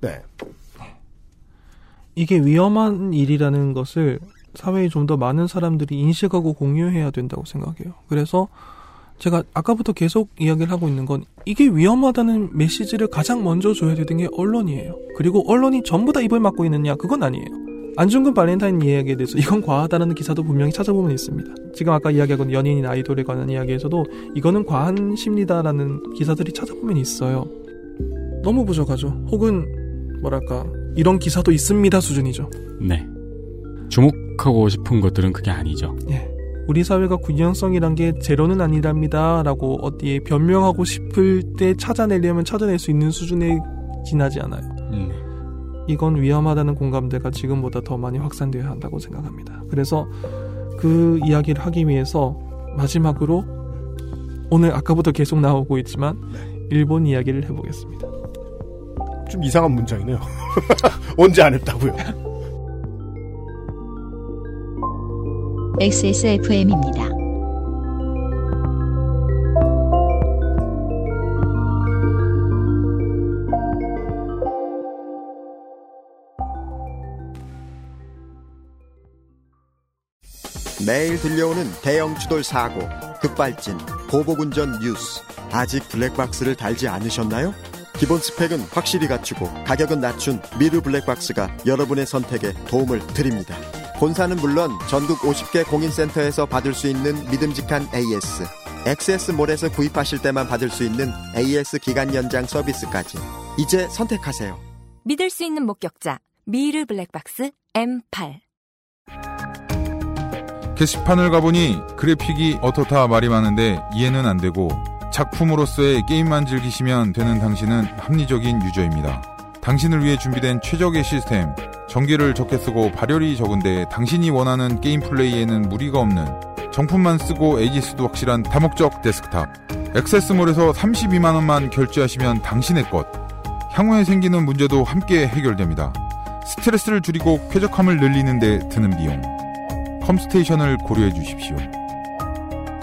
네. 이게 위험한 일이라는 것을 사회에 좀 더 많은 사람들이 인식하고 공유해야 된다고 생각해요. 그래서 제가 아까부터 계속 이야기를 하고 있는 건 이게 위험하다는 메시지를 가장 먼저 줘야 되는 게 언론이에요. 그리고 언론이 전부 다 입을 막고 있느냐? 그건 아니에요. 안중근 발렌타인 이야기에 대해서 [LAUGHS] 이건 과하다는 기사도 분명히 찾아보면 있습니다. 지금 아까 이야기하건 연예인 아이돌에 관한 이야기에서도 이거는 과한 심리다라는 기사들이 찾아보면 있어요. 너무 부족하죠. 혹은 뭐랄까 이런 기사도 있습니다 수준이죠. 네. 주목하고 싶은 것들은 그게 아니죠. 예. 우리 사회가 균형성이란 게 제로는 아니랍니다라고 어디에 변명하고 싶을 때 찾아내려면 찾아낼 수 있는 수준에 지나지 않아요. 음. 이건 위험하다는 공감대가 지금보다 더 많이 확산되어야 한다고 생각합니다. 그래서 그 이야기를 하기 위해서 마지막으로 오늘 아까부터 계속 나오고 있지만 일본 이야기를 해보겠습니다. 좀 이상한 문장이네요. [LAUGHS] 언제 안 했다고요? XSFM입니다. 매일 들려오는 대형 추돌 사고, 급발진, 보복운전 뉴스. 아직 블랙박스를 달지 않으셨나요? 기본 스펙은 확실히 갖추고 가격은 낮춘 미르 블랙박스가 여러분의 선택에 도움을 드립니다. 본사는 물론 전국 50개 공인센터에서 받을 수 있는 믿음직한 AS, XS몰에서 구입하실 때만 받을 수 있는 AS 기간 연장 서비스까지 이제 선택하세요. 믿을 수 있는 목격자 미르 블랙박스 M8 게시판을 가보니 그래픽이 어떻다 말이 많은데 이해는 안 되고 작품으로서의 게임만 즐기시면 되는 당신은 합리적인 유저입니다. 당신을 위해 준비된 최적의 시스템, 전기를 적게 쓰고 발열이 적은데 당신이 원하는 게임 플레이에는 무리가 없는 정품만 쓰고 AS도 확실한 다목적 데스크탑. 액세스몰에서 32만원만 결제하시면 당신의 것. 향후에 생기는 문제도 함께 해결됩니다. 스트레스를 줄이고 쾌적함을 늘리는데 드는 비용. 컴스테이션을 고려해 주십시오.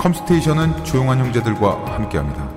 컴스테이션은 조용한 형제들과 함께합니다.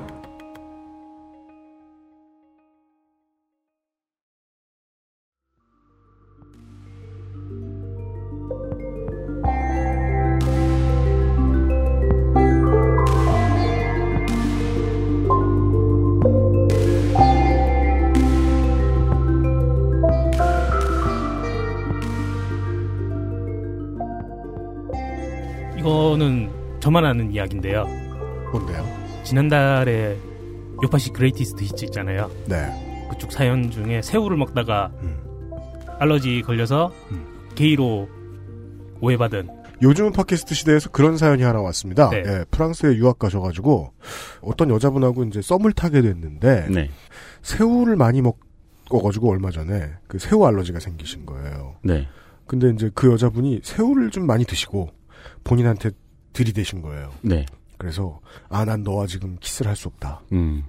지난달에 요팟시 Greatest Hits 있잖아요. 네. 그쪽 사연 중에 새우를 먹다가 음. 알러지 걸려서 게이로 오해받은 요즘은 팟캐스트 시대에서 그런 사연이 하나 왔습니다. 네. 예, 프랑스에 유학 가셔가지고 어떤 여자분하고 이제 썸을 타게 됐는데 네. 새우를 많이 먹어가지고 얼마 전에 그 새우 알러지가 생기신 거예요. 네. 근데 이제 그 여자분이 새우를 좀 많이 드시고 본인한테 들이대신 거예요. 네. 그래서 아 난 너와 지금 키스를 할 수 없다. 음.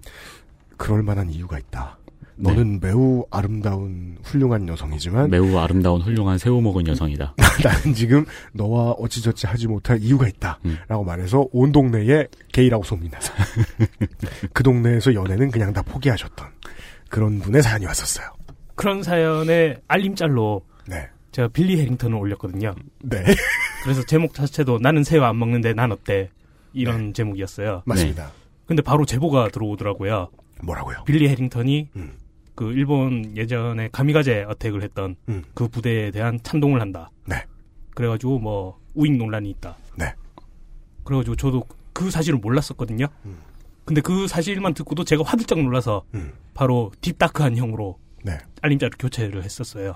그럴 만한 이유가 있다. 너는 매우 아름다운 훌륭한 여성이지만 매우 아름다운 훌륭한 새우 먹은 여성이다. [LAUGHS] 나는 지금 너와 어찌저찌 하지 못할 이유가 있다. 라고 말해서 온 동네에 게이라고 소문나서 [LAUGHS] 그 동네에서 연애는 그냥 다 포기하셨던 그런 분의 사연이 왔었어요. 그런 사연에 알림짤로 네. 제가 빌리 해링턴을 올렸거든요. 네. 그래서 제목 자체도 나는 새우 안 먹는데 난 어때? 이런 제목이었어요. 네. 맞습니다. 근데 바로 제보가 들어오더라고요. 뭐라고요? 빌리 해링턴이 음. 그 일본 예전에 가미가제 어택을 했던 음. 그 부대에 대한 찬동을 한다. 네. 그래가지고 뭐 우익 논란이 있다. 네. 그래가지고 저도 그 사실을 몰랐었거든요. 음. 근데 그 사실만 듣고도 제가 화들짝 놀라서 바로 딥다크한 형으로 네. 알림자를 교체를 했었어요.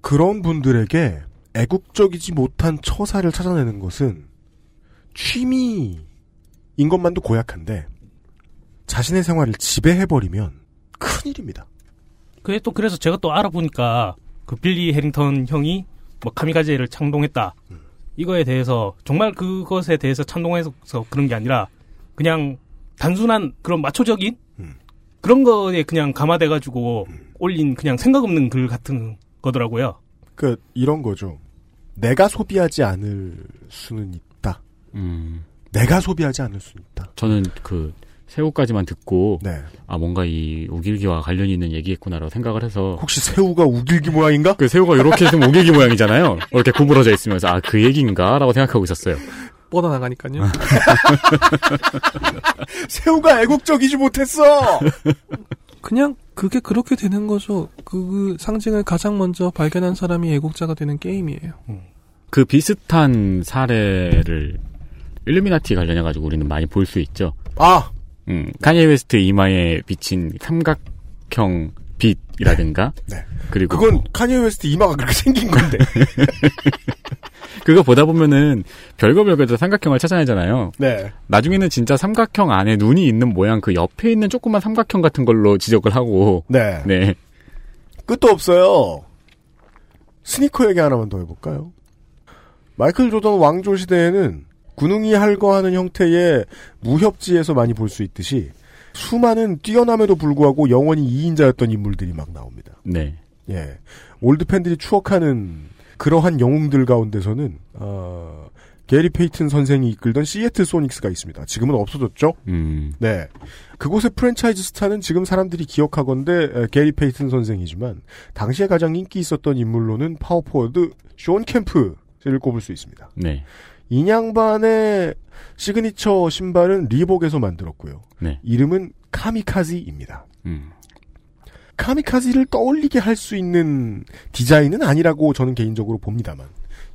그런 분들에게 애국적이지 못한 처사를 찾아내는 것은 취미 인 것만도 고약한데 자신의 생활을 지배해버리면 큰일입니다. 그게 또 그래서 제가 또 알아보니까 그 빌리 해링턴 형이 뭐 카미가제를 창동했다. 이거에 대해서 정말 그것에 대해서 찬동해서 그런 게 아니라 그냥 단순한 그런 마초적인 그런 거에 그냥 감화돼 가지고 올린 그냥 생각 없는 글 같은 거더라고요. 그 이런 거죠. 내가 소비하지 않을 수는 있다. 음. 내가 소비하지 않을 수는 있다. 저는 그 새우까지만 듣고 네. 아 뭔가 이 우길기와 관련이 있는 얘기겠구나라고 생각을 해서 혹시 새우가 우길기 모양인가? 그 새우가 이렇게 있으면 우길기 [LAUGHS] 모양이잖아요. 이렇게 구부러져 있으면서 아 그 얘기인가라고 생각하고 있었어요. 뻗어 나가니까요. [LAUGHS] 새우가 애국적이지 못했어. 그냥 그게 그렇게 되는 거죠. 그 상징을 가장 먼저 발견한 사람이 애국자가 되는 게임이에요. 그 비슷한 사례를 일루미나티 관련해 가지고 우리는 많이 볼 수 있죠. 아! 음, 카니에 웨스트 이마에 비친 삼각형 빛이라든가. [LAUGHS] 네. 그리고. 그건 카니에 웨스트 이마가 그렇게 생긴 건데. [LAUGHS] 그거 보다 보면은 별거 별거에서 삼각형을 찾아내잖아요. 네. 나중에는 진짜 삼각형 안에 눈이 있는 모양 그 옆에 있는 조그만 삼각형 같은 걸로 지적을 하고. 네. 네. 끝도 없어요. 스니커 얘기 하나만 더 해볼까요? 마이클 조던 왕조 시대에는 군웅이 할거하는 형태의 무협지에서 많이 볼 수 있듯이 수많은 뛰어남에도 불구하고 영원히 2인자였던 인물들이 막 나옵니다. 네. 예. old 팬들이 추억하는 그러한 영웅들 가운데서는 어, 게리 페이튼 선생이 이끌던 시애틀 소닉스가 있습니다. 지금은 없어졌죠? 음. 네. 그곳의 프랜차이즈 스타는 지금 사람들이 기억하건대 에, 게리 페이튼 선생이지만 당시에 가장 인기 있었던 인물로는 파워포워드 숀 켐프를 꼽을 수 있습니다. 네. 이 양반의 시그니처 신발은 리복에서 만들었고요. 네. 이름은 카미카지입니다. 음. 카미카지를 떠올리게 할 수 있는 디자인은 아니라고 저는 개인적으로 봅니다만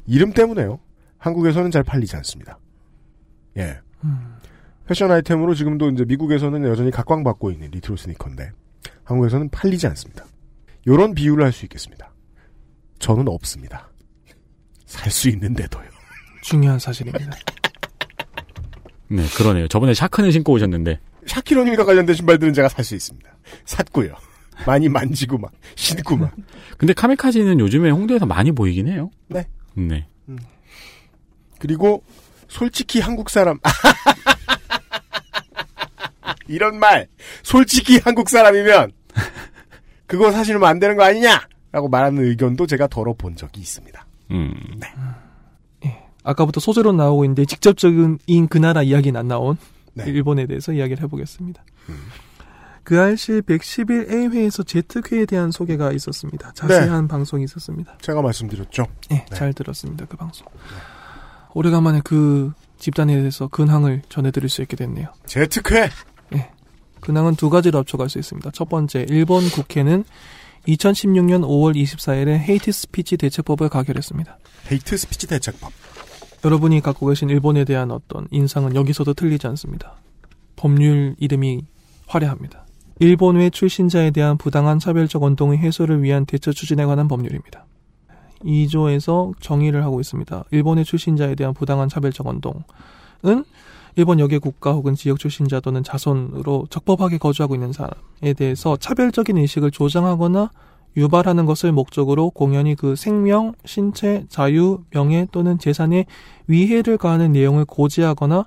이름 때문에요. 한국에서는 잘 팔리지 않습니다. 예. 패션 아이템으로 지금도 이제 미국에서는 여전히 각광받고 있는 retro sneaker인데 한국에서는 팔리지 않습니다. 요런 비유를 할 수 있겠습니다. 저는 없습니다. 살 수 있는데도요. 중요한 사실입니다. 네, 그러네요. 저번에 샤크는 신고 오셨는데. 샤키로님과 관련된 신발들은 제가 살 수 있습니다. 샀고요. 많이 만지고 막 신고 막. 근데 카미카지는 요즘에 홍대에서 많이 보이긴 해요. 네. 네. 그리고 솔직히 한국 사람 [LAUGHS] 이런 말 솔직히 한국 사람이면 그거 사실은 안 되는 거 아니냐라고 말하는 의견도 제가 덜어본 적이 있습니다. 음. 네. 아까부터 소재로 나오고 있는데 직접적인 그 나라 이야기는 안 나온 네. 일본에 대해서 이야기를 해보겠습니다. 음. 그 알실 111A회에서 제특회에 대한 소개가 있었습니다. 자세한 방송이 있었습니다. 제가 말씀드렸죠. 네, 잘 들었습니다. 그 방송. 오래간만에 그 집단에 대해서 근황을 전해드릴 수 있게 됐네요. 제특회. 네. 근황은 두 가지로 합쳐갈 수 있습니다. 첫 번째, 일본 국회는 2016년 5월 24일에 hate speech 대책법을 가결했습니다. hate speech 대책법. 여러분이 갖고 계신 일본에 대한 어떤 인상은 여기서도 틀리지 않습니다. 법률 이름이 화려합니다. 일본 외 출신자에 대한 부당한 차별적 운동의 해소를 위한 대처 추진에 관한 법률입니다. 2조에서 정의를 하고 있습니다. 일본 외 출신자에 대한 부당한 차별적 운동은 일본 역의 국가 혹은 지역 출신자 또는 자손으로 적법하게 거주하고 있는 사람에 대해서 차별적인 의식을 조장하거나 유발하는 것을 목적으로 공연히 그 생명, 신체, 자유, 명예 또는 재산에 위해를 가하는 내용을 고지하거나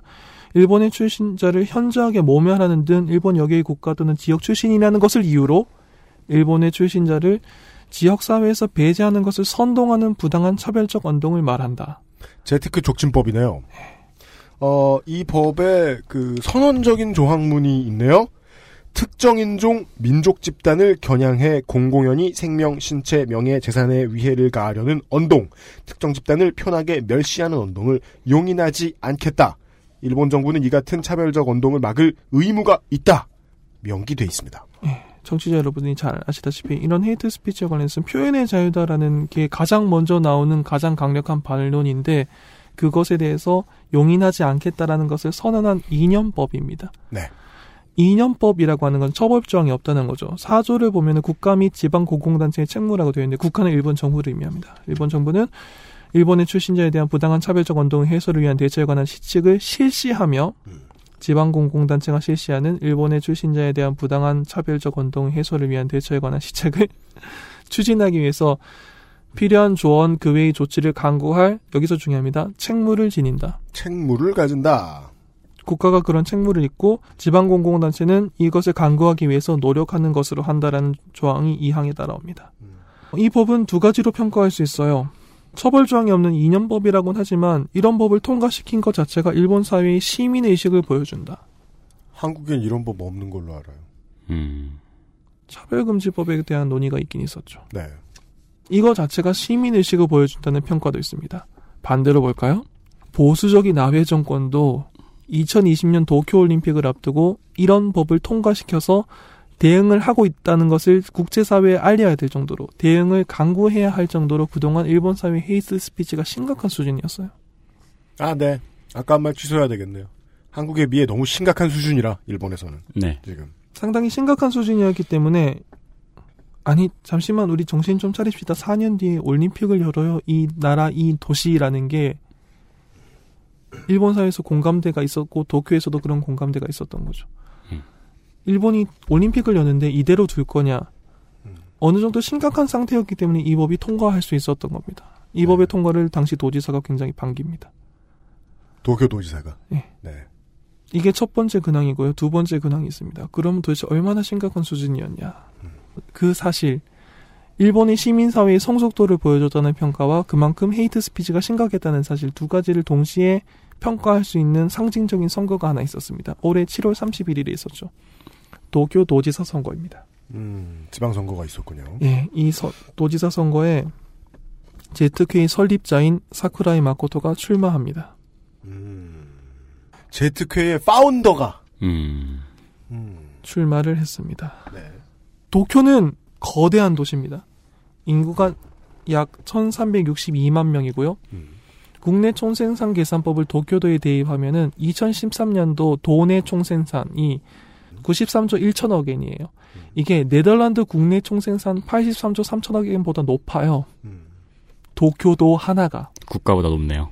일본의 출신자를 현저하게 모멸하는 등 일본 역의 국가 또는 지역 출신이라는 것을 이유로 일본의 출신자를 지역 사회에서 배제하는 것을 선동하는 부당한 차별적 운동을 말한다. 제트크 족진법이네요. 어, 이 법에 그 선언적인 조항문이 있네요. 특정 인종, 민족 집단을 겨냥해 공공연히 생명, 신체, 명예, 재산에 위해를 가하려는 언동, 특정 집단을 편하게 멸시하는 언동을 용인하지 않겠다. 일본 정부는 이 같은 차별적 언동을 막을 의무가 있다. 명기돼 있습니다. 청취자 여러분이 잘 아시다시피 이런 헤이트 스피치와 관련해서 표현의 자유다라는 게 가장 먼저 나오는 가장 강력한 반론인데 그것에 대해서 용인하지 않겠다라는 것을 선언한 이념법입니다. 네. 이념법이라고 하는 건 처벌 조항이 없다는 거죠. 사조를 보면 국가 및 지방 공공단체의 책무라고 되어 있는데 국가는 일본 정부를 의미합니다. 일본 정부는 일본의 출신자에 대한 부당한 차별적 운동 해소를 위한 대처에 관한 시책을 실시하며 지방 공공단체가 실시하는 일본의 출신자에 대한 부당한 차별적 운동 해소를 위한 대처에 관한 시책을 [LAUGHS] 추진하기 위해서 필요한 조언 그 외의 조치를 강구할 여기서 중요합니다. 책무를 지닌다. 책무를 가진다. 국가가 그런 책무를 잊고 지방공공단체는 이것을 강구하기 위해서 노력하는 것으로 한다라는 조항이 이 항에 따라옵니다. 이 법은 두 가지로 평가할 수 있어요. 처벌 조항이 없는 이념법이라고는 하지만 이런 법을 통과시킨 것 자체가 일본 사회의 시민의 의식을 보여준다. 한국엔 이런 법 없는 걸로 알아요. 음. 차별금지법에 대한 논의가 있긴 있었죠. 네. 이거 자체가 시민의식을 보여준다는 평가도 있습니다. 반대로 볼까요? 보수적인 아베 정권도 2020년 도쿄올림픽을 앞두고 이런 법을 통과시켜서 대응을 하고 있다는 것을 국제사회에 알려야 될 정도로 대응을 강구해야 할 정도로 그동안 일본 사회 헤이스 스피치가 심각한 수준이었어요. 아, 네. 아까 한 말 취소해야 되겠네요. 한국에 비해 너무 심각한 수준이라 일본에서는 네. 지금 상당히 심각한 수준이었기 때문에 아니 잠시만 우리 정신 좀 차립시다. 4년 뒤에 올림픽을 열어요. 이 나라 이 도시라는 게 일본 사회에서 공감대가 있었고 도쿄에서도 그런 공감대가 있었던 거죠. 일본이 올림픽을 여는데 이대로 둘 거냐 어느 정도 심각한 상태였기 때문에 이 법이 통과할 수 있었던 겁니다. 이 법의 통과를 당시 도지사가 굉장히 반깁니다. 도쿄 도지사가. 네. 네. 이게 첫 번째 근황이고요. 두 번째 근황이 있습니다. 그러면 도대체 얼마나 심각한 수준이었냐. 그 사실, 일본의 시민사회의 성숙도를 보여줬다는 평가와 그만큼 헤이트 스피치가 심각했다는 사실 두 가지를 동시에 평가할 수 있는 상징적인 선거가 하나 있었습니다. 올해 7월 31일에 있었죠. 도쿄 도지사 선거입니다. 음, 지방선거가 있었군요. 예, 이 서- 도지사 선거에 제트케이 설립자인 사쿠라이 마코토가 출마합니다. 제트쾌의 파운더가 음. 출마를 했습니다. 네. 도쿄는 거대한 도시입니다. 인구가 약 1362만 명이고요. 국내 총생산 계산법을 도쿄도에 대입하면은 2013년도 도내 총생산이 93조 1천억 엔이에요. 이게 네덜란드 국내 총생산 83조 3천억 엔보다 높아요. 도쿄도 하나가. 국가보다 높네요.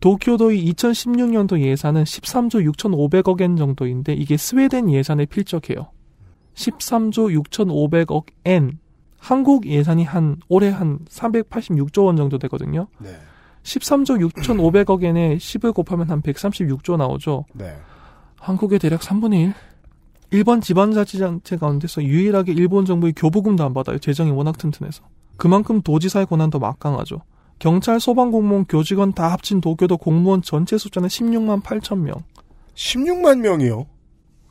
도쿄도의 2016년도 예산은 13조 6,500억 엔 정도인데 이게 스웨덴 예산에 필적해요. 13조 6,500억 엔. 한국 예산이 한 올해 한 386조 원 정도 되거든요. 네. 13조 6,500억 엔에 10을 곱하면 한 136조 나오죠. 네. 한국의 대략 3분의 1. 일본 지방자치단체 가운데서 유일하게 일본 정부의 교부금도 안 받아요. 재정이 워낙 튼튼해서. 그만큼 도지사의 권한도 막강하죠. 경찰, 소방공무원, 교직원 다 합친 도쿄도 공무원 전체 숫자는 16만 8천 명. 16만 명이요?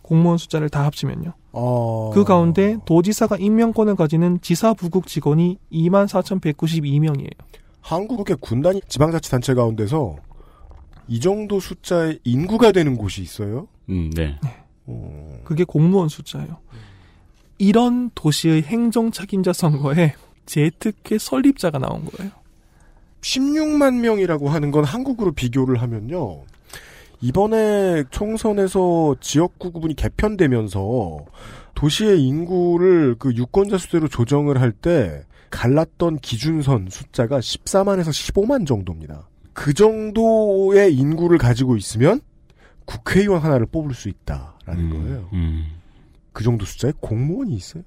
공무원 숫자를 다 합치면요. 어... 그 가운데 도지사가 임명권을 가지는 지사부국 직원이 2만 4,192명이에요. 한국의 군단위 지방자치단체 가운데서 이 정도 숫자의 인구가 되는 곳이 있어요? 음, 네. 그게 공무원 숫자예요. 이런 도시의 행정 책임자 선거에 제특회 설립자가 나온 거예요. 16만 명이라고 하는 건 한국으로 비교를 하면요. 이번에 총선에서 지역구 구분이 개편되면서 도시의 인구를 그 유권자 수대로 조정을 할 때 갈랐던 기준선 숫자가 14만에서 15만 정도입니다. 그 정도의 인구를 가지고 있으면 국회의원 하나를 뽑을 수 있다라는 거예요. 그 정도 숫자의 공무원이 있어요.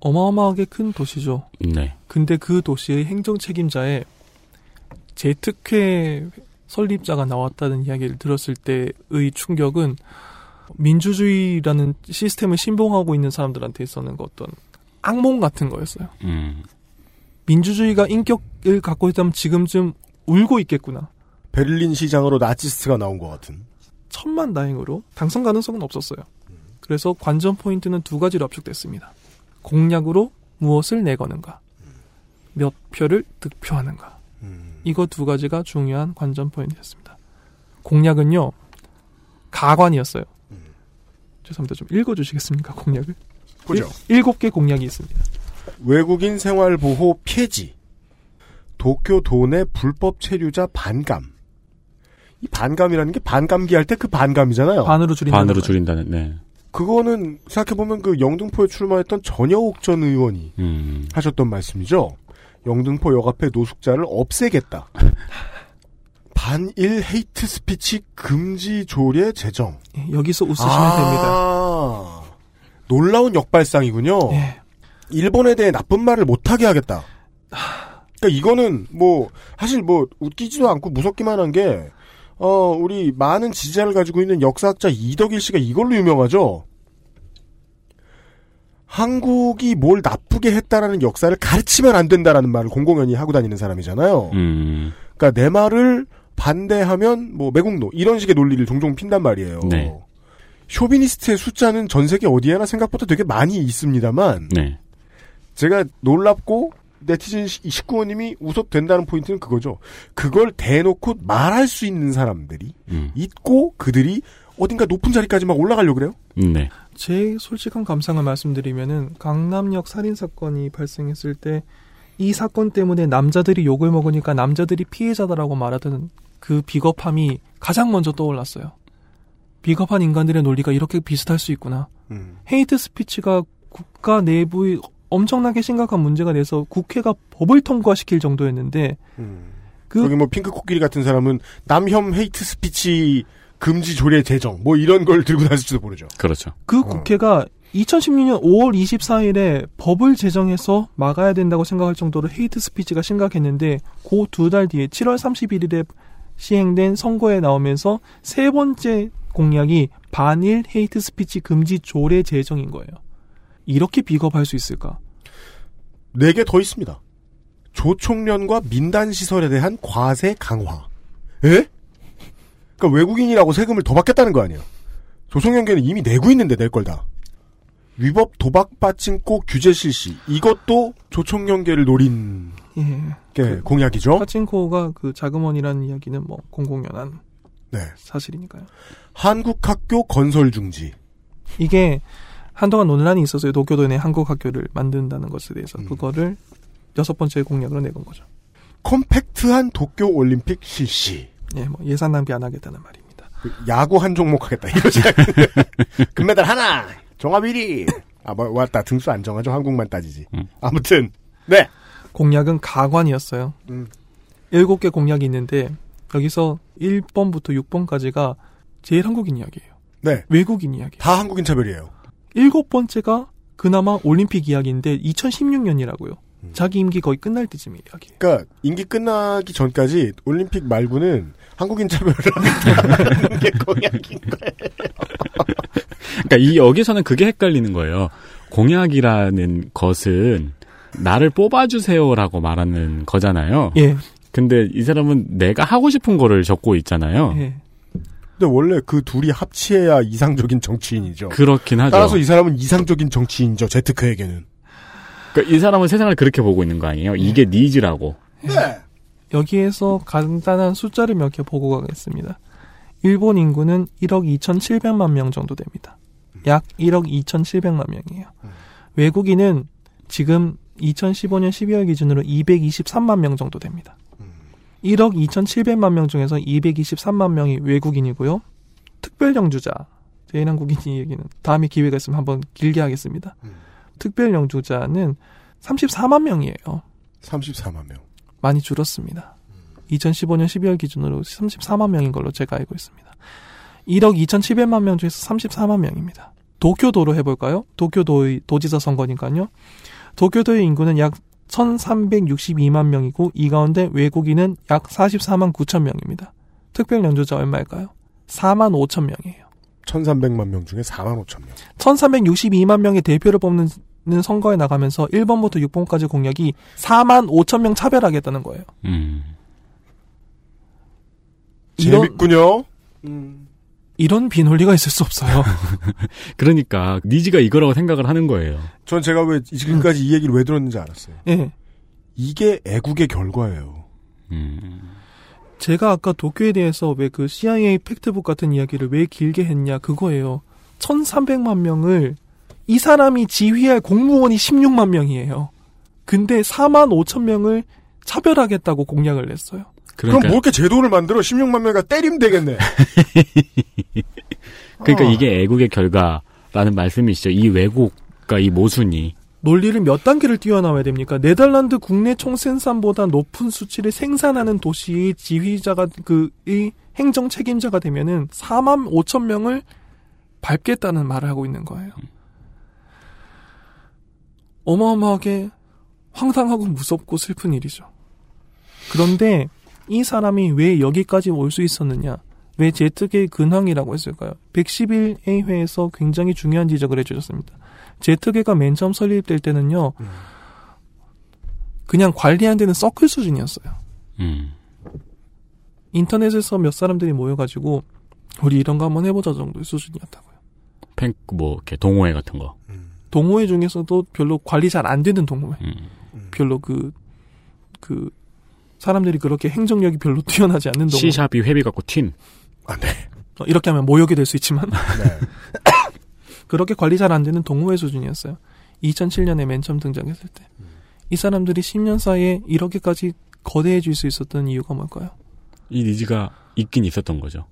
어마어마하게 큰 도시죠. 네. 근데 그 도시의 행정 책임자에 제특회 설립자가 나왔다는 이야기를 들었을 때의 충격은 민주주의라는 시스템을 신봉하고 있는 사람들한테 있었는 그 어떤 악몽 같은 거였어요. 음. 민주주의가 인격을 갖고 있다면 지금쯤 울고 있겠구나. 베를린 시장으로 나치스트가 나온 것 같은. 천만 다행으로 당선 가능성은 없었어요. 그래서 관전 포인트는 두 가지로 압축됐습니다. 공약으로 무엇을 내거는가, 몇 표를 득표하는가. 이거 두 가지가 중요한 관전 포인트였습니다. 공약은요, 가관이었어요. 죄송합니다. 좀 읽어주시겠습니까, 공약을? 보죠. 일- 일곱 개 공약이 있습니다. 외국인 생활 보호 폐지. 도쿄 도내 불법 체류자 반감. 이 반감이라는 게 반감기 할 때 그 반감이잖아요. 반으로 줄인다는 반으로. 줄인다는, 네. 그거는 생각해 보면 그 영등포에 출마했던 전여옥 전 의원이 음. 하셨던 말씀이죠. 영등포 역 앞에 노숙자를 없애겠다. [LAUGHS] 반일 hate speech 금지 조례 제정. 예, 여기서 웃으시면 아, 됩니다. 놀라운 역발상이군요. 예. 일본에 대해 나쁜 말을 못하게 하겠다. 그러니까 이거는 뭐 사실 뭐 웃기지도 않고 무섭기만 한 게 어, 우리 많은 지지자를 가지고 있는 역사학자 이덕일 씨가 이걸로 유명하죠. 한국이 뭘 나쁘게 했다라는 역사를 가르치면 안 된다라는 말을 공공연히 하고 다니는 사람이잖아요. 음. 그러니까 내 말을 반대하면 뭐 매국노 이런 식의 논리를 종종 핀단 말이에요. 네. 쇼비니스트의 숫자는 전 세계 어디에나 생각보다 되게 많이 있습니다만 네. 제가 놀랍고 네티즌 19호님이 웃어된다는 포인트는 그거죠. 그걸 대놓고 말할 수 있는 사람들이 음. 있고 그들이 어딘가 높은 자리까지 막 올라가려고 그래요. 네. 제 솔직한 감상을 말씀드리면은 강남역 살인 사건이 발생했을 때 이 사건 때문에 남자들이 욕을 먹으니까 남자들이 피해자다라고 말하던 그 비겁함이 가장 먼저 떠올랐어요. 비겁한 인간들의 논리가 이렇게 비슷할 수 있구나. 음. hate speech가 국가 내부의 엄청나게 심각한 문제가 돼서 국회가 법을 통과시킬 정도였는데 그 여기 뭐 핑크 코끼리 같은 사람은 남혐 hate speech 금지 조례 제정 뭐 이런 걸 들고 다닐지도 모르죠. 그렇죠. 그 국회가 2016년 5월 24일에 법을 제정해서 막아야 된다고 생각할 정도로 hate speech가 심각했는데 그 두 달 뒤에 7월 31일에 시행된 선거에 나오면서 세 번째 공약이 반일 hate speech 금지 조례 제정인 거예요. 이렇게 비겁할 수 있을까? 네 개 더 있습니다. 조총련과 민단 시설에 대한 과세 강화. 에? 그러니까 외국인이라고 세금을 더 받겠다는 거 아니에요. 조총련계는 이미 내고 있는데 낼 걸 다. 위법 도박 빠칭코 규제 실시. 이것도 조총련계를 노린 예. 게 공약이죠. 파친코가 그 자금원이라는 이야기는 뭐 공공연한 네. 사실이니까요. 한국 학교 건설 중지. 이게 한동안 논란이 있었어요. 도쿄도 내 한국 학교를 만든다는 것에 대해서 그거를 여섯 번째 공약으로 내건 거죠. 컴팩트한 도쿄 올림픽 실시. 예, 뭐 예산 낭비 안 하겠다는 말입니다. 그 야구 한 종목 하겠다 이거지. [LAUGHS] 금메달 하나, 종합 1위. 아, 뭐, 왔다. 등수 안 정하죠. 한국만 따지지. 아무튼, 네. 공약은 가관이었어요. 음. 일곱 개 공약이 있는데 여기서 1번부터 6번까지가 제일 한국인 이야기예요. 네. 외국인 이야기. 다 한국인 차별이에요. 일곱 번째가 그나마 올림픽 이야기인데 2016년이라고요. 음. 자기 임기 거의 끝날 때쯤 이야기. 그러니까 임기 끝나기 전까지 올림픽 말고는 한국인 차별을 하겠다는 게 공약인 거예요. 그러니까 이 여기서는 그게 헷갈리는 거예요. 공약이라는 것은 나를 뽑아주세요라고 말하는 거잖아요. 예. 근데 이 사람은 내가 하고 싶은 거를 적고 있잖아요. 예. 근데 원래 그 둘이 합치해야 이상적인 정치인이죠. 그렇긴 하죠. 따라서 이 사람은 이상적인 정치인이죠. 제트크에게는. 그러니까 이 사람은 세상을 그렇게 보고 있는 거 아니에요? 이게 니즈라고. 네. 여기에서 간단한 숫자를 몇 개 보고 가겠습니다. 일본 인구는 1억 2,700만 명 정도 됩니다. 약 1억 2,700만 명이에요. 외국인은 지금 2015년 12월 기준으로 223만 명 정도 됩니다. 1억 2,700만 명 중에서 223만 명이 외국인이고요. 특별영주자, 제일한국인이 얘기는 다음에 기회가 있으면 한번 길게 하겠습니다. 특별영주자는 34만 명이에요. 34만 명. 많이 줄었습니다. 2015년 12월 기준으로 34만 명인 걸로 제가 알고 있습니다. 1억 2,700만 명 중에서 34만 명입니다. 도쿄도로 해볼까요? 도쿄도의 도지사 선거니까요. 도쿄도의 인구는 약 1,362만 명이고 이 가운데 외국인은 약 44만 9천 명입니다. 특별 연주자 얼마일까요? 4만 5천 명이에요. 1,300만 명 중에 4만 5천 명. 1,362만 명의 대표를 뽑는 선거에 나가면서 1번부터 6번까지 공약이 4만 5천 명 차별하겠다는 거예요. 음. 이런- 재밌군요. 이런 비논리가 있을 수 없어요. [LAUGHS] 그러니까 니즈가 이거라고 생각을 하는 거예요. 전 제가 왜 지금까지 이 얘기를 왜 들었는지 알았어요. 예. 이게 애국의 결과예요. 제가 아까 도쿄에 대해서 왜 그 CIA 팩트북 같은 이야기를 왜 길게 했냐 그거예요. 1300만 명을 이 사람이 지휘할 공무원이 16만 명이에요. 근데 4만 5천 명을 차별하겠다고 공약을 냈어요. 그럼뭐 이렇게 제도를 만들어 16만 명가 때리면 되겠네. [LAUGHS] 그러니까 어. 이게 애국의 결과라는 말씀이시죠. 이 왜곡과 이 모순이. 논리를 몇 단계를 뛰어나와야 됩니까? 네덜란드 국내 총생산보다 높은 수치를 생산하는 도시의 지휘자가 그이 행정 책임자가 되면은 4만 5천 명을 밟겠다는 말을 하고 있는 거예요. 어마어마하게 황당하고 무섭고 슬픈 일이죠. 그런데 이 사람이 왜 여기까지 올 수 있었느냐? 왜 제특의 근황이라고 했을까요? 111A회에서 굉장히 중요한 지적을 해주셨습니다. 제특회가 맨 처음 설립될 때는요, 그냥 관리 안 되는 서클 수준이었어요. 음. 인터넷에서 몇 사람들이 모여가지고, 우리 이런 거 한번 해보자 정도의 수준이었다고요. 팬, 뭐, 이렇게 동호회 같은 거. 동호회 중에서도 별로 관리 잘 안 되는 동호회. 음. 별로 그, 그, 사람들이 그렇게 행정력이 별로 [LAUGHS] 뛰어나지 않는 동호회. C샵이 회비 갖고 튄. 아, 네. 어, 이렇게 하면 모욕이 될 수 있지만. [LAUGHS] 그렇게 관리 잘 안 되는 동호회 수준이었어요. 2007년에 맨 처음 등장했을 때. 이 사람들이 10년 사이에 이렇게까지 거대해질 수 있었던 이유가 뭘까요? 이 니즈가 있긴 있었던 거죠.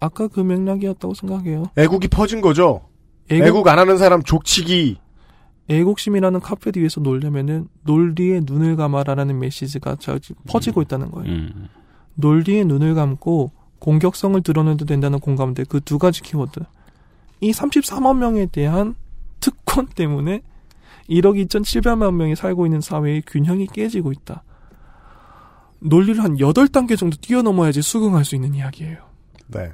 아까 그 맥락이었다고 생각해요. 애국이 퍼진 거죠. 애국- 애국, 안 하는 사람 족치기. 애국심이라는 카페 뒤에서 놀려면은 논리에 눈을 감아라라는 메시지가 저 퍼지고 있다는 거예요. 음. 논리에 눈을 감고 공격성을 드러내도 된다는 공감대 그 두 가지 키워드. 이 34만 명에 대한 특권 때문에 1억 2,700만 명이 살고 있는 사회의 균형이 깨지고 있다. 논리를 한 8단계 정도 뛰어넘어야지 수긍할 수 있는 이야기예요. 네.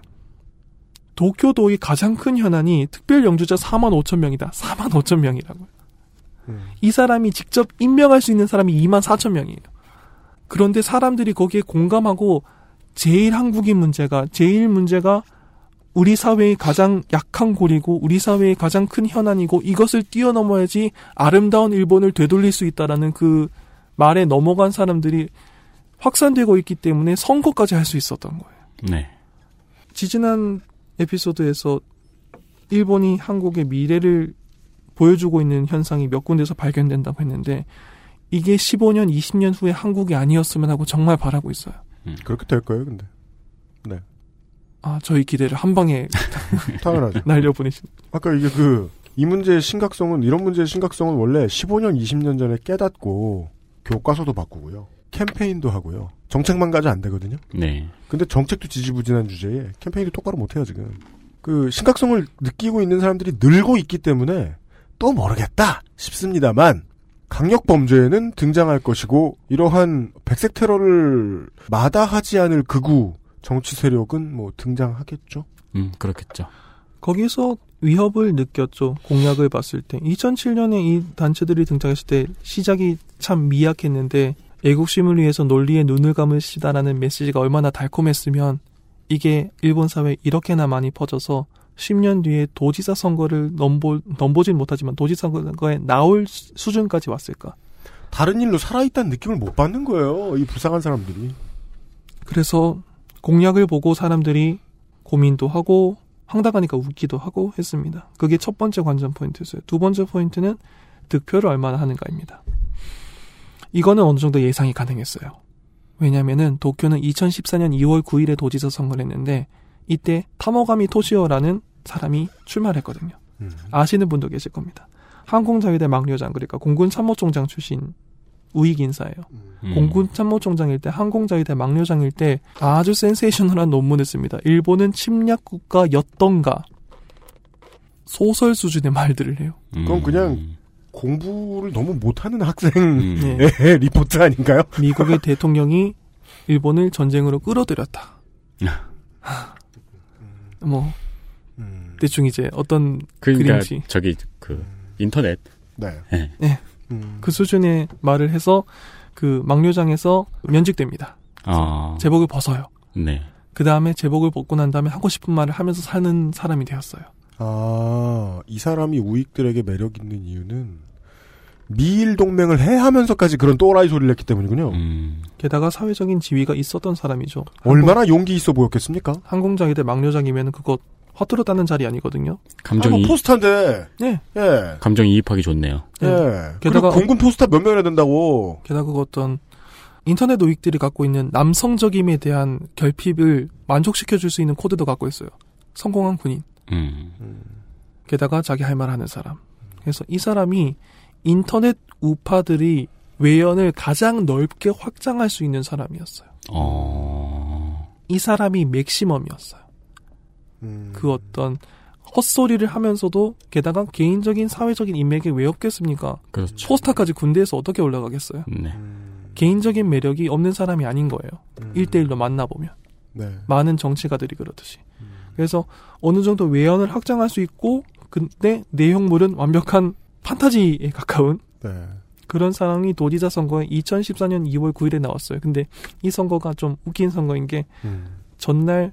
도쿄도의 가장 큰 현안이 특별 영주자 4만 5천 명이다. 4만 5천 명이라고요. 이 사람이 직접 임명할 수 있는 사람이 2만 4천 명이에요. 그런데 사람들이 거기에 공감하고 제일 한국인 문제가 제일 문제가 우리 사회의 가장 약한 고리고 우리 사회의 가장 큰 현안이고 이것을 뛰어넘어야지 아름다운 일본을 되돌릴 수 있다라는 그 말에 넘어간 사람들이 확산되고 있기 때문에 선거까지 할 수 있었던 거예요. 네. 지지난 에피소드에서 일본이 한국의 미래를 보여주고 있는 현상이 몇 군데서 발견된다고 했는데 이게 15년, 20년 후에 한국이 아니었으면 하고 정말 바라고 있어요. 그렇게 될 거예요, 근데. 네. 아, 저희 기대를 한 방에 [LAUGHS] 당연하죠. 날려보내신. 아까 이게 그, 이 문제의 심각성은, 이런 문제의 심각성은 원래 15년, 20년 전에 깨닫고, 교과서도 바꾸고요. 캠페인도 하고요. 정책만 가지 안 되거든요. 네. 근데 정책도 지지부진한 주제에 캠페인도 똑바로 못 해요, 지금. 그, 심각성을 느끼고 있는 사람들이 늘고 있기 때문에, 또 모르겠다! 싶습니다만, 강력 범죄에는 등장할 것이고, 이러한 백색 테러를 마다하지 않을 극우 정치 세력은 뭐 등장하겠죠? 음, 그렇겠죠. 거기서 위협을 느꼈죠. 공약을 봤을 때. 2007년에 이 단체들이 등장했을 때 시작이 참 미약했는데 애국심을 위해서 논리에 눈을 감으시다라는 메시지가 얼마나 달콤했으면 이게 일본 사회에 이렇게나 많이 퍼져서 10년 뒤에 도지사 선거를 넘보, 넘보진 못하지만 도지사 선거에 나올 수- 수준까지 왔을까. 다른 일로 살아있다는 느낌을 못 받는 거예요, 이 불쌍한 사람들이. 그래서 공약을 보고 사람들이 고민도 하고 황당하니까 웃기도 하고 했습니다. 그게 첫 번째 관전 포인트였어요. 두 번째 포인트는 득표를 얼마나 하는가입니다. 이거는 어느 정도 예상이 가능했어요. 왜냐면은 도쿄는 2014년 2월 9일에 도지사 선거를 했는데 이때 타모가미 토시오라는 사람이 출마를 했거든요. 아시는 분도 계실 겁니다. 항공자위대 막료장 그러니까 공군 참모총장 출신 우익 인사예요. 음. 공군 참모총장일 때 항공자위대 막료장일 때 아주 센세이셔널한 논문을 씁니다. 일본은 침략 국가였던가 소설 수준의 말들을 해요. 그건 그냥 공부를 너무 못하는 학생의 네. 리포트 아닌가요? 미국의 대통령이 일본을 전쟁으로 끌어들였다. [LAUGHS] 하, 뭐 대충 이제 어떤 그러니까 그림지 저기 그 인터넷. 네. 네. 그 수준의 말을 해서 그 막료장에서 면직됩니다. 아. 제복을 벗어요. 네. 그 다음에 제복을 벗고 난 다음에 하고 싶은 말을 하면서 사는 사람이 되었어요. 아, 이 사람이 우익들에게 매력 있는 이유는 미일 동맹을 해 하면서까지 그런 또라이 소리를 했기 때문이군요. 음. 게다가 사회적인 지위가 있었던 사람이죠. 얼마나 용기 있어 보였겠습니까? 항공장이대 막료장이면 그거 허투루 따는 자리 아니거든요. 감정이 아, 뭐 포스터인데. 네. 예. 감정 이입하기 좋네요. 예. 게다가- 게다가 공군 포스터 몇 명이나 된다고. 게다가 그 어떤 인터넷 우익들이 갖고 있는 남성적임에 대한 결핍을 만족시켜 줄 수 있는 코드도 갖고 있어요. 성공한 군인. 음. 게다가 자기 할 말 하는 사람. 그래서 이 사람이 인터넷 우파들이 외연을 가장 넓게 확장할 수 있는 사람이었어요. 어. 이 사람이 맥시멈이었어요. 그 어떤 헛소리를 하면서도 게다가 개인적인 사회적인 인맥이 왜 없겠습니까? 그렇죠. 포스터까지 군대에서 어떻게 올라가겠어요? 네. 개인적인 매력이 없는 사람이 아닌 거예요. 일대일로 만나보면. 네. 많은 정치가들이 그러듯이. 그래서 어느 정도 외연을 확장할 수 있고, 근데 내용물은 완벽한 판타지에 가까운 네. 그런 상황이 도지사 선거에 2014년 2월 9일에 나왔어요. 근데 이 선거가 좀 웃긴 선거인 게 전날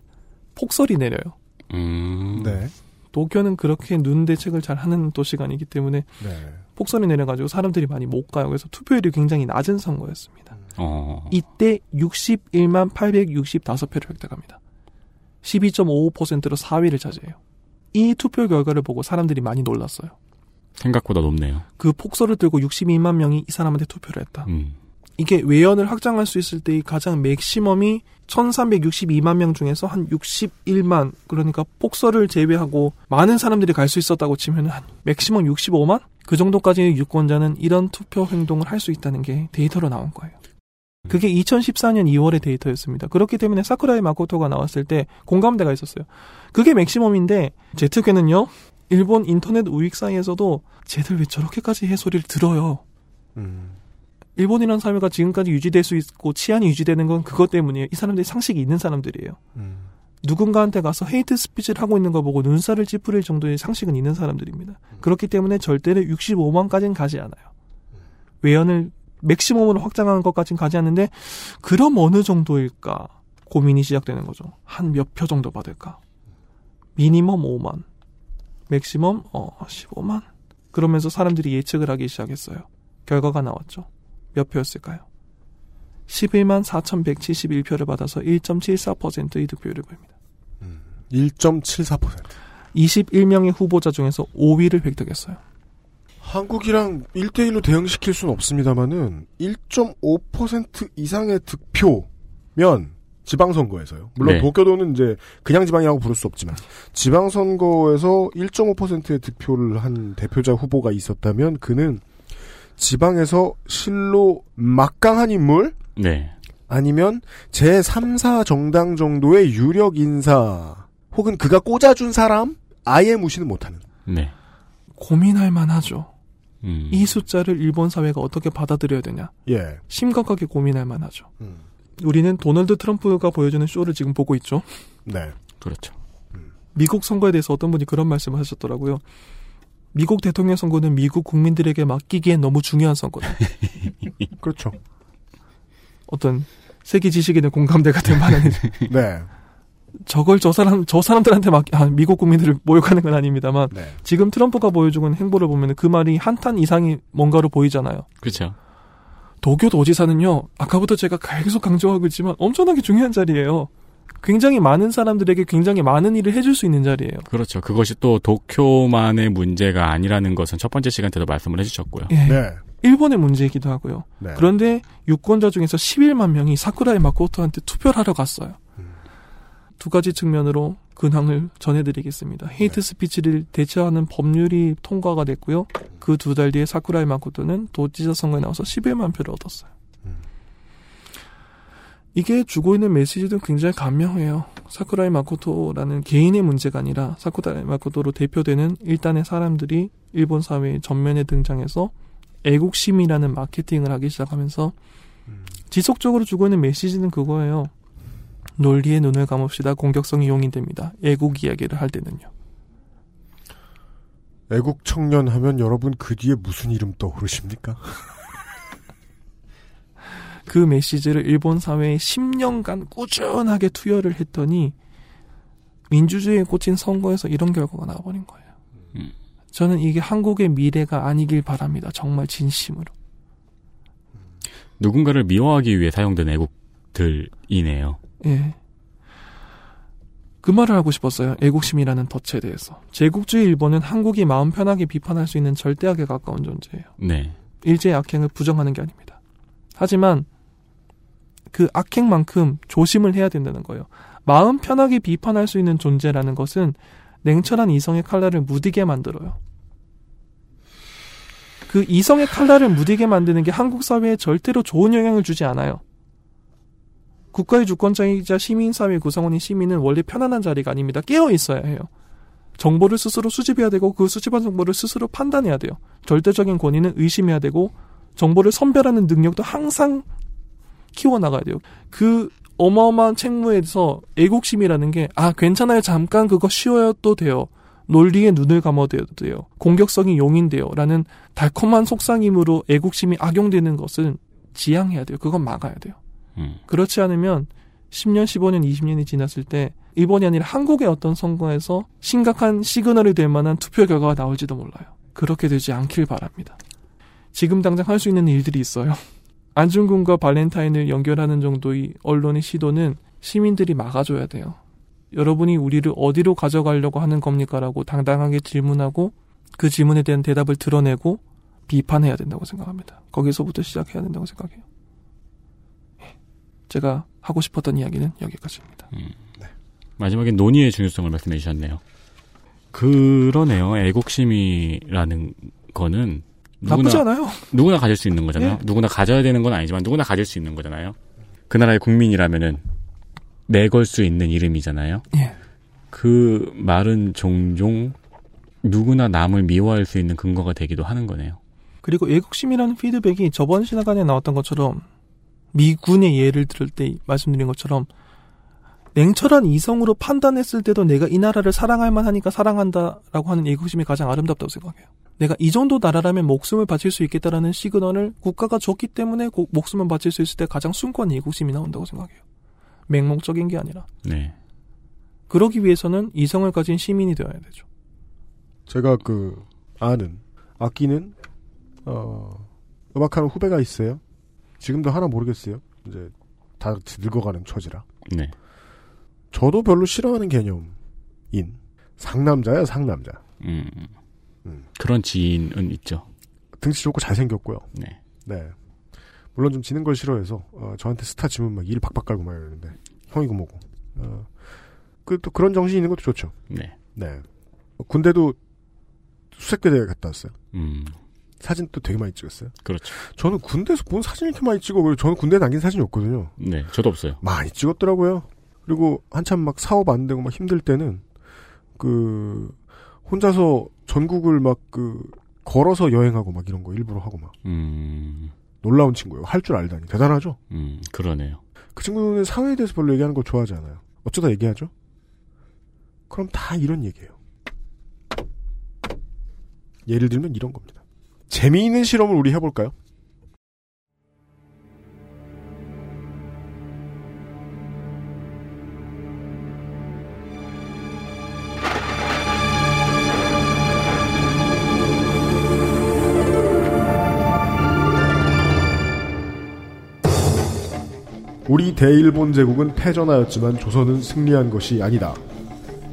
폭설이 내려요. 음. 네. 도쿄는 그렇게 눈 대책을 잘 하는 도시가 아니기 때문에 네. 폭설이 내려가지고 사람들이 많이 못 가요. 그래서 투표율이 굉장히 낮은 선거였습니다. 어. 이때 61만 865표를 획득합니다. 12.55%로 4위를 차지해요. 이 투표 결과를 보고 사람들이 많이 놀랐어요. 생각보다 높네요. 그 폭설을 들고 62만 명이 이 사람한테 투표를 했다. 음. 이게 외연을 확장할 수 있을 때의 가장 맥시멈이 1362만 명 중에서 한 61만 그러니까 폭설을 제외하고 많은 사람들이 갈 수 있었다고 치면 한 맥시멈 65만 그 정도까지의 유권자는 이런 투표 행동을 할 수 있다는 게 데이터로 나온 거예요. 그게 2014년 2월의 데이터였습니다. 그렇기 때문에 사쿠라이 마코토가 나왔을 때 공감대가 있었어요. 그게 맥시멈인데 재특회는요. 일본 인터넷 우익 사이에서도 쟤들 왜 저렇게까지 해 소리를 들어요. 일본이라는 사회가 지금까지 유지될 수 있고 치안이 유지되는 건 그것 때문이에요. 이 사람들이 상식이 있는 사람들이에요. 누군가한테 가서 hate speech를 하고 있는 거 보고 눈살을 찌푸릴 정도의 상식은 있는 사람들입니다. 그렇기 때문에 절대로 65만까지는 가지 않아요. 외연을 맥시멈으로 확장하는 것까지는 가지 않는데 그럼 어느 정도일까 고민이 시작되는 거죠. 한 몇 표 정도 받을까? 미니멈 5만, 맥시멈 어 15만. 그러면서 사람들이 예측을 하기 시작했어요. 결과가 나왔죠. 몇 표였을까요? 11만 4,171표를 받아서 1.74%의 득표율을 보입니다. 1.74%. 21명의 후보자 중에서 5위를 획득했어요. 한국이랑 1대1로 대응시킬 수는 없습니다만은 1.5% 이상의 득표면 지방선거에서요. 물론 네. 도쿄도는 이제 그냥 지방이라고 부를 수 없지만 지방선거에서 1.5%의 득표를 한 대표자 후보가 있었다면 그는 지방에서 실로 막강한 인물 네. 아니면 제3, 4 정당 정도의 유력 인사 혹은 그가 꽂아준 사람 아예 무시는 못하는 네. 고민할 만하죠. 음. 이 숫자를 일본 사회가 어떻게 받아들여야 되냐. 예. 심각하게 고민할 만하죠. 음. 우리는 도널드 트럼프가 보여주는 쇼를 지금 보고 있죠. 네. 그렇죠. 미국 선거에 대해서 어떤 분이 그런 말씀을 하셨더라고요. 미국 대통령 선거는 미국 국민들에게 맡기기엔 너무 중요한 선거다. [LAUGHS] 그렇죠. 어떤 세계 지식인의 공감대가 될 만한 네. 저걸 저 사람 저 사람들한테 막 아, 미국 국민들을 모욕하는 건 아닙니다만 네. 지금 트럼프가 있는 행보를 보면 그 말이 한탄 이상이 뭔가로 보이잖아요. 그렇죠. 도쿄 도지사는요. 아까부터 제가 계속 강조하고 있지만 엄청나게 중요한 자리예요. 굉장히 많은 사람들에게 굉장히 많은 일을 해줄 수 있는 자리예요. 그렇죠. 그것이 또 도쿄만의 문제가 아니라는 것은 첫 번째 시간 때도 말씀을 해주셨고요. 예. 네. 일본의 문제이기도 하고요. 네. 그런데 유권자 중에서 11만 명이 사쿠라이 마코토한테 투표를 하러 갔어요. 두 가지 측면으로 근황을 전해드리겠습니다. 헤이트 스피치를 대체하는 법률이 통과가 됐고요. 그 두 달 뒤에 사쿠라이 마코토는 도지사 선거에 나와서 11만 표를 얻었어요. 이게 주고 있는 메시지도 굉장히 감명해요. 사쿠라이 마코토라는 개인의 문제가 아니라 사쿠라이 마코토로 대표되는 일단의 사람들이 일본 사회의 전면에 등장해서 애국심이라는 마케팅을 하기 시작하면서 지속적으로 주고 있는 메시지는 그거예요. 논리의 눈을 감읍시다. 공격성이 용인됩니다. 애국 이야기를 할 때는요. 애국 청년 하면 여러분 그 뒤에 무슨 이름 떠오르십니까? [LAUGHS] 그 메시지를 일본 사회에 10년간 꾸준하게 투여를 했더니 민주주의에 꽂힌 선거에서 이런 결과가 나와버린 거예요. 저는 이게 한국의 미래가 아니길 바랍니다. 정말 진심으로. 누군가를 미워하기 위해 사용된 애국들이네요. 예. 그 말을 하고 싶었어요. 애국심이라는 덫에 대해서. 제국주의 일본은 한국이 마음 편하게 비판할 수 있는 절대악에 가까운 존재예요. 네. 일제의 악행을 부정하는 게 아닙니다. 하지만 그 악행만큼 조심을 해야 된다는 거예요. 마음 편하게 비판할 수 있는 존재라는 것은 냉철한 이성의 칼날을 무디게 만들어요. 그 이성의 칼날을 무디게 만드는 게 한국 사회에 절대로 좋은 영향을 주지 않아요. 국가의 주권자이자 시민사회 구성원인 시민은 원래 편안한 자리가 아닙니다. 깨어 있어야 해요. 정보를 스스로 수집해야 되고 그 수집한 정보를 스스로 판단해야 돼요. 절대적인 권위는 의심해야 되고 정보를 선별하는 능력도 항상 키워나가야 돼요. 그 어마어마한 책무에서 애국심이라는 게, 아, 괜찮아요. 잠깐 그거 쉬어도 돼요. 논리에 눈을 감아도 돼요. 공격성이 용인돼요. 라는 달콤한 속상임으로 애국심이 악용되는 것은 지양해야 돼요. 그건 막아야 돼요. 음. 그렇지 않으면 10년, 15년, 20년이 지났을 때 일본이 아니라 한국의 어떤 선거에서 심각한 시그널이 될 만한 투표 결과가 나올지도 몰라요. 그렇게 되지 않길 바랍니다. 지금 당장 할 수 있는 일들이 있어요. [LAUGHS] 안중근과 발렌타인을 연결하는 정도의 언론의 시도는 시민들이 막아줘야 돼요. 여러분이 우리를 어디로 가져가려고 하는 겁니까? 라고 당당하게 질문하고 그 질문에 대한 대답을 드러내고 비판해야 된다고 생각합니다. 거기서부터 시작해야 된다고 생각해요. 예. 제가 하고 싶었던 이야기는 여기까지입니다. 마지막에 논의의 중요성을 말씀해 주셨네요. 그러네요. 애국심이라는 거는 누구나, 나쁘지 않아요. 누구나 가질 수 있는 거잖아요. 예. 누구나 가져야 되는 건 아니지만 누구나 가질 수 있는 거잖아요. 그 나라의 국민이라면은 내걸 수 있는 이름이잖아요. 예. 그 말은 종종 누구나 남을 미워할 수 있는 근거가 되기도 하는 거네요. 그리고 애국심이라는 피드백이 저번 시간에 나왔던 것처럼 미군의 예를 들을 때 말씀드린 것처럼 냉철한 이성으로 판단했을 때도 내가 이 나라를 사랑할 만하니까 사랑한다라고 하는 애국심이 가장 아름답다고 생각해요. 내가 이 정도 나라라면 목숨을 바칠 수 있겠다라는 시그널을 국가가 줬기 때문에 고- 목숨을 바칠 수 있을 때 가장 숭고한 애국심이 나온다고 생각해요. 맹목적인 게 아니라. 네. 그러기 위해서는 이성을 가진 시민이 되어야 되죠. 제가 그 아는 아끼는 어 음악하는 후배가 있어요. 지금도 하나 모르겠어요. 이제 다 늙어가는 처지라. 네. 저도 별로 싫어하는 개념이에요. 상남자야 상남자. 음. 그런 지인은 있죠. 등치 좋고 잘생겼고요. 네. 네. 물론 좀 지는 걸 싫어해서 어, 저한테 스타 지면 막 일 박박 깔고 막 이러는데 형이고 뭐고. 어, 그또 그런 정신 있는 것도 좋죠. 네. 네. 어, 군대도 수색대대 갔다 왔어요. 음. 사진도 되게 많이 찍었어요. 그렇죠. 저는 군대에서 본 사진 이렇게 많이 찍어. 그리고 저는 군대에 남긴 사진이 없거든요. 네, 저도 없어요. 많이 찍었더라고요. 그리고 한참 막 사업 안 되고 막 힘들 때는 그 혼자서 전국을 막 그 걸어서 여행하고 막 이런 거 일부러 하고 막 음, 놀라운 친구예요. 할 줄 알다니 대단하죠. 음, 그러네요. 그 친구는 사회에 대해서 별로 얘기하는 걸 좋아하지 않아요. 어쩌다 얘기하죠? 그럼 다 이런 얘기예요. 예를 들면 이런 겁니다. 재미있는 실험을 우리 해볼까요? 우리 대일본 제국은 패전하였지만 조선은 승리한 것이 아니다.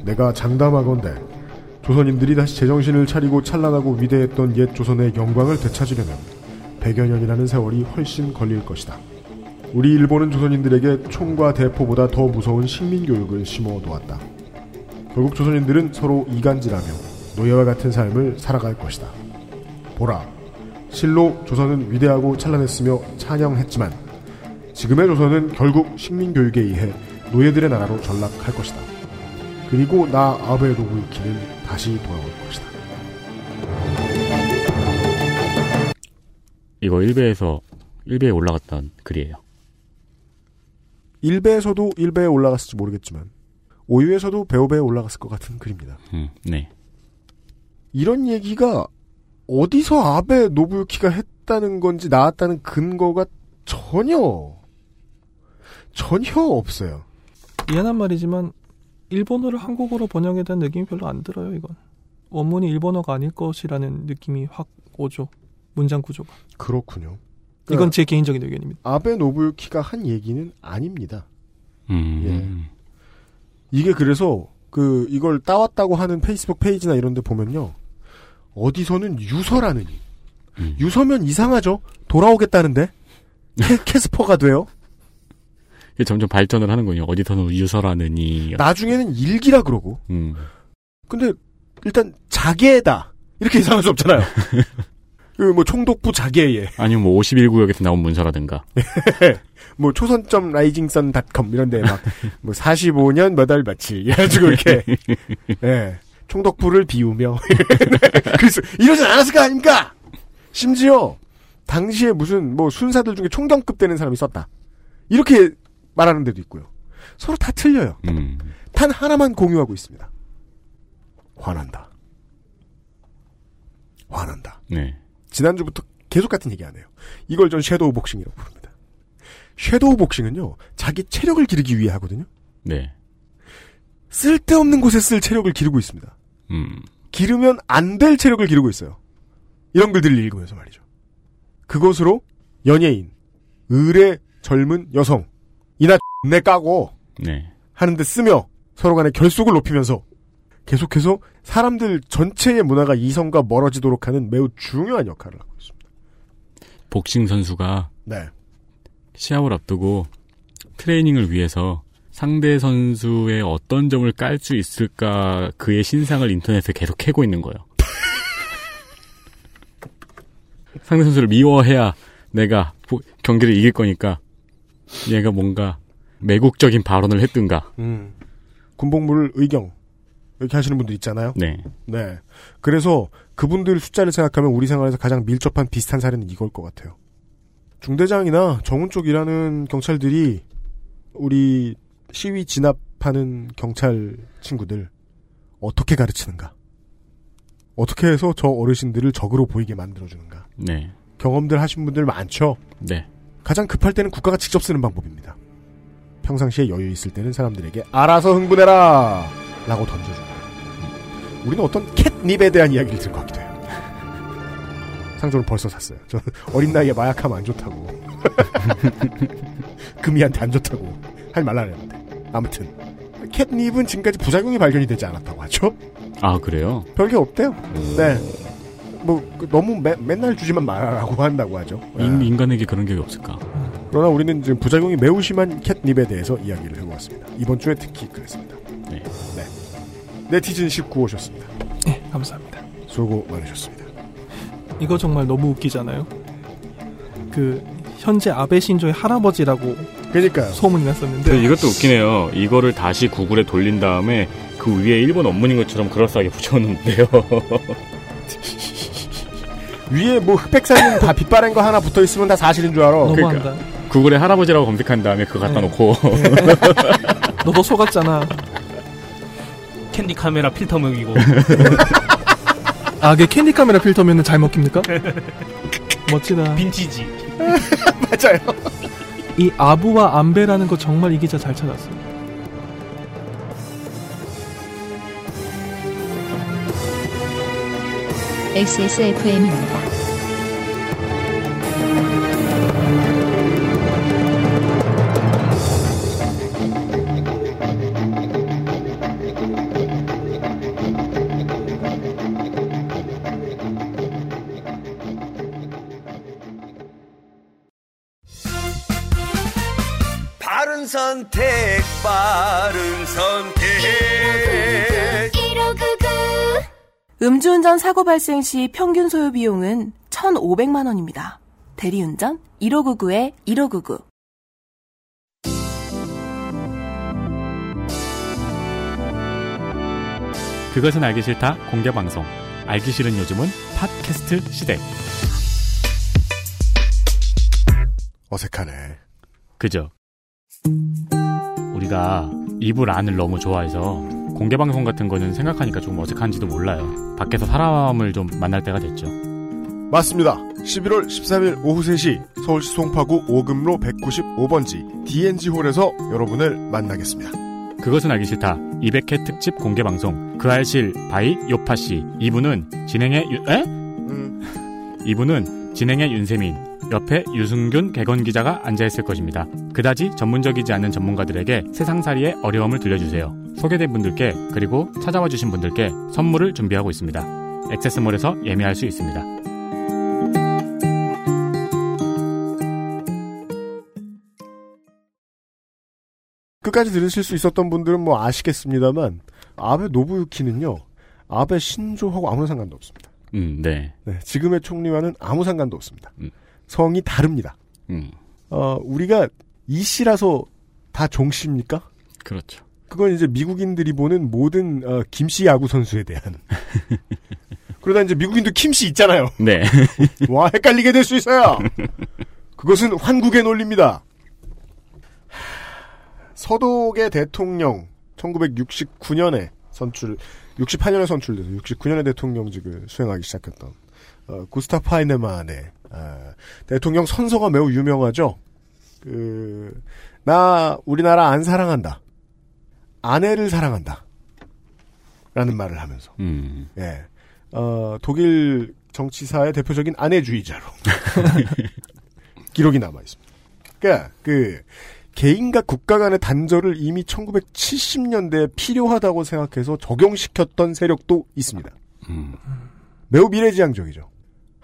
내가 장담하건대 조선인들이 다시 제정신을 차리고 찬란하고 위대했던 옛 조선의 영광을 되찾으려면 100여 년이라는 세월이 훨씬 걸릴 것이다. 우리 일본은 조선인들에게 총과 대포보다 더 무서운 식민교육을 심어 놓았다. 결국 조선인들은 서로 이간질하며 노예와 같은 삶을 살아갈 것이다. 보라. 실로 조선은 위대하고 찬란했으며 찬영했지만 지금의 조선은 결국 식민교육에 의해 노예들의 나라로 전락할 것이다. 그리고 나 아베 노부유키는 다시 돌아올 것이다. 이거 1배에서 1배에 올라갔던 글이에요. 1배에서도 1배에 올라갔을지 모르겠지만 5위에서도 배우배에 올라갔을 것 같은 글입니다. 음, 네. 이런 얘기가 어디서 아베 노부유키가 했다는 건지 나왔다는 근거가 전혀 전혀 없어요. 미안한 말이지만 일본어를 한국어로 번역에 대한 느낌이 별로 안 들어요. 이건 원문이 일본어가 아닐 것이라는 느낌이 확 오죠. 문장 구조가. 그렇군요. 이건 제 개인적인 의견입니다. 아베 노부유키가 한 얘기는 아닙니다. 음. 예. 이게 그래서 그 이걸 따왔다고 하는 페이스북 페이지나 이런 데 보면요. 어디서는 유서라느니. 유서면 이상하죠. 돌아오겠다는데. 캐, 캐스퍼가 돼요. 점점 발전을 하는군요. 어디서는 유서라느니. 나중에는 일기라 그러고. 음. 근데 일단 자계다. 이렇게 이상할 수 없잖아요. [LAUGHS] 그뭐 총독부 자계에 아니면 뭐 51구역에서 나온 문서라든가. [LAUGHS] 뭐 초선점 라이징썬닷컴 이런데 막 뭐 45년 몇 월 며칠 이래가지고 이렇게 [LAUGHS] 예 총독부를 비우며 그래서 이러진 않았을 거 아닙니까? 심지어 당시에 무슨 뭐 순사들 중에 총경급 되는 사람이 썼다 이렇게 말하는 데도 있고요. 서로 다 틀려요. 음. 단 하나만 공유하고 있습니다. 화난다. 화난다. 네. 지난주부터 계속 같은 얘기 안 해요. 이걸 전 섀도우 복싱이라고 부릅니다. 섀도우 복싱은요, 자기 체력을 기르기 위해 하거든요. 네. 쓸데없는 곳에 쓸 체력을 기르고 있습니다. 음. 기르면 안 될 체력을 기르고 있어요. 이런 글들을 읽으면서 말이죠. 그것으로 연예인, 의뢰 젊은 여성, 이나 내 까고 네. 하는데 쓰며 서로 간의 결속을 높이면서 계속해서 사람들 전체의 문화가 이성과 멀어지도록 하는 매우 중요한 역할을 하고 있습니다. 복싱 선수가 네. 시합을 앞두고 트레이닝을 위해서 상대 선수의 어떤 점을 깔 수 있을까 그의 신상을 인터넷에 계속 캐고 있는 거예요. [LAUGHS] 상대 선수를 미워해야 내가 보- 경기를 이길 거니까 얘가 뭔가 매국적인 발언을 했든가. 음. 군복무를 의경 이렇게 하시는 분들 있잖아요. 네. 네. 그래서 그분들 숫자를 생각하면 우리 생활에서 가장 밀접한 비슷한 사례는 이걸 것 같아요. 중대장이나 정훈 쪽 일하는 경찰들이 우리 시위 진압하는 경찰 친구들 어떻게 가르치는가? 어떻게 해서 저 어르신들을 적으로 보이게 만들어주는가? 네. 경험들 하신 분들 많죠? 네. 가장 급할 때는 국가가 직접 쓰는 방법입니다. 평상시에 여유 있을 때는 사람들에게 알아서 흥분해라! 라고 던져줍니다. 우리는 어떤 캣닙에 대한 이야기를 들은 것 같기도 해요. 상조를 벌써 샀어요. 저는 어린 나이에 마약하면 안 좋다고. [LAUGHS] 금이한테 안 좋다고. 할 말라 그랬는데. 아무튼. 캣닙은 지금까지 부작용이 발견이 되지 않았다고 하죠. 아 그래요? 별게 없대요. 네. 뭐 그, 너무 매- 맨날 주지만 말아라고 [LAUGHS] 한다고 하죠. 인, 인간에게 그런 게 없을까? 그러나 우리는 지금 부작용이 매우 심한 캣닙에 대해서 이야기를 해보았습니다. 이번 주에 특히 그랬습니다. 네. 네티즌 19 오셨습니다. 네, 감사합니다. 수고 많으셨습니다. 이거 정말 너무 웃기잖아요. 그 현재 아베 신조의 할아버지라고 그러니까요. 소문이 났었는데 이것도 웃기네요. 이거를 다시 구글에 돌린 다음에 그 위에 일본 원문인 것처럼 그럴싸하게 붙여놓는데요. [LAUGHS] [LAUGHS] 위에 뭐 흑백 사진 다 빛바랜 거 하나 붙어 있으면 다 사실인 줄 알아. 너무한다. 구글에 할아버지라고 검색한 다음에 그거 갖다 네. 놓고 너도 속았잖아. Candy Camera 필터 먹이고 아, 그 Candy Camera 필터면 잘 먹힙니까? 멋지다. 빈티지. [LAUGHS] 맞아요. 이 아부와 안베라는 거 정말 이 기자 잘 찾았어요. XSFM입니다. 바른 선택, 바른 선택. 음주운전 사고 발생 시 평균 소요 비용은 1,500만 원입니다. 대리운전 1599에 1599. 그것은 알기 싫다 공개 방송. 알기 싫은 요즘은 팟캐스트 시대. 어색하네. 그죠? 우리가 이불 안을 너무 좋아해서 공개 방송 같은 거는 생각하니까 조금 어색한지도 몰라요. 밖에서 사람을 좀 만날 때가 됐죠. 맞습니다. 11월 13일 오후 3시 서울시 송파구 오금로 195번지 DNG홀에서 여러분을 만나겠습니다. 그것은 알기 싫다. 200회 특집 공개 방송. 그알싫 by 요파 씨. 이분은 진행의 유, 에? 이분은 진행의 윤세민. 옆에 유승균 객원 기자가 앉아 있을 것입니다. 그다지 전문적이지 않은 전문가들에게 세상살이의 어려움을 들려주세요. 소개된 분들께 그리고 찾아와 주신 분들께 선물을 준비하고 있습니다. 액세스몰에서 예매할 수 있습니다. 끝까지 들으실 수 있었던 분들은 뭐 아시겠습니다만 아베 노부유키는요. 아베 신조하고 아무런 상관도 없습니다. 음, 네. 네, 지금의 총리와는 아무 상관도 없습니다. 성이 다릅니다. 음. 어, 우리가 이 씨라서 다 종씨입니까? 그렇죠. 그건 이제 미국인들이 보는 모든 어, 김씨 야구 선수에 대한. [LAUGHS] 그러다 이제 미국인도 김씨 있잖아요. 네. [LAUGHS] 와 헷갈리게 될 수 있어요. 그것은 환국의 논리입니다. 서독의 대통령 1969년에 선출, 68년에 선출돼서 69년에 대통령직을 수행하기 시작했던 어, 구스타프 하이네만의 아, 대통령 선서가 매우 유명하죠. 그, 나 우리나라 안 사랑한다. 아내를 사랑한다. 라는 말을 하면서 음. 예. 어, 독일 정치사의 대표적인 아내주의자로 [LAUGHS] 기록이 남아 있습니다. 그러니까 그 개인과 국가 간의 단절을 이미 1970년대에 필요하다고 생각해서 적용시켰던 세력도 있습니다. 매우 미래지향적이죠.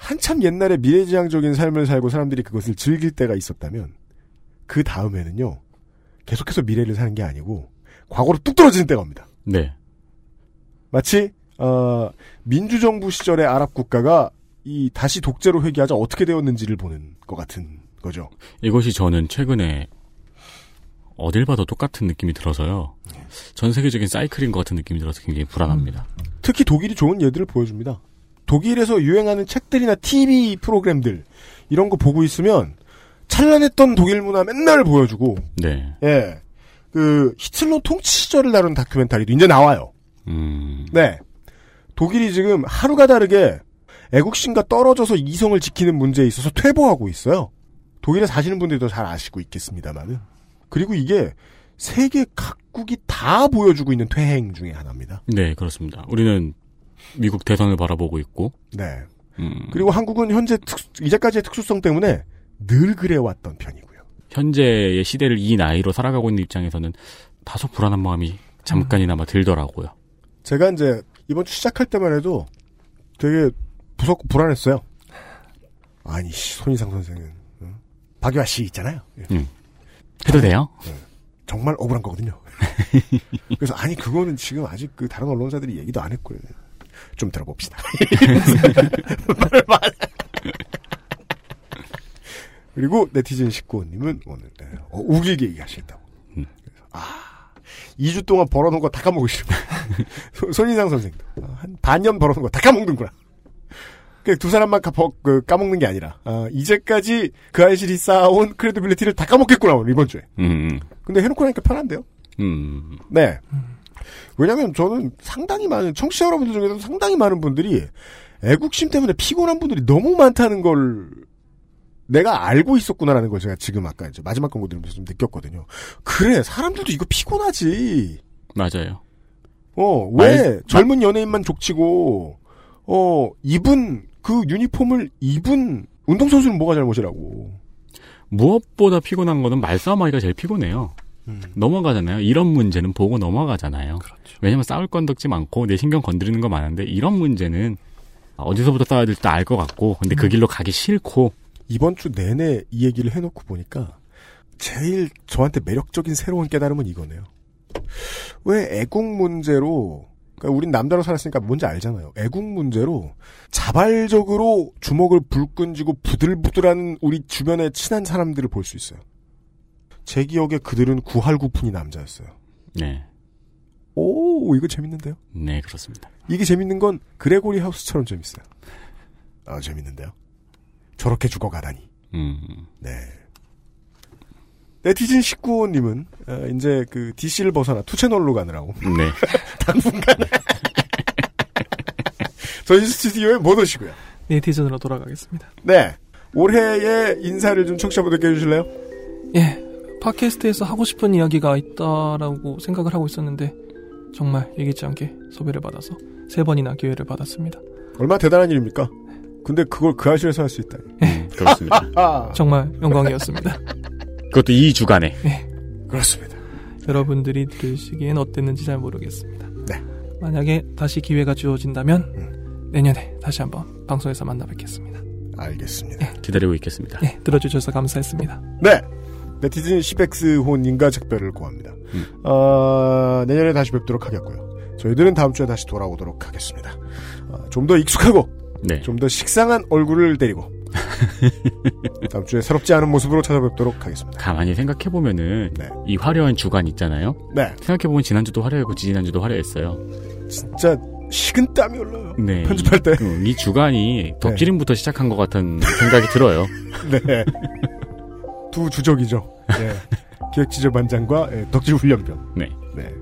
한참 옛날에 미래지향적인 삶을 살고 사람들이 그것을 즐길 때가 있었다면 그 다음에는요 계속해서 미래를 사는 게 아니고 과거로 뚝 떨어지는 때가 옵니다. 네. 마치 어, 민주정부 시절의 아랍 국가가 이 다시 독재로 회귀하자 어떻게 되었는지를 보는 것 같은 거죠. 이것이 저는 최근에 어딜 봐도 똑같은 느낌이 들어서요. 전 세계적인 사이클인 것 같은 느낌이 들어서 굉장히 불안합니다. 특히 독일이 좋은 예들을 보여줍니다. 독일에서 유행하는 책들이나 TV 프로그램들 이런 거 보고 있으면 찬란했던 독일 문화 맨날 보여주고 네. 예. 그 히틀러 통치 시절을 다룬 다큐멘터리도 이제 나와요. 음. 네. 독일이 지금 하루가 다르게 애국심과 떨어져서 이성을 지키는 문제에 있어서 퇴보하고 있어요. 독일에 사시는 분들도 잘 아시고 있겠습니다만은. 그리고 이게 세계 각국이 다 보여주고 있는 퇴행 중의 하나입니다. 네, 그렇습니다. 우리는 미국 대선을 바라보고 있고. 네. 음, 그리고 한국은 현재 특, 이제까지의 특수성 때문에 늘 그래왔던 편이고요. 현재의 시대를 이 나이로 살아가고 있는 입장에서는 다소 불안한 마음이 잠깐이나마 들더라고요. 제가 이제 이번 주 시작할 때만 해도 되게 무섭고 불안했어요. 아니 씨, 손희상 선생은 어? 박유아 씨 있잖아요. 예. 음. 해도 돼요? 정말 억울한 거거든요. [LAUGHS] 그래서 아니 그거는 지금 아직 그 다른 언론사들이 얘기도 안 했고요. 좀 들어봅시다. [LAUGHS] 그리고 네티즌 19호님은 오늘 네, 어, 우기게 얘기하시겠다고. 그래서, 아 2주 동안 벌어놓은 거 다 까먹으시고 [LAUGHS] 손- 손인상 선생도 어, 한 반년 벌어놓은 거 다 까먹는구나. 그 두 사람만 까, 그 까먹는 게 아니라 아, 이제까지 그알싫이 쌓아온 credibility를 다 까먹겠구나 오늘 이번 주에. 음, 근데 해놓고 나니까 편한데요. 음. 네. 왜냐면 저는 상당히 많은, 청취자 여러분들 중에서 상당히 많은 분들이 애국심 때문에 피곤한 분들이 너무 많다는 걸 내가 알고 있었구나라는 걸 제가 지금 아까 이제 마지막 광고 들으면서 좀 느꼈거든요. 그래, 사람들도 이거 피곤하지. 맞아요. 어, 왜 말- 젊은 연예인만 족치고, 어, 입은, 그 유니폼을 입은 운동선수는 뭐가 잘못이라고. 무엇보다 피곤한 거는 말싸움하기가 제일 피곤해요. 음. 넘어가잖아요. 이런 문제는 보고 넘어가잖아요. 그렇죠. 왜냐면 싸울 건덕지 많고 내 신경 건드리는 거 많은데 이런 문제는 어디서부터 싸워야 될지 알 것 같고 근데 음. 그 길로 가기 싫고 이번 주 내내 이 얘기를 해놓고 보니까 제일 저한테 매력적인 새로운 깨달음은 이거네요. 왜 애국 문제로 그러니까 우린 남자로 살았으니까 뭔지 알잖아요. 애국 문제로 자발적으로 주먹을 불끈지고 부들부들한 우리 주변의 친한 사람들을 볼 수 있어요. 제 기억에 그들은 구할구푼이 남자였어요. 네. 오 이거 재밌는데요. 네, 그렇습니다. 이게 재밌는 건 그레고리 하우스처럼 재밌어요. 아 재밌는데요. 저렇게 죽어가다니. 음. 네. 네티즌 19호님은 어, 이제 그 DC를 벗어나 two 채널로 가느라고 네. [LAUGHS] 당분간 [LAUGHS] 저희 스튜디오에 못 오시고요. 네티즌으로 돌아가겠습니다. 네. 올해의 인사를 좀 청취자분들께 해주실래요? 예, 팟캐스트에서 하고 싶은 이야기가 있다라고 생각을 하고 있었는데 정말 예기치 않게 섭외를 받아서 세 번이나 기회를 받았습니다. 얼마나 대단한 일입니까? 근데 그걸 그알싫에서 할 수 있다니. 음, 그렇습니다. [LAUGHS] 정말 영광이었습니다. 그것도 이 주간에. 그렇습니다. 여러분들이 들으시기엔 어땠는지 잘 모르겠습니다. 네. 만약에 다시 기회가 주어진다면 내년에 다시 한번 방송에서 만나 뵙겠습니다. 알겠습니다. 기다리고 있겠습니다. 네, 들어주셔서 감사했습니다. 네. 네티즌 시백스호님과 작별을 고합니다. 어, 내년에 다시 뵙도록 하겠고요. 저희들은 다음 주에 다시 돌아오도록 하겠습니다. 어, 좀더 익숙하고 네. 좀더 식상한 얼굴을 때리고 [LAUGHS] 다음 주에 새롭지 않은 모습으로 찾아뵙도록 하겠습니다. 가만히 생각해 보면은 이 화려한 주간 있잖아요. 네. 생각해 보면 지난주도 화려했고 지지난주도 화려했어요. 진짜 식은 땀이 흘러요. 네. 편집할 때. 이, 이 주간이 덕질인부터 시작한 것 같은 생각이 들어요. [LAUGHS] 네. 두 주적이죠. 네. 기획지저반장과 예, 덕질 훈련병. 네. 네.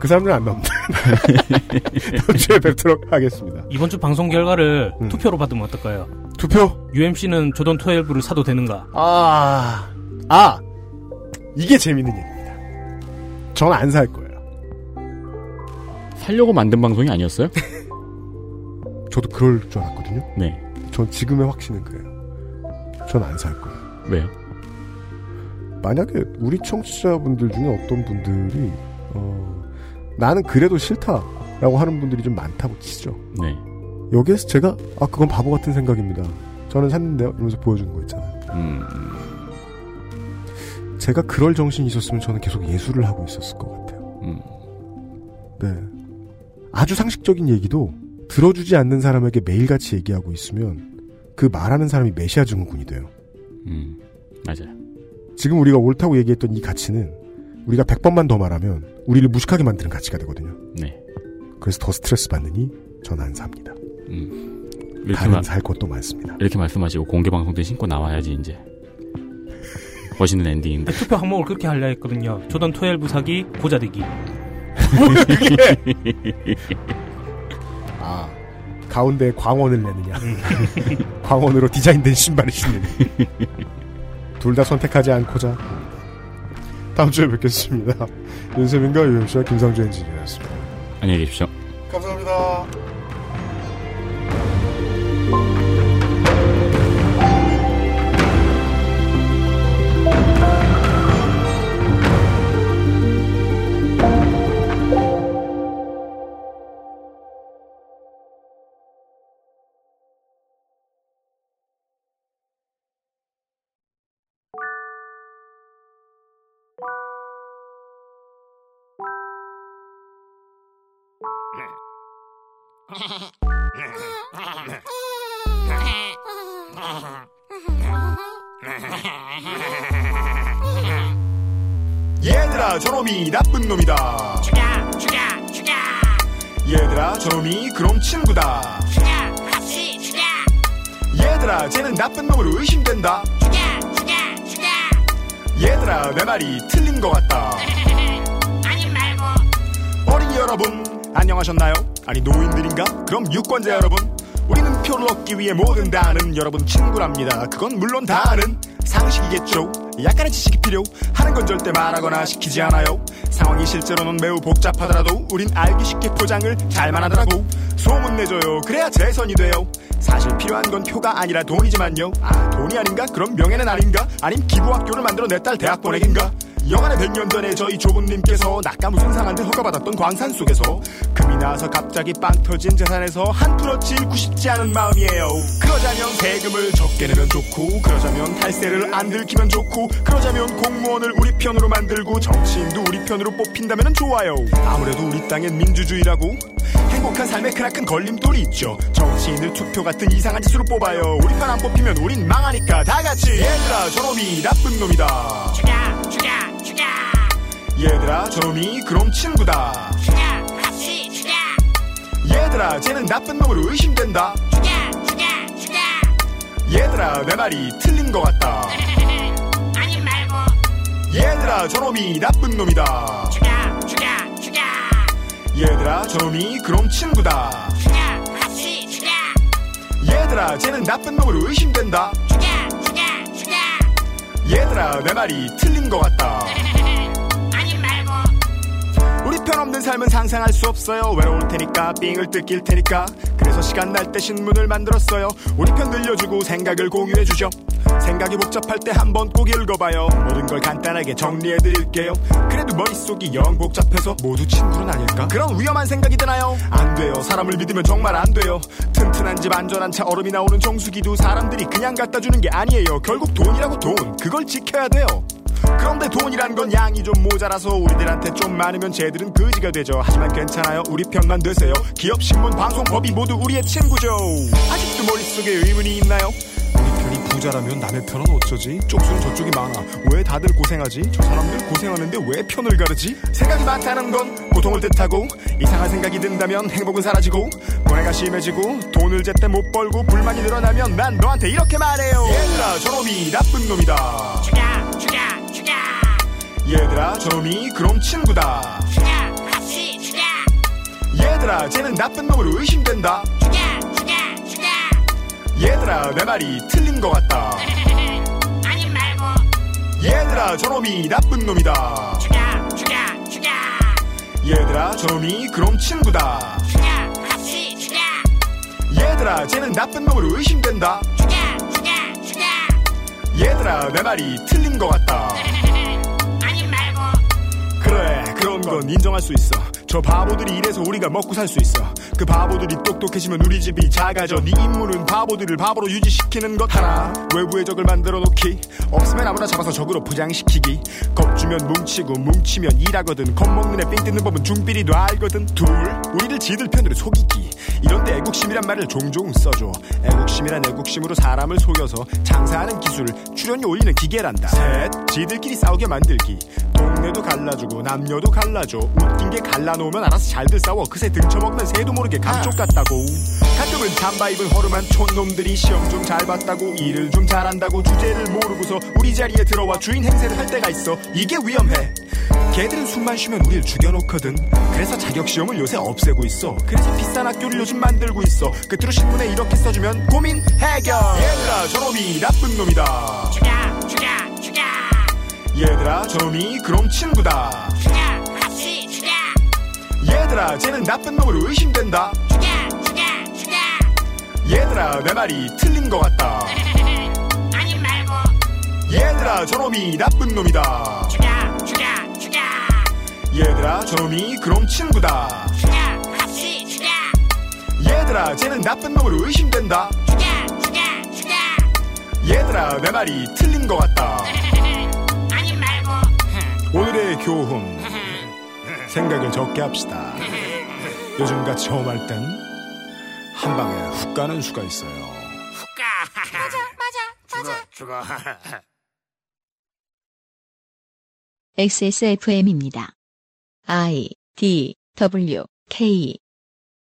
그 사람들은 안 나옵니다. [LAUGHS] 다음 주에 뵙도록 하겠습니다. 이번 주 방송 결과를 음. 투표로 받으면 어떨까요? 투표? UMC는 조던 12를 사도 되는가? 아, 아, 이게 재밌는 얘기입니다. 전 안 살 거예요. 살려고 만든 방송이 아니었어요? [LAUGHS] 저도 그럴 줄 알았거든요. 네. 전 지금의 확신은 그래요. 전 안 살 거예요. 왜요? 만약에 우리 청취자분들 중에 어떤 분들이 어, 나는 그래도 싫다라고 하는 분들이 좀 많다고 치죠. 네. 여기에서 제가 아 그건 바보 같은 생각입니다. 저는 샀는데요. 이러면서 보여주는 거 있잖아요. 음. 제가 그럴 정신이 있었으면 저는 계속 예술을 하고 있었을 것 같아요. 음. 네. 아주 상식적인 얘기도 들어주지 않는 사람에게 매일같이 얘기하고 있으면 그 말하는 사람이 메시아 증후군이 돼요. 음. 맞아요. 지금 우리가 옳다고 얘기했던 이 가치는 우리가 100번만 더 말하면 우리를 무식하게 만드는 가치가 되거든요. 네. 그래서 더 스트레스 받느니 전 안 삽니다. 음. 다른 마- 살 것도 많습니다. 이렇게 말씀하시고 공개 방송 때 신고 나와야지 이제 멋있는 엔딩인데. [LAUGHS] 투표 항목을 그렇게 하려 했거든요. 조던 12 사기, 고자 되기. [LAUGHS] 아 가운데 광원을 내느냐 [LAUGHS] 광원으로 디자인된 신발을 신느냐 둘 다 선택하지 않고자. 다음 주에 뵙겠습니다. [LAUGHS] 윤세민과 유현씨와 김상주 엔지니어였습니다. 안녕히 계십시오. 감사합니다 유권자 여러분 우리는 표를 얻기 위해 뭐든 다 하는 여러분 친구랍니다. 그건 물론 다 아는 상식이겠죠. 약간의 지식이 필요 하는 건 절대 말하거나 시키지 않아요. 상황이 실제로는 매우 복잡하더라도 우린 알기 쉽게 포장을 잘만 하더라고. 소문 내줘요. 그래야 재선이 돼요. 사실 필요한 건 표가 아니라 돈이지만요. 아 돈이 아닌가? 그럼 명예는 아닌가? 아님 기부학교를 만들어 내 딸 대학 보내긴가? 여간의 100년 전에 저희 조부님께서 낙가무슨 상한데 허가받았던 광산 속에서 금이 나와서 갑자기 빵 터진 재산에서 한 푼어치 잃고 싶지 않은 마음이에요. 그러자면 세금을 적게 내면 좋고 그러자면 탈세를 안 들키면 좋고 그러자면 공무원을 우리 편으로 만들고 정치인도 우리 편으로 뽑힌다면 좋아요. 아무래도 우리 땅엔 민주주의라고 행복한 삶에 크나큰 걸림돌이 있죠. 정치인을 투표 같은 이상한 짓으로 뽑아요. 우리 편 안 뽑히면 우린 망하니까 다 같이 얘들아 저놈이 나쁜 놈이다. 죽여 죽여 얘들아 저놈이 그럼 친구다. 죽여 같이 죽여 얘들아 쟤는 나쁜 놈으로 의심된다. 죽여 죽여 죽여 얘들아 내 말이 틀린 것 같다. [LAUGHS] 아님 말고. 얘들아 저놈이 나쁜 놈이다. 죽여 죽여 죽여 얘들아 저놈이 그럼 친구다. 죽여 같이 죽여 얘들아 쟤는 나쁜 놈으로 의심된다 얘들아 내 말이 틀린 것 같다 우리 편 없는 삶은 상상할 수 없어요. 외로울 테니까 삥을 뜯길 테니까. 그래서 시간 날 때 신문을 만들었어요. 우리 편 들려주고 생각을 공유해주죠. 생각이 복잡할 때 한번 꼭 읽어봐요. 모든 걸 간단하게 정리해드릴게요. 그래도 머릿속이 영 복잡해서 모두 친구는 아닐까? 그런 위험한 생각이 드나요? 안 돼요. 사람을 믿으면 정말 안 돼요. 튼튼한 집 안전한 차 얼음이 나오는 정수기도 사람들이 그냥 갖다 주는 게 아니에요. 결국 돈이라고 돈. 그걸 지켜야 돼요 그런데 돈이란 건 양이 좀 모자라서 우리들한테 좀 많으면 쟤들은 거지가 되죠. 하지만 괜찮아요. 우리 편만 되세요. 기업, 신문, 방송, 법이 모두 우리의 친구죠. 아직도 머릿속에 의문이 있나요? 부자라면 남의 편은 어쩌지? 쪽수는 저쪽이 많아. 왜 다들 고생하지? 저 사람들 고생하는데 왜 편을 가르지? 생각이 많다는 건 고통을 뜻하고 이상한 생각이 든다면 행복은 사라지고 고뇌가 심해지고 돈을 제때 못 벌고 불만이 늘어나면 난 너한테 이렇게 말해요. 얘들아 저놈이 나쁜 놈이다. 죽여 죽여 죽여 얘들아 저놈이 그럼 친구다. 죽여 같이 죽여 얘들아 쟤는 나쁜 놈으로 의심된다. 죽여 죽여 죽여 얘들아 내 말이 틀린 것 같다. [LAUGHS] 아님 말고. 얘들아 저놈이 나쁜 놈이다. 죽여 죽여 죽여 얘들아 저놈이 그럼 친구다. 죽여 같이 죽여 얘들아 쟤는 나쁜 놈으로 의심된다 얘들아 내 말이 틀린 것 같다. [LAUGHS] 아님 말고. 그래 그런 건 인정할 수 있어 저 바보들이 이래서 우리가 먹고 살 수 있어. 그 바보들이 똑똑해지면 우리 집이 작아져. 네 임무는 바보들을 바보로 유지시키는 것 하나. 외부의 적을 만들어 놓기. 없으면 아무나 잡아서 적으로 부장시키기. 겁주면 뭉치고 뭉치면 일하거든. 겁먹는 애 삥 뜯는 법은 중비리도 알거든. 둘 우리를 지들 편으로 속이기. 이런데 애국심이란 말을 종종 써줘. 애국심이란 애국심으로 사람을 속여서 장사하는 기술 출연료 올리는 기계란다. 셋 지들끼리 싸우게 만들기. 동네도 갈라주고 남녀도 갈라줘. 웃긴 게 갈라 놓으면 알아서 잘들 싸워. 그새 등쳐먹는 새도 모르게 감쪽 같다고. 가끔은 잠바 입은 허름한 촌놈들이 시험 좀 잘 봤다고 일을 좀 잘한다고 주제를 모르고서 우리 자리에 들어와 주인 행세를 할 때가 있어. 이게 위험해. 걔들은 숨만 쉬면 우릴 죽여놓거든. 그래서 자격시험을 요새 없애고 있어. 그래서 비싼 학교를 요즘 만들고 있어. 끝으로 신문에 이렇게 써주면 고민 해결. 얘들아 저놈이 나쁜 놈이다. 죽여 죽여 죽여. 얘들아 저놈이 그럼 친구다. 죽여 얘들아 쟤는 나쁜 놈으로 의심된다. 죽여 죽여 죽여. 얘들아 내 말이 틀린 것 같다. [LAUGHS] 아님 말고. 얘들아 저놈이 나쁜 놈이다. 죽여 죽여 죽여. 얘들아 저놈이 그럼 친구다. 죽여 같이 죽여. 얘들아 쟤는 나쁜 놈으로 의심된다. 죽여 죽여 죽여. 얘들아 내 말이 틀린 것 같다. [LAUGHS] 아님 말고. 오늘의 교훈 생각을 적게 합시다 요즘같이 험할 땐 한 방에 훅 가는 수가 있어요. 맞아, 맞아, 맞아. 죽어. XSFM입니다. I D W K